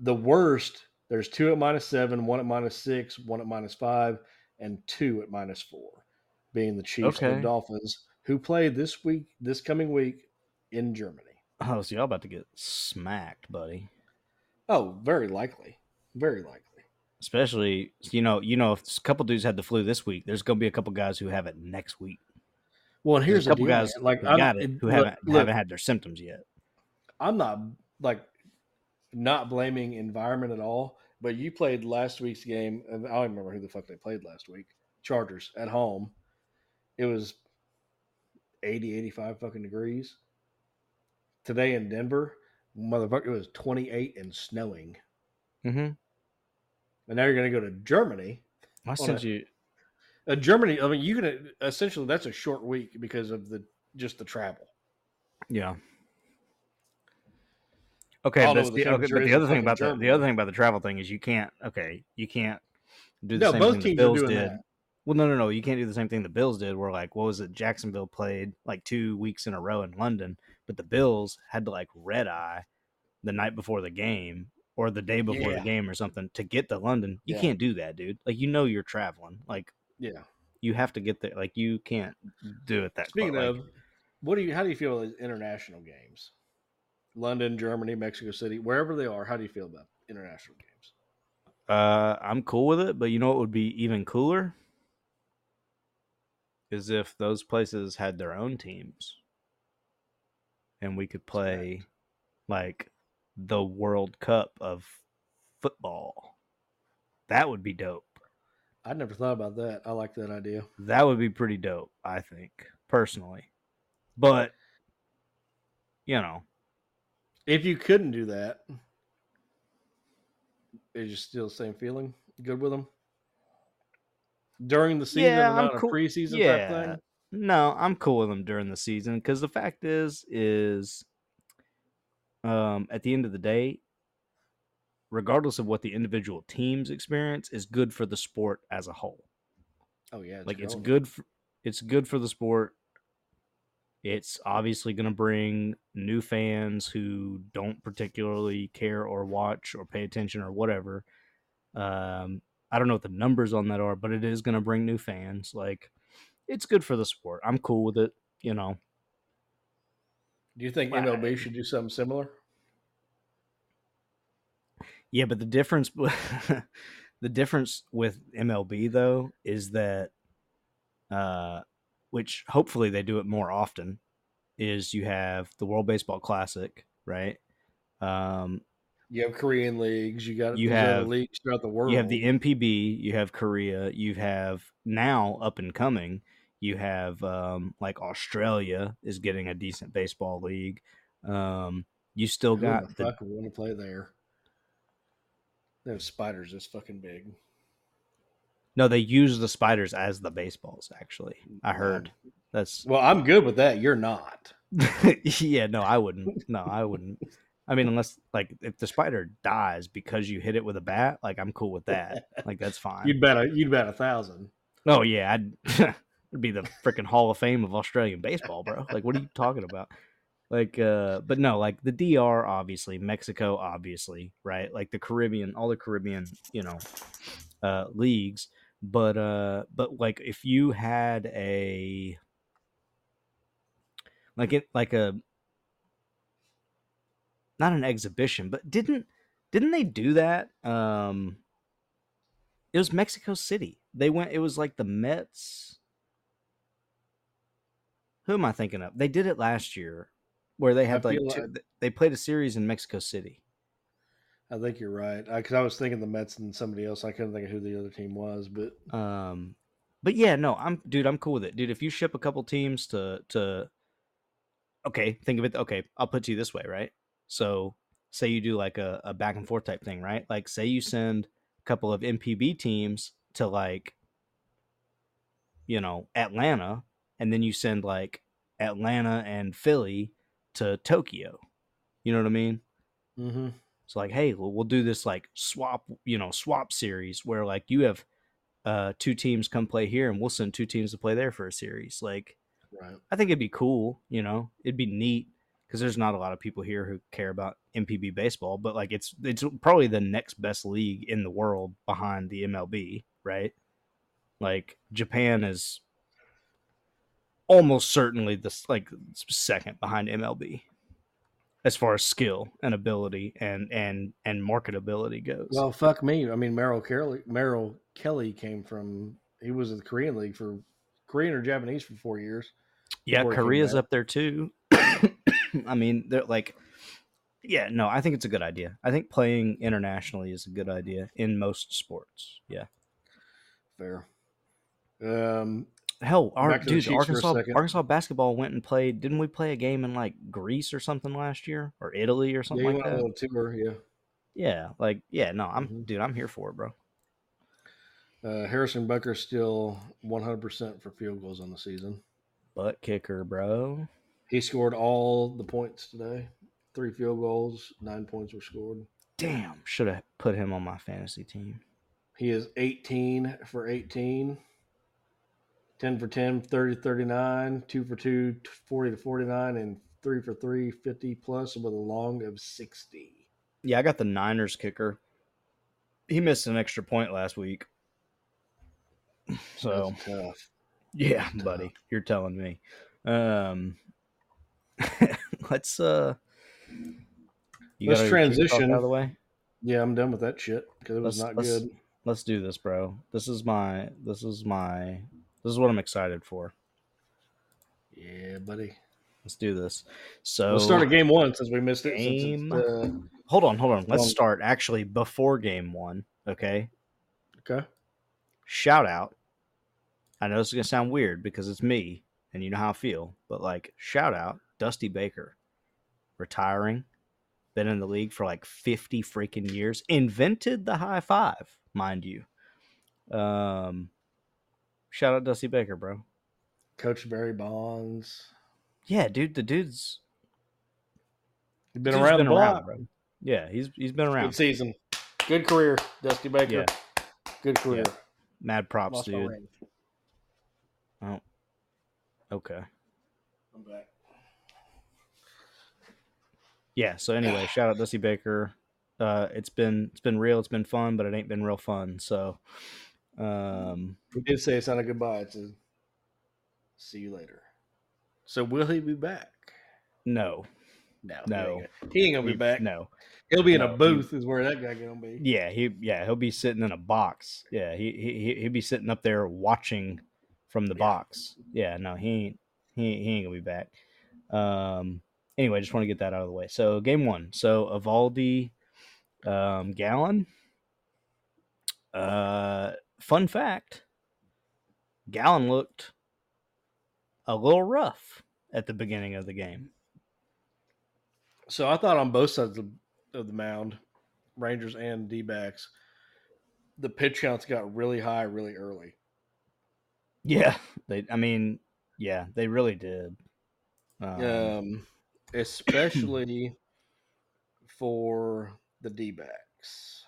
C: The worst, there's two at minus seven, one at minus six, one at minus five, and two at minus four, being the Chiefs
B: Okay.
C: and Dolphins, who play this week, this coming week in Germany.
B: Oh, so y'all about to get smacked, buddy.
C: Oh, very likely. Very likely.
B: Especially, you know, you know, if a couple dudes had the flu this week, there's gonna be a couple guys who have it next week.
C: Well, and
B: There's
C: here's
B: a couple
C: deal,
B: guys
C: man. like
B: who
C: I'm-
B: got it who
C: look-
B: haven't
C: look,
B: haven't had their symptoms yet.
C: I'm not like not blaming environment at all, but you played last week's game, and I don't remember who the fuck they played last week. Chargers at home. It was 80, 85 fucking degrees. Today in Denver, motherfucker, it was 28 and snowing.
B: Mm-hmm.
C: And now you're going to go to Germany.
B: I sent you.
C: Uh, Germany, I mean, you can essentially that's a short week because of the just the travel.
B: Yeah. Okay,
C: I don't know
B: that's
C: the
B: the, okay, but the other thing about the, the other thing about the travel thing is you can't. Okay, you can't do the
C: No,
B: same
C: both
B: thing the
C: teams are
B: Bills
C: doing
B: did.
C: that.
B: Well, no, no, no. You can't do the same thing the Bills did. Where like, what was it? Jacksonville played like two weeks in a row in London, but the Bills had to like red eye the night before the game or the day before
C: Yeah.
B: the game or something to get to London. You
C: Yeah.
B: can't do that, dude. Like, you know, you're traveling. Like,
C: Yeah.
B: you have to get there. Like, you can't do it that.
C: Way.
B: Speaking
C: of, what do you? How do you feel about international games? London, Germany, Mexico City, wherever they are. How do you feel about international games?
B: Uh, I'm cool with it, but you know what would be even cooler? Is if those places had their own teams and we could play like the World Cup of football. That would be dope.
C: I never thought about that. I like that idea.
B: That would be pretty dope, I think, personally. But you know,
C: If you couldn't do that, Is you still the same feeling? Good with them during the season,
B: Yeah, I'm
C: not
B: cool-
C: a preseason type
B: yeah.
C: thing.
B: No, I'm cool with them during the season because the fact is, is um, at the end of the day, regardless of what the individual teams experience, is good for the sport as a whole.
C: Oh yeah,
B: like it's good for, it's good for the sport it's obviously going to bring new fans who don't particularly care or watch or pay attention or whatever um i don't know what the numbers on that are but it is going to bring new fans like it's good for the sport i'm cool with it you know
C: Do you think MLB should do something similar?
B: Yeah, but the difference the difference with MLB though is that uh which hopefully they do it more often is you have the World Baseball Classic, right? Um
C: You have Korean leagues. You got
B: You have-
C: leagues throughout the world.
B: you have the NPB, you have Korea, you have now up and coming, you have um like Australia is getting a decent baseball league. Um you still
C: Who
B: got
C: the
B: the
C: fuck want to play there? They have spiders this fucking big.
B: No, they use the spiders as the baseballs actually. I heard. That's
C: Well, I'm good with that. You're not.
B: yeah, no, I wouldn't. No, I wouldn't. I mean, unless like if the spider dies because you hit it with a bat, like I'm cool with that. Like that's fine.
C: You'd bet a you'd bet a thousand.
B: oh yeah, I'd it'd be the freaking Hall of Fame of Australian baseball, bro. Like what are you talking about? Like uh but no, like the DR obviously, Mexico obviously, right? Like the Caribbean, all the Caribbean, you know, uh leagues, but uh but like if you had a like it like a not an exhibition, but didn't didn't they do that? Um it was Mexico City. They went it was like the Mets. Who am I thinking of? They did it last year where they had like two,
C: like-
B: they played a series in Mexico City.
C: I think you're right. Because I, was thinking the Mets and somebody else. I couldn't think of who the other team was, but
B: Um, but yeah, no, I'm dude. I'm cool with it, dude. If you ship a couple teams to to, okay, think of it. Okay, I'll put it to you this way, right? So, say you do like a, a back and forth type thing, right? Like, say you send a couple of NPB teams to like, you know, Atlanta, and then you send like Atlanta and Philly to Tokyo. You know what I mean?
C: mm-hmm.
B: So like, hey, well, we'll do this like swap, you know, swap series where like you have uh two teams come play here and we'll send two teams to play there for a series. Like
C: right.
B: I think it'd be cool, you know. It'd be neat because there's not a lot of people here who care about NPB baseball, but like it's it's probably the next best league in the world behind the MLB, right? Like Japan is almost certainly the like second behind MLB as far as skill and ability and and and marketability goes.
C: Well, fuck me. I mean, Merrill Kelly. Merrill Kelly came from. He was in the Korean League for Korean or Japanese for four years.
B: yeah,
C: before he came
B: Korea's up there too. I mean, they're like, yeah, no, I think it's a good idea. I think playing internationally is a good idea in most sports. Yeah,
C: Fair. Um,
B: hell, our
C: Back to the
B: dude, Arkansas. Arkansas basketball went and played. Didn't we play a game in like Greece or something last year or Italy or
C: yeah,
B: something
C: he
B: like
C: went on a
B: that?
C: little tour. Yeah.
B: Yeah, like yeah, no, I'm
C: Mhm.
B: dude, I'm here for it, bro.
C: Uh, Harrison Butker's still 100% for field goals on the season.
B: Butt kicker, bro.
C: He scored all the points today. Three field goals, nine points were scored.
B: Damn, should have put him on my fantasy team.
C: He is 18 for 18, 10 for 10, 30 39, 2 for 2, 40 to 49, and 3 for 3, 50 plus with a long of 60.
B: Yeah, I got the Niners kicker. He missed an extra point last week. So
C: That's tough.
B: yeah,
C: tough.
B: buddy, you're telling me. Um, let's uh,
C: Let's
B: got your Chiefs talk
C: transition.
B: out of the way.
C: Yeah, I'm done with that shit because it was
B: Let's-
C: not
B: let's-
C: good.
B: Let's do this, bro. This is my. This is my. This is what I'm excited for.
C: Yeah, buddy.
B: Let's do this. So
C: Let's start at game one since we missed it.
B: Game-
C: uh,
B: hold on, hold on. Let's start actually before game one. Okay.
C: okay.
B: shout out. I know this is gonna sound weird because it's me and you know how I feel, but like shout out Dusty Baker retiring been in the league for like 50 freaking years, invented the high five, mind you. Um, shout out Dusty Baker, bro.
C: Coach Barry Bonds.
B: Yeah, dude, the dude's
C: He's been
B: dude's
C: around
B: been
C: the block.
B: bro. Yeah, he's he's been around.
C: Good season. Good career, Dusty Baker.
B: Yeah.
C: Good career.
B: Mad props,
C: Lost
B: dude.
C: ring.
B: Okay.
C: I'm back.
B: Yeah. So anyway, shout out Dusty Baker. Uh, it's been it's been real. It's been fun, but it ain't been real fun. So, um,
C: He did say it's not a goodbye. It's a see you later. So will he be back?
B: no,
C: No.
B: No.
C: He ain't gonna, he ain't gonna be
B: He-
C: back.
B: No.
C: He'll be in
B: No,
C: a
B: he-
C: booth, is where that guy gonna be.
B: Yeah, he yeah he'll be sitting in a box. Yeah, he he he'll be sitting up there watching from the
C: Yeah.
B: box. Yeah, no, he ain't he he ain't gonna be back. Um. Anyway, just want to get that out of the way. So game one. So Eovaldi, um, Gallen. Uh, fun fact. Gallen looked a little rough at the beginning of the game.
C: So I thought on both sides of, of the mound, Rangers and D backs, the pitch counts got really high really early.
B: Yeah, they. I mean, yeah, they really did. Um,
C: Um, especially for the D backs.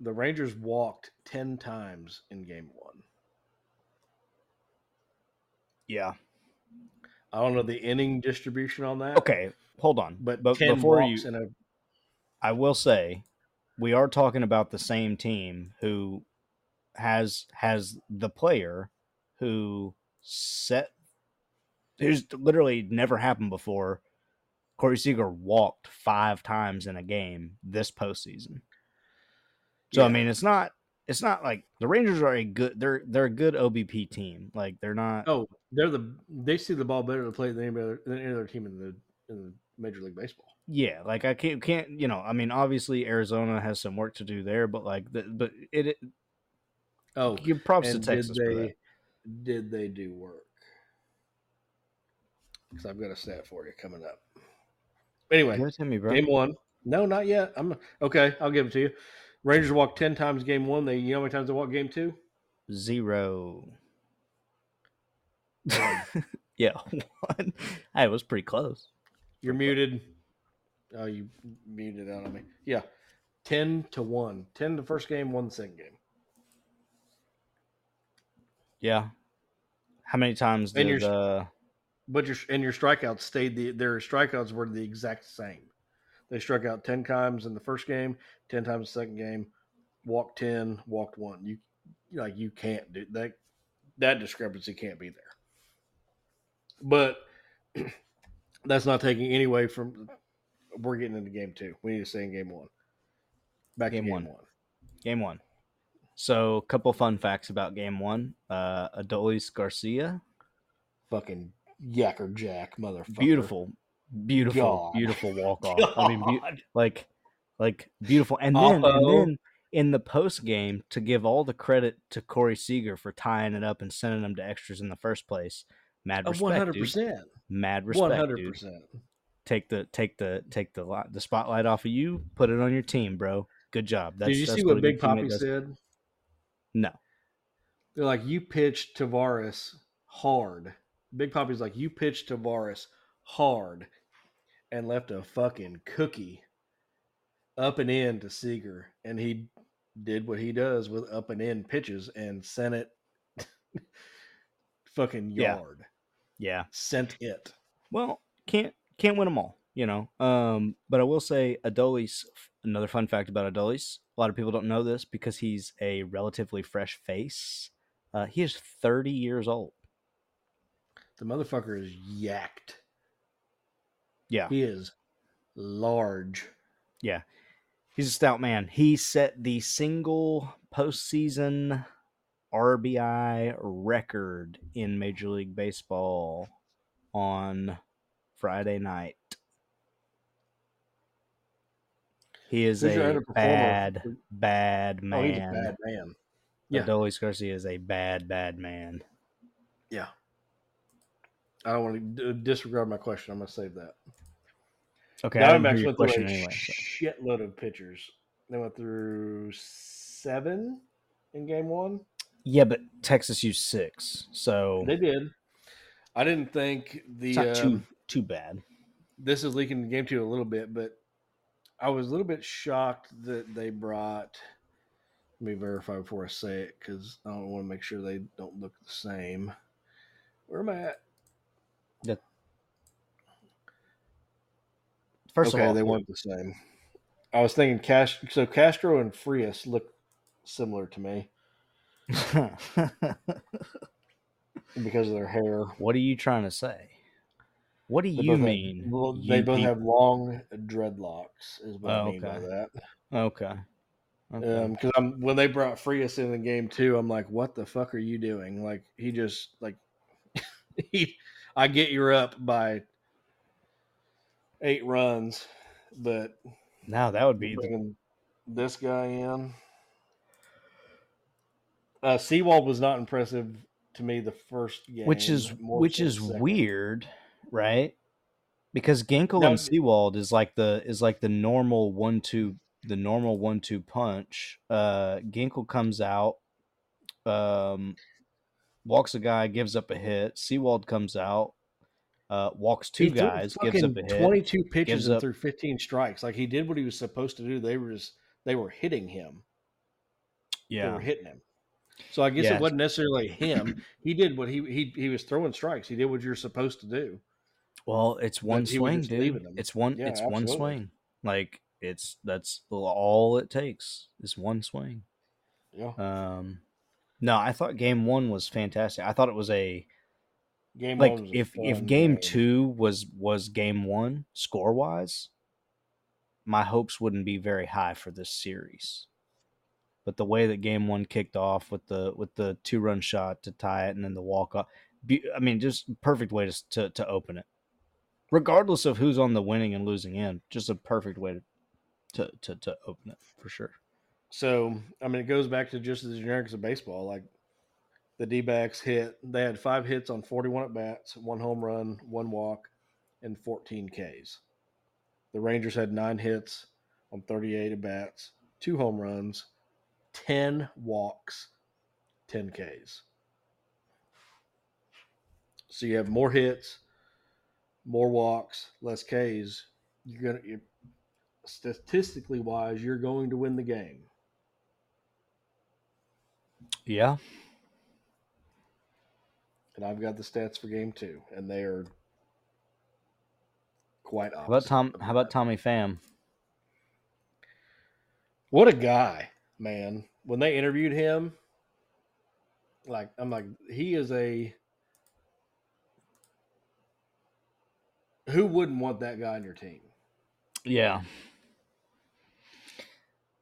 C: The Rangers walked 10 times in game one.
B: yeah.
C: I don't know the inning distribution on that.
B: Okay, hold on.
C: But,
B: but
C: 10
B: before you,
C: walks in a
B: I will say, we are talking about the same team who has has the player who set who's literally never happened before. Corey Seager walked five times in a game this postseason. So I mean, it's not it's not like the Rangers are a good they're they're a good OBP team. Like they're not.
C: Oh, they're the they see the ball better to play than any other, than any other team in the in the Major League Baseball.
B: Yeah, like I can't can't you know I mean obviously Arizona has some work to do there, but like the, but it, it
C: Oh,
B: give props to Texas
C: they did they do work? Because I've got a stat for you coming up. Anyway,
B: Give it to me, bro.
C: game one. No, not yet. I'm okay. I'll give it to you. Rangers walked ten times game one. They you know how many times they walked game two?
B: Zero. Yeah, one. Hey, it was pretty close.
C: You're muted. Oh, you muted out on me. Yeah, ten to one. Ten the first game, one the second game.
B: Yeah. How many times
C: And
B: did uh
C: But your and your strikeouts stayed the their strikeouts were the exact same. They struck out ten times in the first game, ten times the second game, walked ten, walked one. You like you can't do that. That discrepancy can't be there. But that's not taking any away from. We're getting into game two. We need to stay in game one. Back
B: Game
C: to game
B: one.
C: one.
B: game one? So, a couple fun facts about game one. Uh Adolis Garcia,
C: Fucking Yackerjack, motherfucker.
B: beautiful, beautiful,
C: God.
B: beautiful walk off. I mean,
C: God.
B: like, like beautiful. And then, and then in the post game, to give all the credit to Corey Seager for tying it up and sending them to extras in the first place. Mad
C: Uh,
B: respect,
C: One hundred
B: dude.
C: percent.
B: Mad respect,
C: hundred
B: dude.
C: percent.
B: Take the take the take the the spotlight off of you. Put it on your team, bro. Good job. That's,
C: Did you see
B: what
C: what Big Poppy said?
B: No.
C: They're like, you pitched Taveras hard. Big Poppy's like, you pitched Taveras hard and left a fucking cookie up and in to Seager. And he did what he does with up and in pitches and sent it fucking
B: Yeah.
C: yard.
B: Yeah.
C: Sent it.
B: Well, can't can't win them all, you know. Um, but I will say Adolis. Another fun fact about Adolis: a lot of people don't know this because he's a relatively fresh face. Uh, he is 30 years old.
C: The motherfucker is yacked.
B: Yeah,
C: He is large.
B: yeah, he's a stout man. He set the single postseason RBI record in Major League Baseball on Friday night. He is a bad, bad man.
C: Oh, he's a bad man. Yeah.
B: Adolis Garcia is a bad, bad man.
C: Yeah. I don't want to disregard my question. I'm going to save that.
B: Okay, I didn't hear
C: Diamondbacks went through
B: question
C: a
B: anyway. so-
C: shitload of pitchers. They went through seven in game one.
B: Yeah, but Texas used six, so
C: They did. I didn't think the
B: not too
C: um,
B: too bad.
C: this is leaking the game two a little bit, but I was a little bit shocked that they brought. Let me verify before I say it because I don't want to make sure they don't look the same. Where am I at?
B: First
C: okay,
B: of all,
C: they weren't the same. I was thinking Cash. So Castro and Frias look similar to me because of their hair.
B: what are you trying to say? What do
C: They
B: you
C: both have-
B: mean?
C: well, they both
B: peop-
C: have long dreadlocks. Is what
B: Oh,
C: I mean by
B: okay.
C: that.
B: okay. okay.
C: Um, because I'm when they brought Frias in the game too, I'm like, what the fuck are you doing? Like he just like he, I get you're up by eight runs, but
B: now that would be the,
C: this guy in. Uh, Sewald was not impressive to me the first game,
B: which is which is
C: second.
B: weird, right? Because Ginkel
C: Now-
B: and Sewald is like the is like the normal one two the normal one two punch. Uh Ginkel comes out, um walks a guy, gives up a hit. Sewald comes out, uh walks two guys, gives up a hit.
C: 22 pitches and
B: up-
C: threw 15 strikes. Like he did what he was supposed to do. They were just they were hitting him.
B: Yeah, they
C: were hitting him. So I guess
B: Yeah.
C: it wasn't necessarily him. he did what he he he was throwing strikes. He did what you're supposed to do.
B: Well, it's one swing, dude. It's one
C: Yeah,
B: it's one swing. Like it's that's all it takes is one swing.
C: Yeah.
B: Um, no, I thought game one was fantastic. I thought it was a
C: Game
B: like if if
C: fun
B: game two was was game one score wise, my hopes wouldn't be very high for this series. But the way that game one kicked off with the with the two run shot to tie it and then the walk off, I mean, just perfect way to, to to open it. Regardless of who's on the winning and losing end, just a perfect way to to to, to open it for sure.
C: So I mean, it goes back to just the generic of baseball. Like the D backs hit, they had five hits on 41 at bats, one home run, one walk, and 14 Ks. The Rangers had nine hits on 38 at bats, two home runs, 10 walks, 10 Ks. So you have more hits, more walks, less Ks. You're gonna statistically wise, you're going to win the game.
B: Yeah,
C: and I've got the stats for game two, and they are quite
B: how about Tom? How about. Tommy Pham?
C: What a guy, man! When they interviewed him, like I'm like, he is a who wouldn't want that guy on your team?
B: Yeah.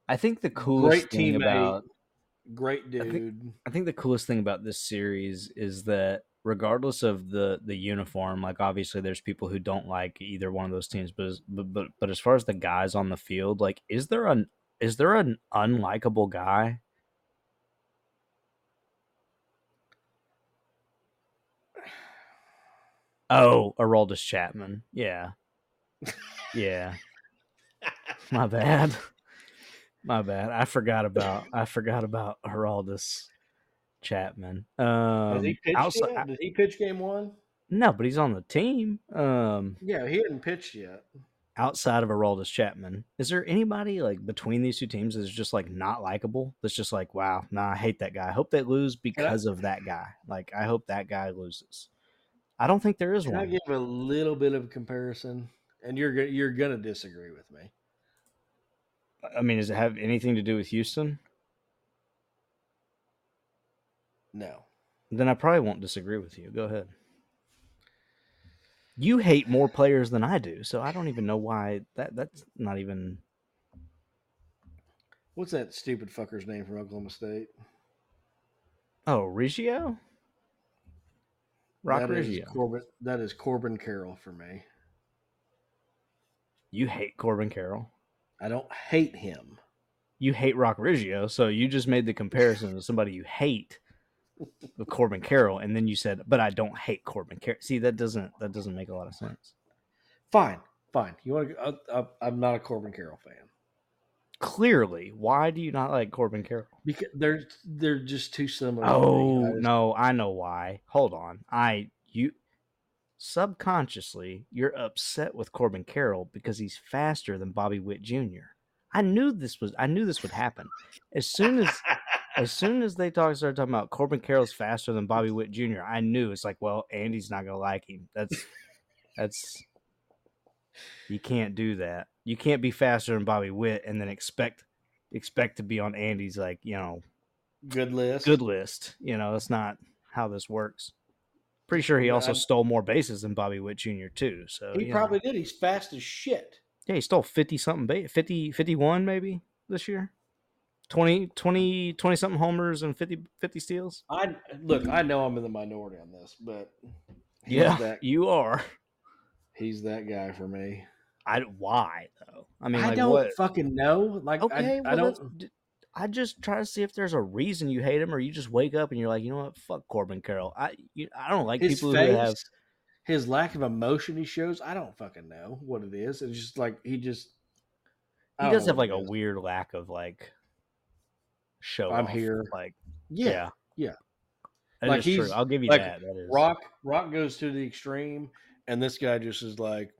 B: I think the coolest
C: Great
B: thing
C: teammate.
B: about
C: Great
B: I think-
C: dude.
B: I think the coolest thing about this series is that regardless of the the uniform, like obviously there's people who don't like either one of those teams, but but, but but as far as the guys on the field, like is there an is there an unlikable guy? Oh, Aroldis Chapman. Yeah. Yeah. My bad. My bad. I forgot about I forgot about Aroldis Chapman. Um
C: Has he pitched
B: outside-
C: yet? Did he pitch game one?
B: No, but he's on the team. Um
C: Yeah, he hadn't pitched yet.
B: outside of Aroldis Chapman, is there anybody like between these two teams that's just like not likable? That's just like, wow, nah, I hate that guy. I hope they lose because of that guy. Like, I hope that guy loses. I don't think there is
C: one. I give a little bit of comparison? And you're you're gonna disagree with me.
B: I mean, does it have anything to do with Houston?
C: No.
B: Then I probably won't disagree with you. Go ahead. You hate more players than I do, so I don't even know why that that's not even
C: What's that stupid fucker's name from Oklahoma State?
B: Oh, Riggio? Rock
C: That is
B: Riggio.
C: Corbin, that is Corbin Carroll for me.
B: You hate Corbin Carroll.
C: I don't hate him.
B: You hate Roc Riggio, so you just made the comparison to somebody you hate with Corbin Carroll, and then you said, "But I don't hate Corbin Carroll." See, that doesn't that doesn't make a lot of sense.
C: Fine, fine. You want to? I, I, I'm not a Corbin Carroll fan
B: Clearly, why do you not like Corbin Carroll?
C: because they're they're just too similar. to me.
B: Oh
C: I just-
B: no, I know why. Hold on. I you subconsciously you're upset with Corbin Carroll because he's faster than Bobby Witt Jr. I knew this was I knew this would happen. As soon as as soon as they talk started talking about Corbin Carroll's faster than Bobby Witt Jr., I knew it's like, well, Andy's not gonna like him. That's that's you can't do that. You can't be faster than Bobby Witt and then expect expect to be on Andy's like, you know,
C: good list.
B: good list. You know, that's not how this works. Pretty sure he also stole more bases than Bobby Witt Jr. too. So
C: He
B: know.
C: probably did. He's fast as shit.
B: yeah, he stole 50 something ba- 50 51 maybe this year. 20 20 20 something homers and 50 50 steals.
C: I look. I know I'm in the minority on this, but he's
B: Yeah,
C: that,
B: you are.
C: he's that guy for me.
B: I why though? I mean,
C: I
B: like
C: don't
B: what?
C: fucking know. Like
B: Okay,
C: I,
B: well,
C: I don't.
B: I just try to see if there's a reason you hate him, or you just wake up and you're like, you know what, fuck Corbin Carroll. I you, I don't like
C: His
B: people
C: face,
B: who have.
C: his lack of emotion he shows. I don't fucking know what it is. It's just like he just.
B: He does have like a weird lack of like show.
C: I'm
B: off,
C: here.
B: Like
C: Yeah.
B: yeah,
C: yeah. Like,
B: is true.
C: he's-
B: I'll give you
C: like,
B: that. That is
C: Rock Rock goes to the extreme, and this guy just is like,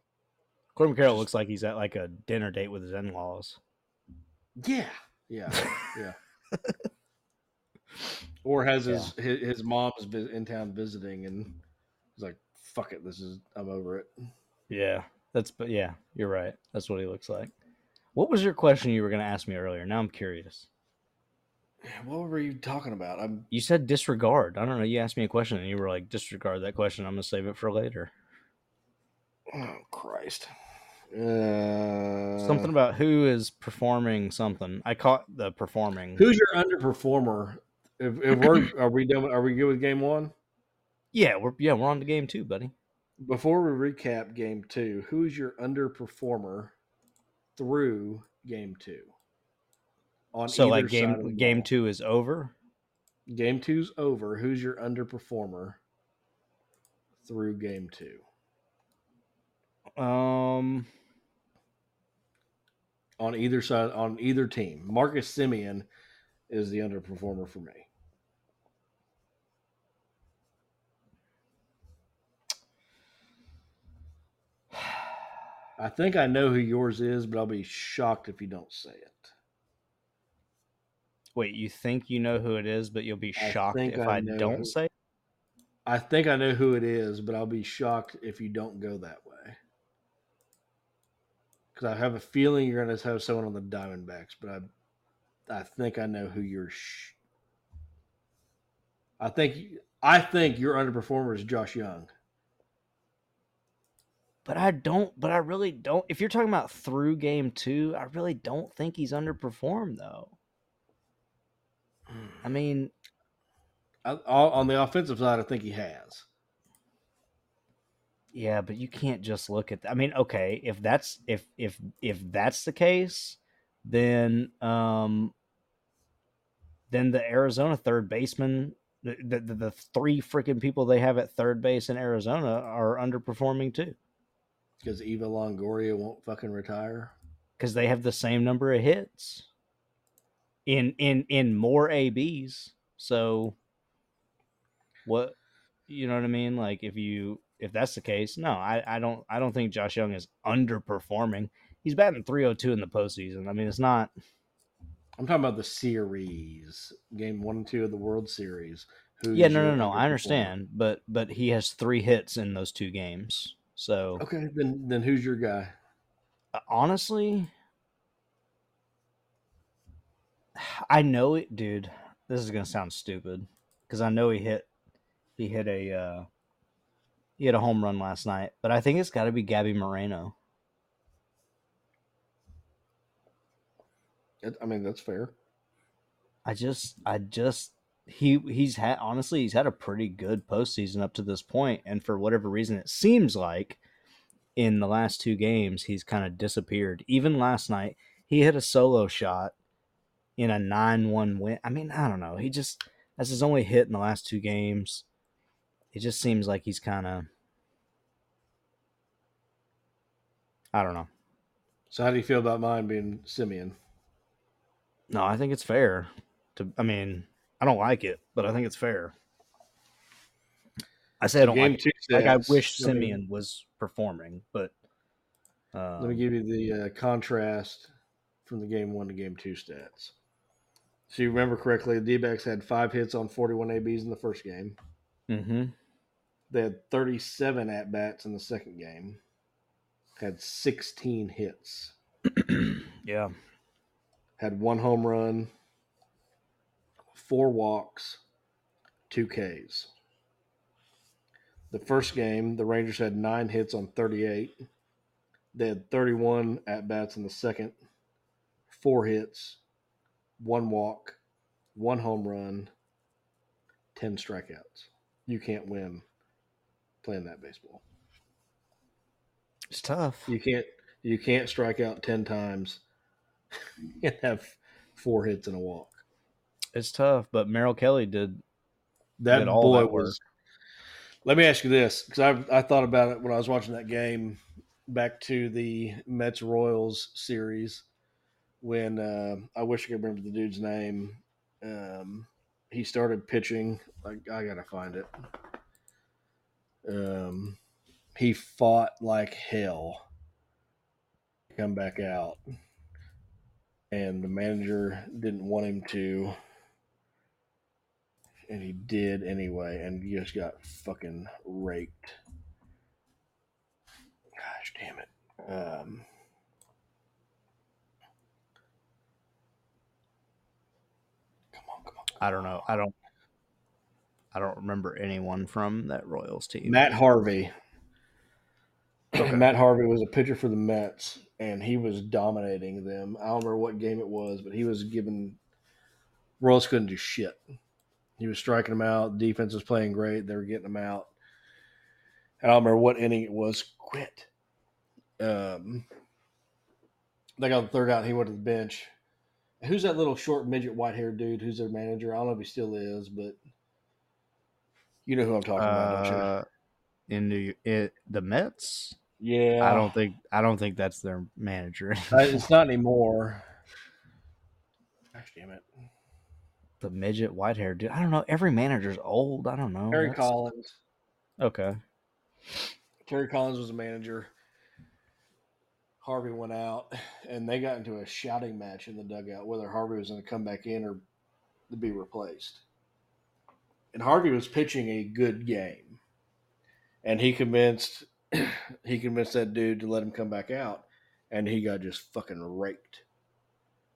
B: Corbin Carroll
C: just-
B: looks like he's at like a dinner date with his in-laws.
C: yeah, yeah, yeah. or has his, his his mom's in town visiting, and he's like, "Fuck it, this is I'm over it."
B: Yeah, that's but yeah, you're right. That's what he looks like. What was your question you were going to ask me earlier? Now I'm curious.
C: What were you talking about? I'm
B: You said disregard. I don't know. You asked me a question and you were like, disregard that question. I'm going to save it for later.
C: oh Christ. Uh,
B: something about who is performing something. I caught the performing.
C: who's your underperformer? If, if we're are we done? Are we good with game one?
B: Yeah, we're yeah we're on the game too, buddy.
C: Before we recap game two, who's your underperformer through game two? On
B: So like game
C: of
B: game
C: ball.
B: two is over.
C: Game two's over. Who's your underperformer through game two?
B: Um,
C: On either side, on either team. Marcus Semien is the underperformer for me. I think I know who yours is, but I'll be shocked if you don't say it.
B: wait, you think you know who it is, but you'll be shocked
C: think
B: if
C: I
B: I, don't
C: who-
B: say. it?
C: I think I know who it is, but I'll be shocked if you don't go that way. Because I have a feeling you're going to have someone on the Diamondbacks, but I, I think I know who you're. Sh- I think I think your underperformer is Josh Jung.
B: But I don't. But I really don't. If you're talking about through game two, I really don't think he's underperformed though. I mean,
C: I, on the offensive side, I think he has.
B: Yeah, but you can't just look at. I mean, okay, if that's if if if that's the case, then um, then the Arizona third baseman, the the, the, the three freaking people they have at third base in Arizona are underperforming too
C: Because Evan Longoria won't fucking retire.
B: because they have the same number of hits in in in more ABs. So what you know what I mean? Like if you if that's the case, no, I, I don't I don't think Josh Jung is underperforming. He's batting 302 in the postseason. I mean, it's not
C: I'm talking about the series, game one and two of the World Series. Who's
B: Yeah, no, no, no. I understand, but but he has 3 hits in those two games. So,
C: Okay, then then who's your guy?
B: uh, honestly, I know it, dude. This is going to sound stupid cuz I know he hit he hit a uh he had a home run last night, but I think it's got to be Gabby Moreno.
C: I mean, that's fair.
B: I just, I just, he he's had honestly he's had a pretty good postseason up to this point, and for whatever reason, it seems like in the last two games he's kind of disappeared. Even last night, he hit a solo shot in a nine-one win. I mean, I don't know. He just that's his only hit in the last two games. It just seems like he's kind of I don't know.
C: So how do you feel about mine being Semien?
B: No, I think it's fair. To I mean, I don't like it, but I think it's fair. I say I don't
C: Game
B: like, it. like I wish Semien was performing, but um,
C: Let me give you the uh, contrast from the game one to game two stats. So you remember correctly, the D-backs had five hits on 41 ABs in the first game.
B: hmm
C: They had 37 at bats in the second game. Had 16 hits.
B: yeah,
C: Had one home run, four walks, two Ks. The first game, the Rangers had nine hits on 38. They had 31 at bats in the second, four hits, one walk, one home run, 10 strikeouts. You can't win playing that baseball.
B: it's tough.
C: You can't you can't strike out 10 times and have four hits and a walk.
B: It's tough, but Merrill Kelly did.
C: That
B: Did all
C: boy
B: that
C: was. Let me ask you this, because I I thought about it when I was watching that game. Back to the Mets Royals series, when uh, I wish I could remember the dude's name. Um, he started pitching. Like I gotta find it. Um, he fought like hell. to Come back out, and the manager didn't want him to and he did anyway, and he just got fucking raped. Gosh damn it. Um, come on, come on.
B: I don't know. I don't. I don't remember anyone from that Royals team.
C: Matt Harvey. Matt Harvey was a pitcher for the Mets, and he was dominating them. I don't remember what game it was, but he was giving Royals couldn't do shit. He was striking them out. Defense was playing great. They were getting them out. I don't remember what inning it was. Quit. Um, they got the third out. And he went to the bench. Who's that little short midget white haired dude? Who's their manager? I don't know if he still is, but you know who I'm talking about, don't you?
B: Uh, in New it, the Mets.
C: Yeah,
B: I don't think. I don't think that's their manager.
C: Uh, It's not anymore. Gosh damn it.
B: the midget white hair dude. I don't know. Every manager's old. I don't know.
C: Terry
B: That's-
C: Collins.
B: Okay.
C: Terry Collins was a manager. Harvey went out, and they got into a shouting match in the dugout whether Harvey was going to come back in or to be replaced. And Harvey was pitching a good game, and he convinced he convinced that dude to let him come back out, and he got just fucking raked.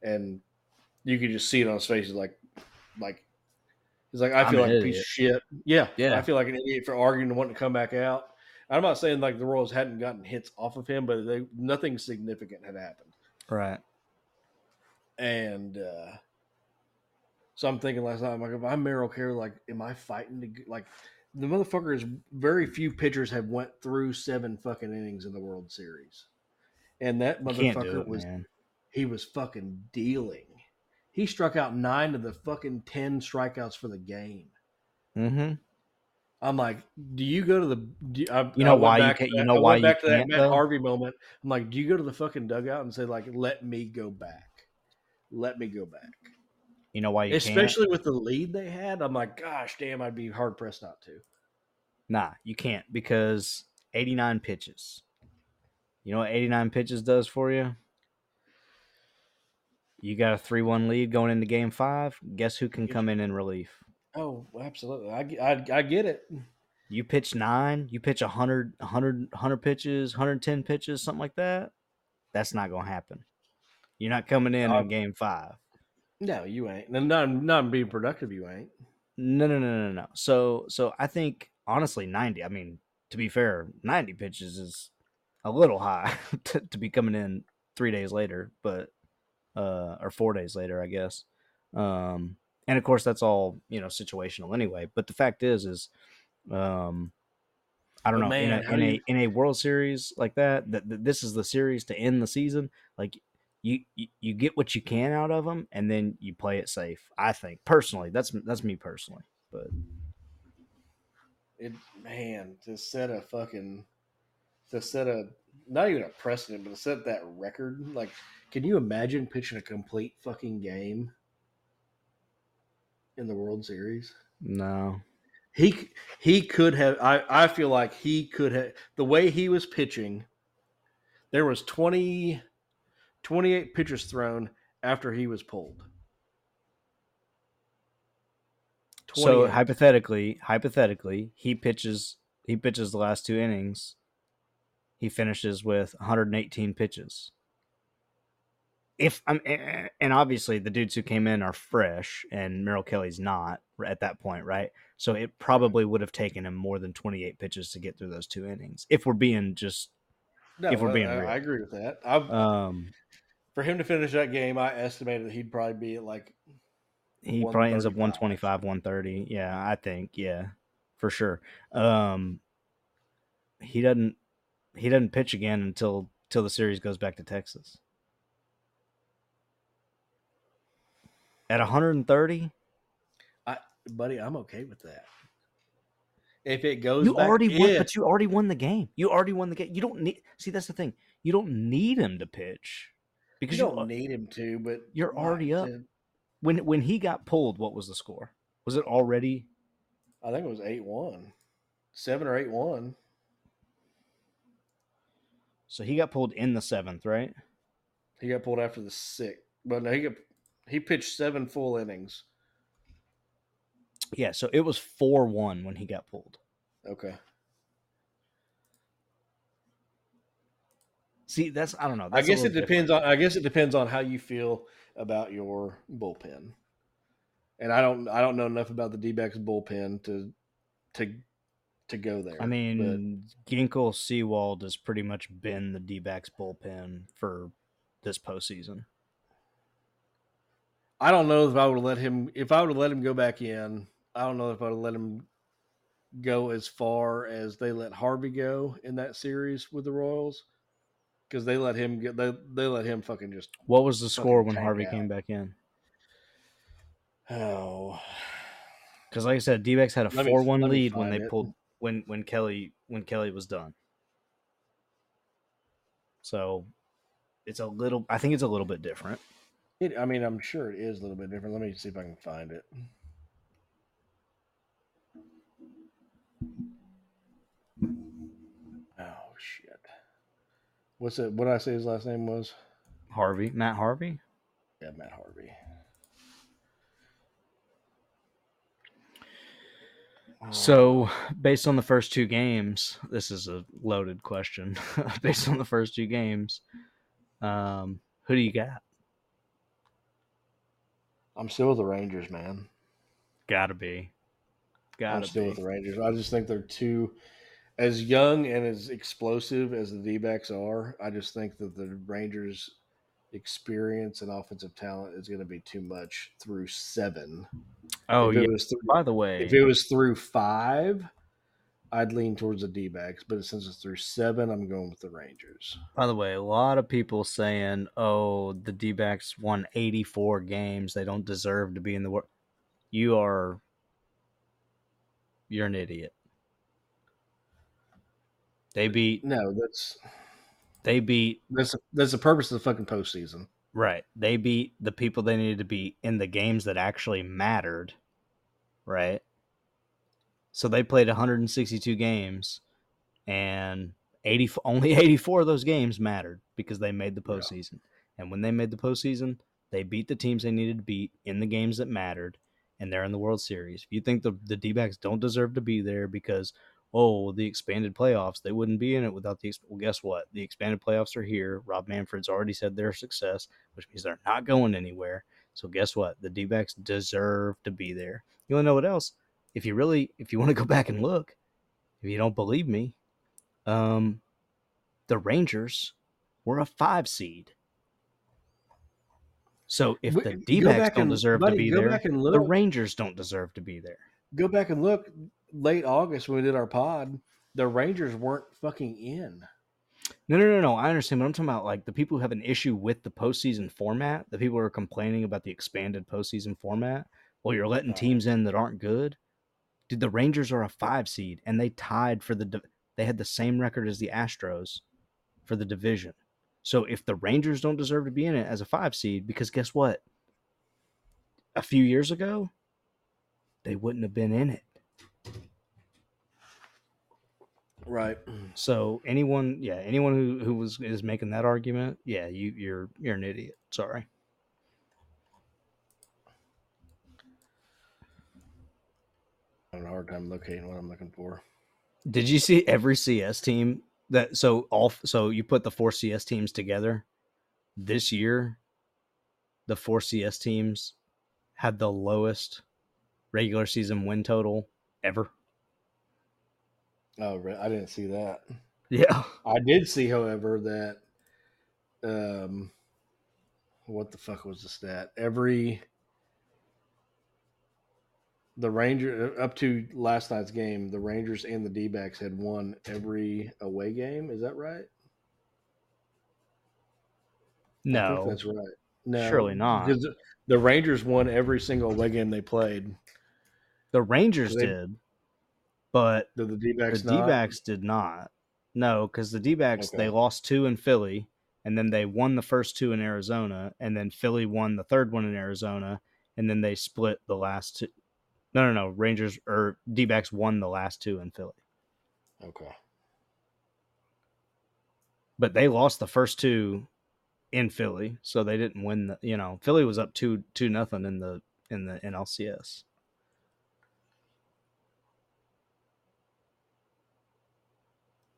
C: And you could just see it on his face, he's like, like he's like, I feel like a piece of shit. Yeah,
B: Yeah.
C: I feel like an idiot for arguing and wanting to come back out. I'm not saying like the Royals hadn't gotten hits off of him, but they nothing significant had happened.
B: Right.
C: And uh, so I'm thinking last night, I'm like, if I'm Merrill Kelly, like, am I fighting to get, like the motherfucker is very few pitchers have went through seven fucking innings in the World Series, and that
B: You can't do
C: motherfucker
B: it,
C: was
B: man.
C: he was fucking dealing. He struck out nine of the fucking ten strikeouts for the game.
B: Mm-hmm.
C: I'm like, do you go to the? Do, I,
B: You know why you
C: back
B: can't- you know why
C: went
B: you
C: to that
B: can't,
C: Matt
B: though?
C: Harvey moment. I'm like, do you go to the fucking dugout and say like, let me go back, let me go back,
B: You know why you
C: especially with the lead they had. I'm like, gosh damn, I'd be hard pressed not to.
B: Nah, you can't because 89 pitches. You know what 89 pitches does for you? You got a 3 1 lead going into game five. Guess who can come in in relief?
C: Oh, absolutely, I, I, I get it.
B: You pitch nine, you pitch 100, 100, 100 pitches, 110 pitches, something like that. That's not going to happen. You're not coming in
C: Uh,
B: in game five.
C: No, you ain't. And not not being productive, you ain't.
B: No, no, no, no, no. So, so I think honestly, ninety. I mean, to be fair, ninety pitches is a little high to, to be coming in three days later, but uh, or four days later, I guess. Um, and of course, that's all you know, situational anyway. But the fact is, is um, I don't know in, a, in
C: do
B: a in a World Series like that, that, that this is the series to end the season. Like you, you you get what you can out of them, and then you play it safe. I think personally, that's that's me personally, but.
C: It man to set a fucking to set a not even a precedent, but to set that record. Like, can you imagine pitching a complete fucking game in the World Series?
B: No.
C: He he could have. I I feel like he could have the way he was pitching. There was 20, 28 pitches thrown after he was pulled.
B: So hypothetically, hypothetically, he pitches he pitches the last two innings. He finishes with 118 pitches. If I'm and obviously the dudes who came in are fresh and Merrill Kelly's not at that point, right? So it probably would have taken him more than 28 pitches to get through those two innings. If we're being just
C: No,
B: if we're being
C: I,
B: real.
C: I agree with that.
B: Um
C: for him to finish that game, I estimated that he'd probably be at like
B: he probably ends up 125 130 yeah i think. Yeah for sure. Um he doesn't he doesn't pitch again until till the series goes back to texas. At 130 i
C: buddy, I'm okay with that. If it goes,
B: you
C: back,
B: already won
C: if-
B: but you already won the game. You already won the game you don't need see that's the thing. You don't need him to pitch because
C: you
B: you,
C: don't need him to, but
B: you're already up. when when he got pulled what was the score was it already
C: I think it was eight one, seven or eight one.
B: so he got pulled in the seventh right
C: He got pulled after the sixth, but no, he got he pitched seven full innings.
B: yeah so it was 4-1 when he got pulled
C: Okay,
B: See, that's I don't know.
C: I guess it depends
B: different.
C: on. I guess it depends on how you feel about your bullpen, and I don't. I don't know enough about the D-backs bullpen to to to go there.
B: I
C: but-
B: mean, Ginkel Sewald has pretty much been the D bullpen for this postseason.
C: I don't know if I would have let him if I would have let him go back in. I don't know if I would have let him go as far as they let Harvey go in that series with the Royals because they let him get they they let him fucking just
B: What was the score when Harvey
C: out.
B: came back in?
C: oh
B: Because, like I said, D backs had a four one lead when they
C: it.
B: pulled when when Kelly when Kelly was done. So it's a little. I think it's a little bit different.
C: it, I mean I'm sure it is a little bit different. Let me see if I can find it. What's it? What did I say his last name was?
B: Harvey, Matt Harvey.
C: Yeah, Matt Harvey.
B: So, based on the first two games, this is a loaded question. based on the first two games, um, who do you got?
C: I'm still with the Rangers, man.
B: Gotta be,
C: I'm
B: gotta
C: still
B: be.
C: with the Rangers. I just think they're too as young and as explosive as the D backs are. I just think that the Rangers' experience and offensive talent is going to be too much through seven.
B: Oh
C: if
B: yeah.
C: through,
B: By the way,
C: if it was through five, I'd lean towards the D backs. But since it's through seven, I'm going with the Rangers.
B: by the way, a lot of people saying, "Oh, the D backs won 84 games. They don't deserve to be in the world." You are, you're an idiot. They beat.
C: No, that's
B: They beat
C: that's that's the purpose of the fucking postseason.
B: Right. They beat the people they needed to beat in the games that actually mattered. Right. So they played 162 games and 80 only 84 of those games mattered because they made the
C: Yeah.
B: postseason. And when they made the postseason, they beat the teams they needed to beat in the games that mattered and they're in the World Series. If you think the the D-backs don't deserve to be there because oh, the expanded playoffs, they wouldn't be in it without the well guess what? The expanded playoffs are here. Rob Manfred's already said they're a success which means they're not going anywhere. So guess what? The D-backs deserve to be there. You want to know what else? If you really, if you want to go back and look, if you don't believe me, um, the Rangers were a five seed. So if the
C: go
B: D-backs don't
C: and-
B: deserve
C: buddy,
B: to be there, the. Rangers don't deserve to be there.
C: Go back and look. Late August when we did our pod, the Rangers weren't fucking in.
B: No, no, no, no. I understand, but I'm talking about like the people who have an issue with the postseason format. The people who are complaining about the expanded postseason format. Well, you're letting teams in that aren't good. Dude, the Rangers are a five seed, and they tied for the. They had the same record as the Astros, for the division. So if the Rangers don't deserve to be in it as a five seed, because guess what? A few years ago, they wouldn't have been in it.
C: Right.
B: So anyone, yeah, anyone who, who was is making that argument, yeah, you you're you're an idiot. Sorry.
C: I'm having a hard time locating what I'm looking for.
B: Did you see every CS team that so all so you put the four CS teams together this year? The four CS teams had the lowest regular season win total ever.
C: Oh, I didn't see that.
B: Yeah.
C: I did see, however, that um, what the fuck was the stat? Every the Ranger up to last night's game, the Rangers and the D backs had won every away game. Is that right?
B: No.
C: that's right. No,
B: Surely not.
C: Because the Rangers won every single away game they played.
B: The Rangers
C: They-
B: did, but
C: Did the D
B: the D backs did not. No, because the D backs
C: Okay.
B: they lost two in Philly, and then they won the first two in Arizona, and then Philly won the third one in Arizona, and then they split the last two. No, no, no. Rangers er, or D backs won the last two in Philly,
C: Okay.
B: but they lost the first two in Philly, so they didn't win the. You know, Philly was up two two nothing in the in the NLCS.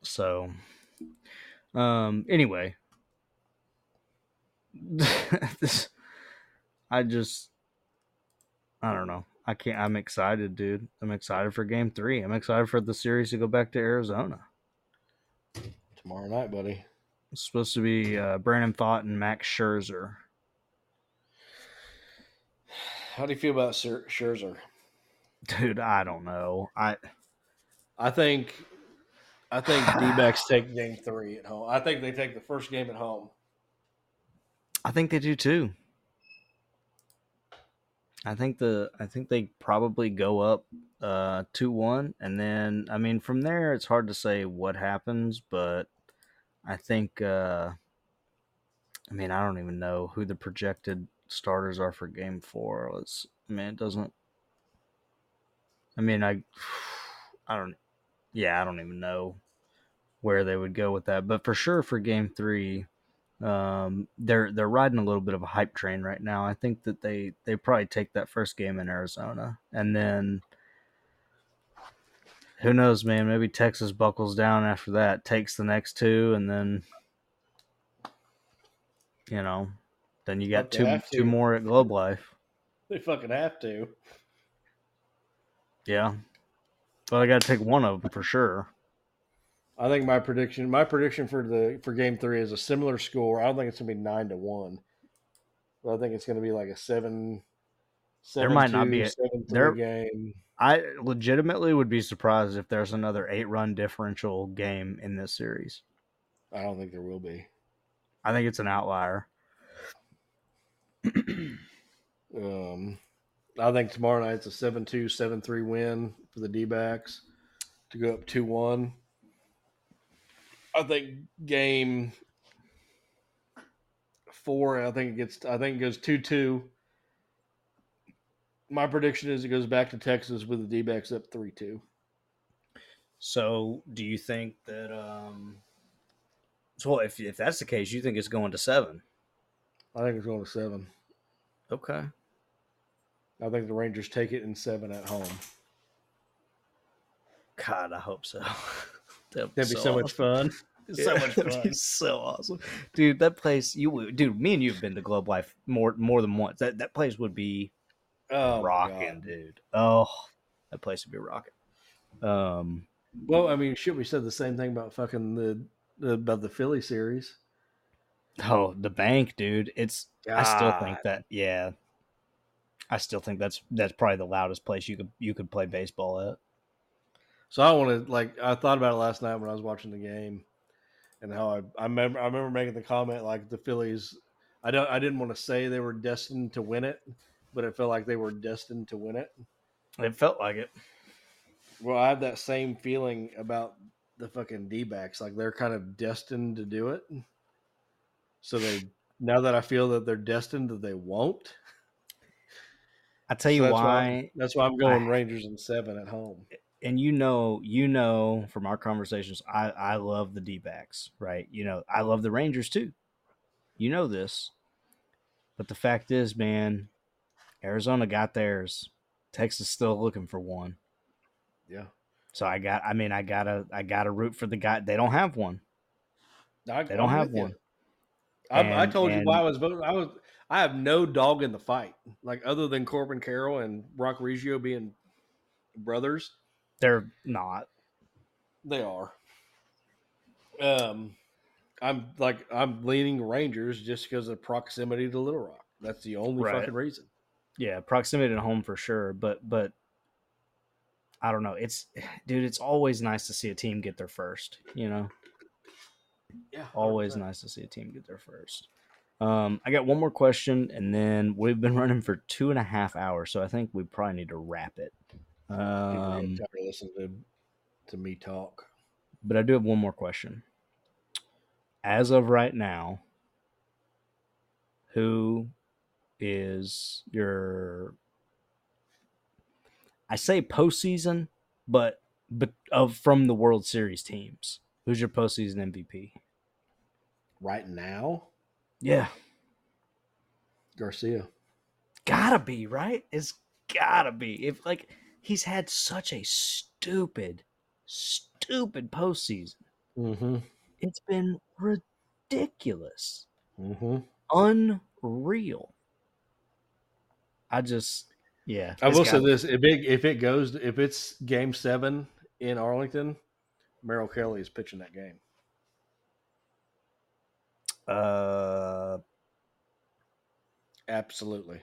B: So, um, anyway, this, I just, I don't know. I can't. I'm excited, dude. I'm excited for Game Three. I'm excited for the series to go back to Arizona.
C: Tomorrow night, buddy.
B: It's supposed to be uh, Brandon Pfaadt and Max Scherzer.
C: How do you feel about Scherzer?
B: Dude, I don't know. I
C: I think I think D take game three at home. I think they take the first game at home.
B: I think they do too. I think the I think they probably go up uh 2-1 and then I mean from there it's hard to say what happens, but I think uh I mean I don't even know who the projected starters are for game 4. Let's I mean it doesn't I mean I I don't yeah, I don't even know where they would go with that, but for sure for game 3 um, they're they're riding a little bit of a hype train right now. I think that they they probably take that first game in Arizona, and then who knows, man? Maybe Texas buckles down after that, takes the next two, and then you know, then you got two two more at Globe Life.
C: They fucking have to.
B: Yeah, but I got to take one of them for sure.
C: I think my prediction my prediction for the for game three is a similar score. I don't think it's gonna be nine to one. But I think it's gonna be like a seven
B: There might not be a-
C: seven
B: there-
C: game.
B: I legitimately would be surprised if there's another eight run differential game in this series.
C: I don't think there will be.
B: I think it's an outlier.
C: Um, I think tomorrow night's a 7 2, 7 3 win for the D backs to go up 2 1. I think game four, I think it gets, I think it goes 2 2. My prediction is it goes back to Texas with the D backs up 3 2.
B: So, do you think that? um So, if if that's the case, you think it's going to seven?
C: I think it's going to seven.
B: Okay.
C: I think the Rangers take it in seven at home.
B: God, I hope so.
C: That'd be so, much fun.
B: so much fun. so awesome, dude. That place, you, would- dude. Me and you have been to Globe Life more more than once. That that place would be
C: Oh,
B: rocking,
C: God.
B: dude. Oh, that place would be rocking. Um,
C: Well, I mean, shit, we said the same thing about fucking the, the about the Philly series.
B: oh, the bank, dude. It's. I still think that. Yeah. I still think that's that's probably the loudest place you could you could play baseball at.
C: So I want to like I thought about it last night when I was watching the game, and how I I remember I remember making the comment like the Phillies. I don't I didn't want to say they were destined to win it, but it felt like they were destined to win it.
B: It felt like it.
C: Well, I have that same feeling about the fucking D backs like they're kind of destined to do it. So they now that I feel that they're destined that they won't.
B: I tell you
C: So that's
B: why,
C: I'm- that's why I'm going
B: I-
C: Rangers in seven at home.
B: And you know, you know from our conversations, I I love the D backs, right? You know, I love the Rangers too. You know this, but the fact is, man, Arizona got theirs. Texas still looking for one.
C: Yeah.
B: So I got. I mean, I gotta. I gotta root for the guy. They don't have one.
C: I,
B: They don't
C: I'm
B: have one.
C: I, I
B: And-
C: told you why I was voting. I was. I have no dog in the fight. Like other than Corbin Carroll and Roc Riggio being brothers,
B: They're not.
C: they are. Um, I'm like I'm leaning Rangers just because of proximity to Little Rock. That's the only
B: Right.
C: fucking reason.
B: Yeah, proximity to home for sure. But but I don't know. It's dude. It's always nice to see a team get there first. You know.
C: Yeah,
B: always nice to see a team get there first. Um, I got one more question, and then we've been running for two and a half hours, so I think we probably need to wrap it. Um,
C: tired of listening to to me talk.
B: but I do have one more question. As of right now, who is your? I say postseason, but but of from the World Series teams, who's your postseason MVP?
C: Right now,
B: Yeah,
C: Garcia.
B: gotta be right it's gotta be if like he's had such a stupid stupid postseason
C: Mm-hmm.
B: it's been ridiculous
C: Mm-hmm.
B: unreal i just yeah
C: I will say this: if it if it goes, if it's Game Seven in Arlington, Merrill Kelly is pitching that game.
B: uh
C: Absolutely.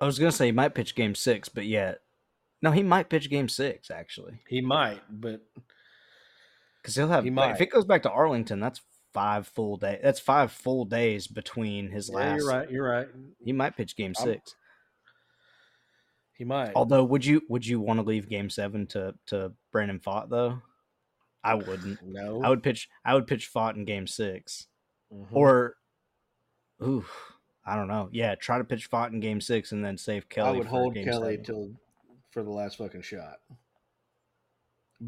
B: I was gonna say he might pitch game six but yeah no he might pitch game six actually
C: He might, but
B: because he'll have
C: He
B: but if it goes back to arlington that's five full day that's five full days between his
C: yeah,
B: last
C: you're right. You're right.
B: he might pitch game
C: I'm-
B: six
C: He might.
B: Although, would you would you want to leave Game Seven to to Brandon Pfaadt though? I wouldn't.
C: no.
B: I would pitch. I would pitch Pfaadt in Game 6
C: Mhm.
B: or, ooh, I don't know. Yeah, try to pitch Pfaadt in Game Six and then save Kelly.
C: I would
B: for
C: hold Kelly
B: seven.
C: till for the last fucking shot.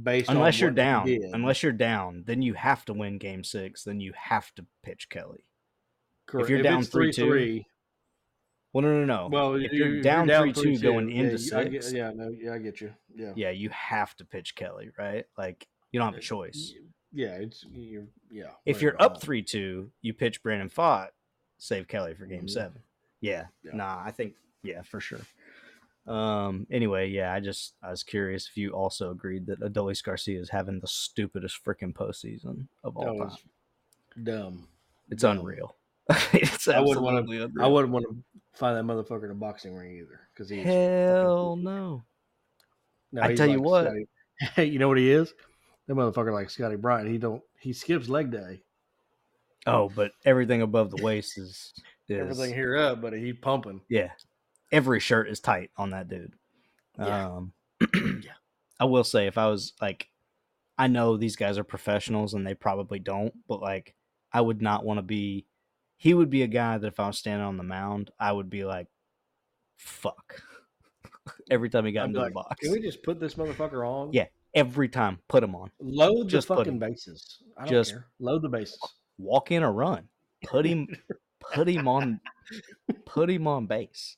C: Based
B: unless
C: on
B: you're down. Unless you're down, then you have to win Game Six. Then you have to pitch Kelly.
C: Correct.
B: If you're down
C: it's three
B: 3-2, Well, no, no, no.
C: well,
B: if
C: you're,
B: you're, down three two going
C: yeah,
B: into
C: I get-
B: six,
C: yeah, no, yeah, I get you. Yeah,
B: yeah, you have to pitch Kelly, right? Like you don't have a uh, choice.
C: Yeah, it's you're yeah.
B: if you're up three two, you pitch Brandon Pfaadt, save Kelly for game
C: Mhm.
B: seven. Yeah,
C: Yeah.
B: nah, I think yeah for sure. Um. Anyway, yeah, I just I was curious if you also agreed that Adolis Garcia is having the stupidest freaking postseason of all time.
C: dumb.
B: It's
C: dumb.
B: unreal. it's
C: I wouldn't
B: absolutely unreal.
C: I wouldn't want to find that motherfucker in a boxing ring either because he's
B: Hell no.
C: No,
B: I tell you what.
C: Scotty- you know what he is? That motherfucker like Scotty Bryant. He don't. He skips leg day.
B: Oh, but everything above the waist is, is
C: Everything here up, but he pumping.
B: Yeah. Every shirt is tight on that dude.
C: Yeah.
B: Um,
C: Yeah.
B: I will say, if I was like, I know these guys are professionals and they probably don't, but like, I would not want to be. He would be a guy that if I was standing on the mound, I would be like, fuck. Every time he got
C: I'd
B: into
C: like,
B: the box.
C: Can we just put this motherfucker on?
B: Yeah. Every time, put him on.
C: Load
B: Just
C: the fucking bases. I don't
B: Just-
C: care. Load the bases.
B: Walk in or run. Put him, put him on, put him on base.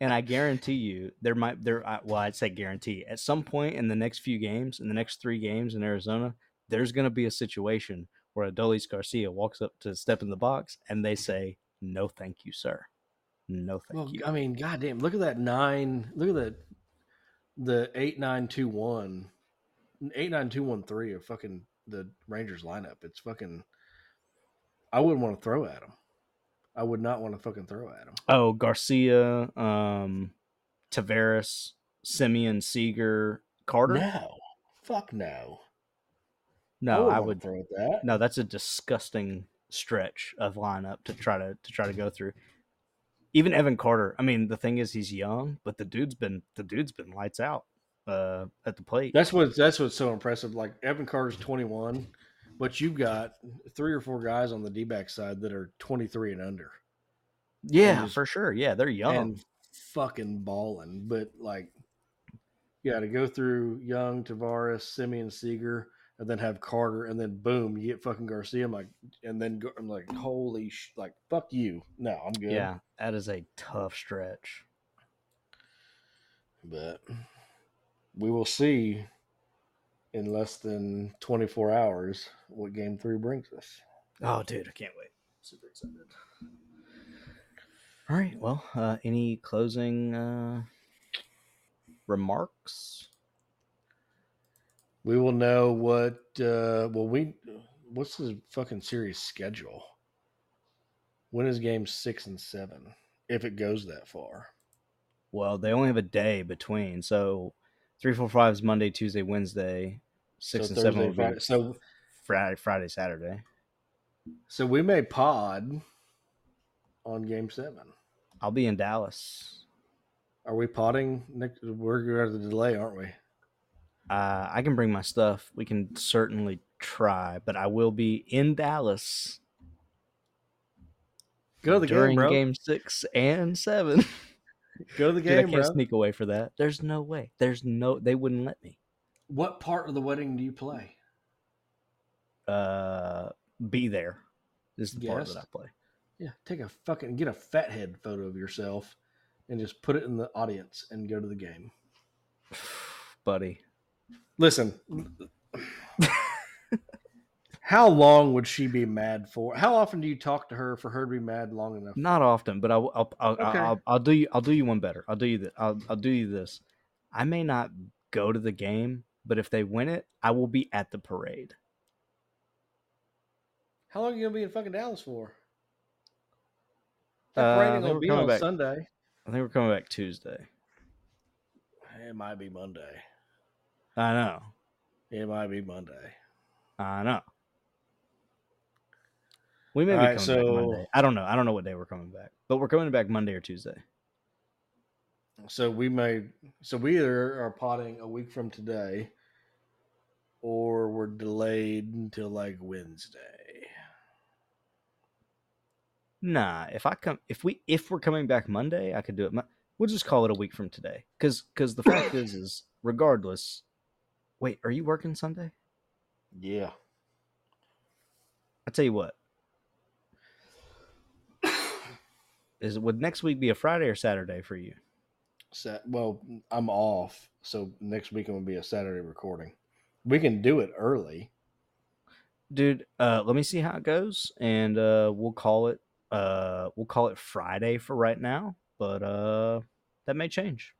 B: And I guarantee you, there might there. I- Well, I'd say guarantee. At some point in the next few games, in the next three games in Arizona, there's going to be a situation where Adolis Garcia walks up to step in the box, and they say, "No, thank you, sir. No, thank
C: Well,
B: you."
C: I mean, goddamn, look at that nine. Look at that. The eight nine two one, eight nine two one three of fucking the Rangers lineup. It's fucking. I wouldn't want to throw at him. I would not want to fucking throw at him.
B: Oh, Garcia, um, Taveras, Semien, Seager, Carter.
C: No, fuck no.
B: No,
C: wouldn't
B: I would.
C: throw at that.
B: No, that's a disgusting stretch of lineup to try to to try to go through. Even Evan Carter. I mean, the thing is, he's young, but the dude's been the dude's been lights out. uh, at the plate.
C: That's what that's what's so impressive. Like Evan Carter's 21, but you've got three or four guys on the D back side that are 23 and under.
B: yeah,
C: just-
B: for sure. Yeah, they're young.
C: and fucking balling. But like, yeah, to go through Young, Taveras, Semien, Seager, and then have Carter, and then boom, you get fucking Garcia. I'm like, and then go, I'm like, holy sh, like fuck you. No, I'm good.
B: yeah, that is a tough stretch.
C: but we will see in less than 24 hours what Game Three brings us.
B: Oh, dude, I can't wait. Super excited. All right. Well, uh, any closing uh, remarks?
C: We will know what. uh Well, we what's the fucking series schedule? When is Game Six and Seven? If it goes that far.
B: Well, they only have a day between, so three, four, five is Monday, Tuesday, Wednesday. Six
C: So
B: and seven
C: Thursday,
B: be
C: Friday- so
B: Friday, Friday, Saturday.
C: so we may pod on Game Seven.
B: I'll be in Dallas.
C: Are we potting? Next, we're going to the delay, aren't we?
B: Uh, I can bring my stuff. We can certainly try, but I will be in Dallas
C: Go to the
B: during
C: game, bro.
B: game six and seven.
C: Go to the game.
B: Dude, I can't
C: bro.
B: sneak away for that. There's no way. There's no. They wouldn't let me.
C: What part of the wedding do you play?
B: Uh, be there. This is the part that I play.
C: Yeah, take a fucking get a fathead photo of yourself and just put it in the audience and go to the game.
B: buddy.
C: Listen, how long would she be mad for? How often do you talk to her for her to be mad long enough?
B: Not often, but I'll I'll I'll,
C: Okay.
B: I'll, I'll do you I'll do you one better. I'll do you that. I'll I'll do you this. I may not go to the game, but if they win it, I will be at the parade.
C: How long are you gonna be in fucking Dallas for?
B: Uh,
C: That
B: they
C: parading
B: were
C: will be on
B: back-
C: Sunday.
B: I think we're coming back Tuesday.
C: It might be Monday.
B: I know.
C: It might be Monday.
B: I know. We may
C: All
B: be
C: right,
B: coming
C: so-
B: back Monday. I don't know. I don't know what day we're coming back, but we're coming back Monday or Tuesday.
C: So we may so we either are potting a week from today or we're delayed until like Wednesday.
B: Nah, if I come, if we, if we're coming back Monday, I could do it. We'll just call it a week from today, because because the fact is, is regardless. Wait, are you working Sunday?
C: Yeah.
B: I tell you what. Is would next week be a Friday or Saturday for you?
C: Sat, well, I'm off, so next week I'm gonna be a Saturday recording. We can do it early.
B: dude uh let me see how it goes and uh we'll call it uh we'll call it friday for right now but uh that may change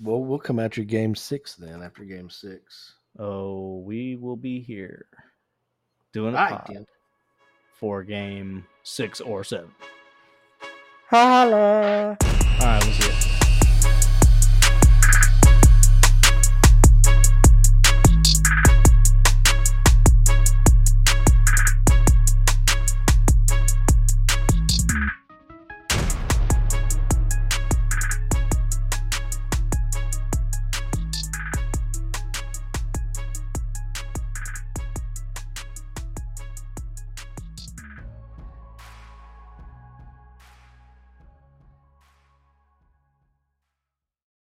C: Well, we'll come at you game six then after game six.
B: oh we will be here doing a pod for game six or seven holla all right we'll see you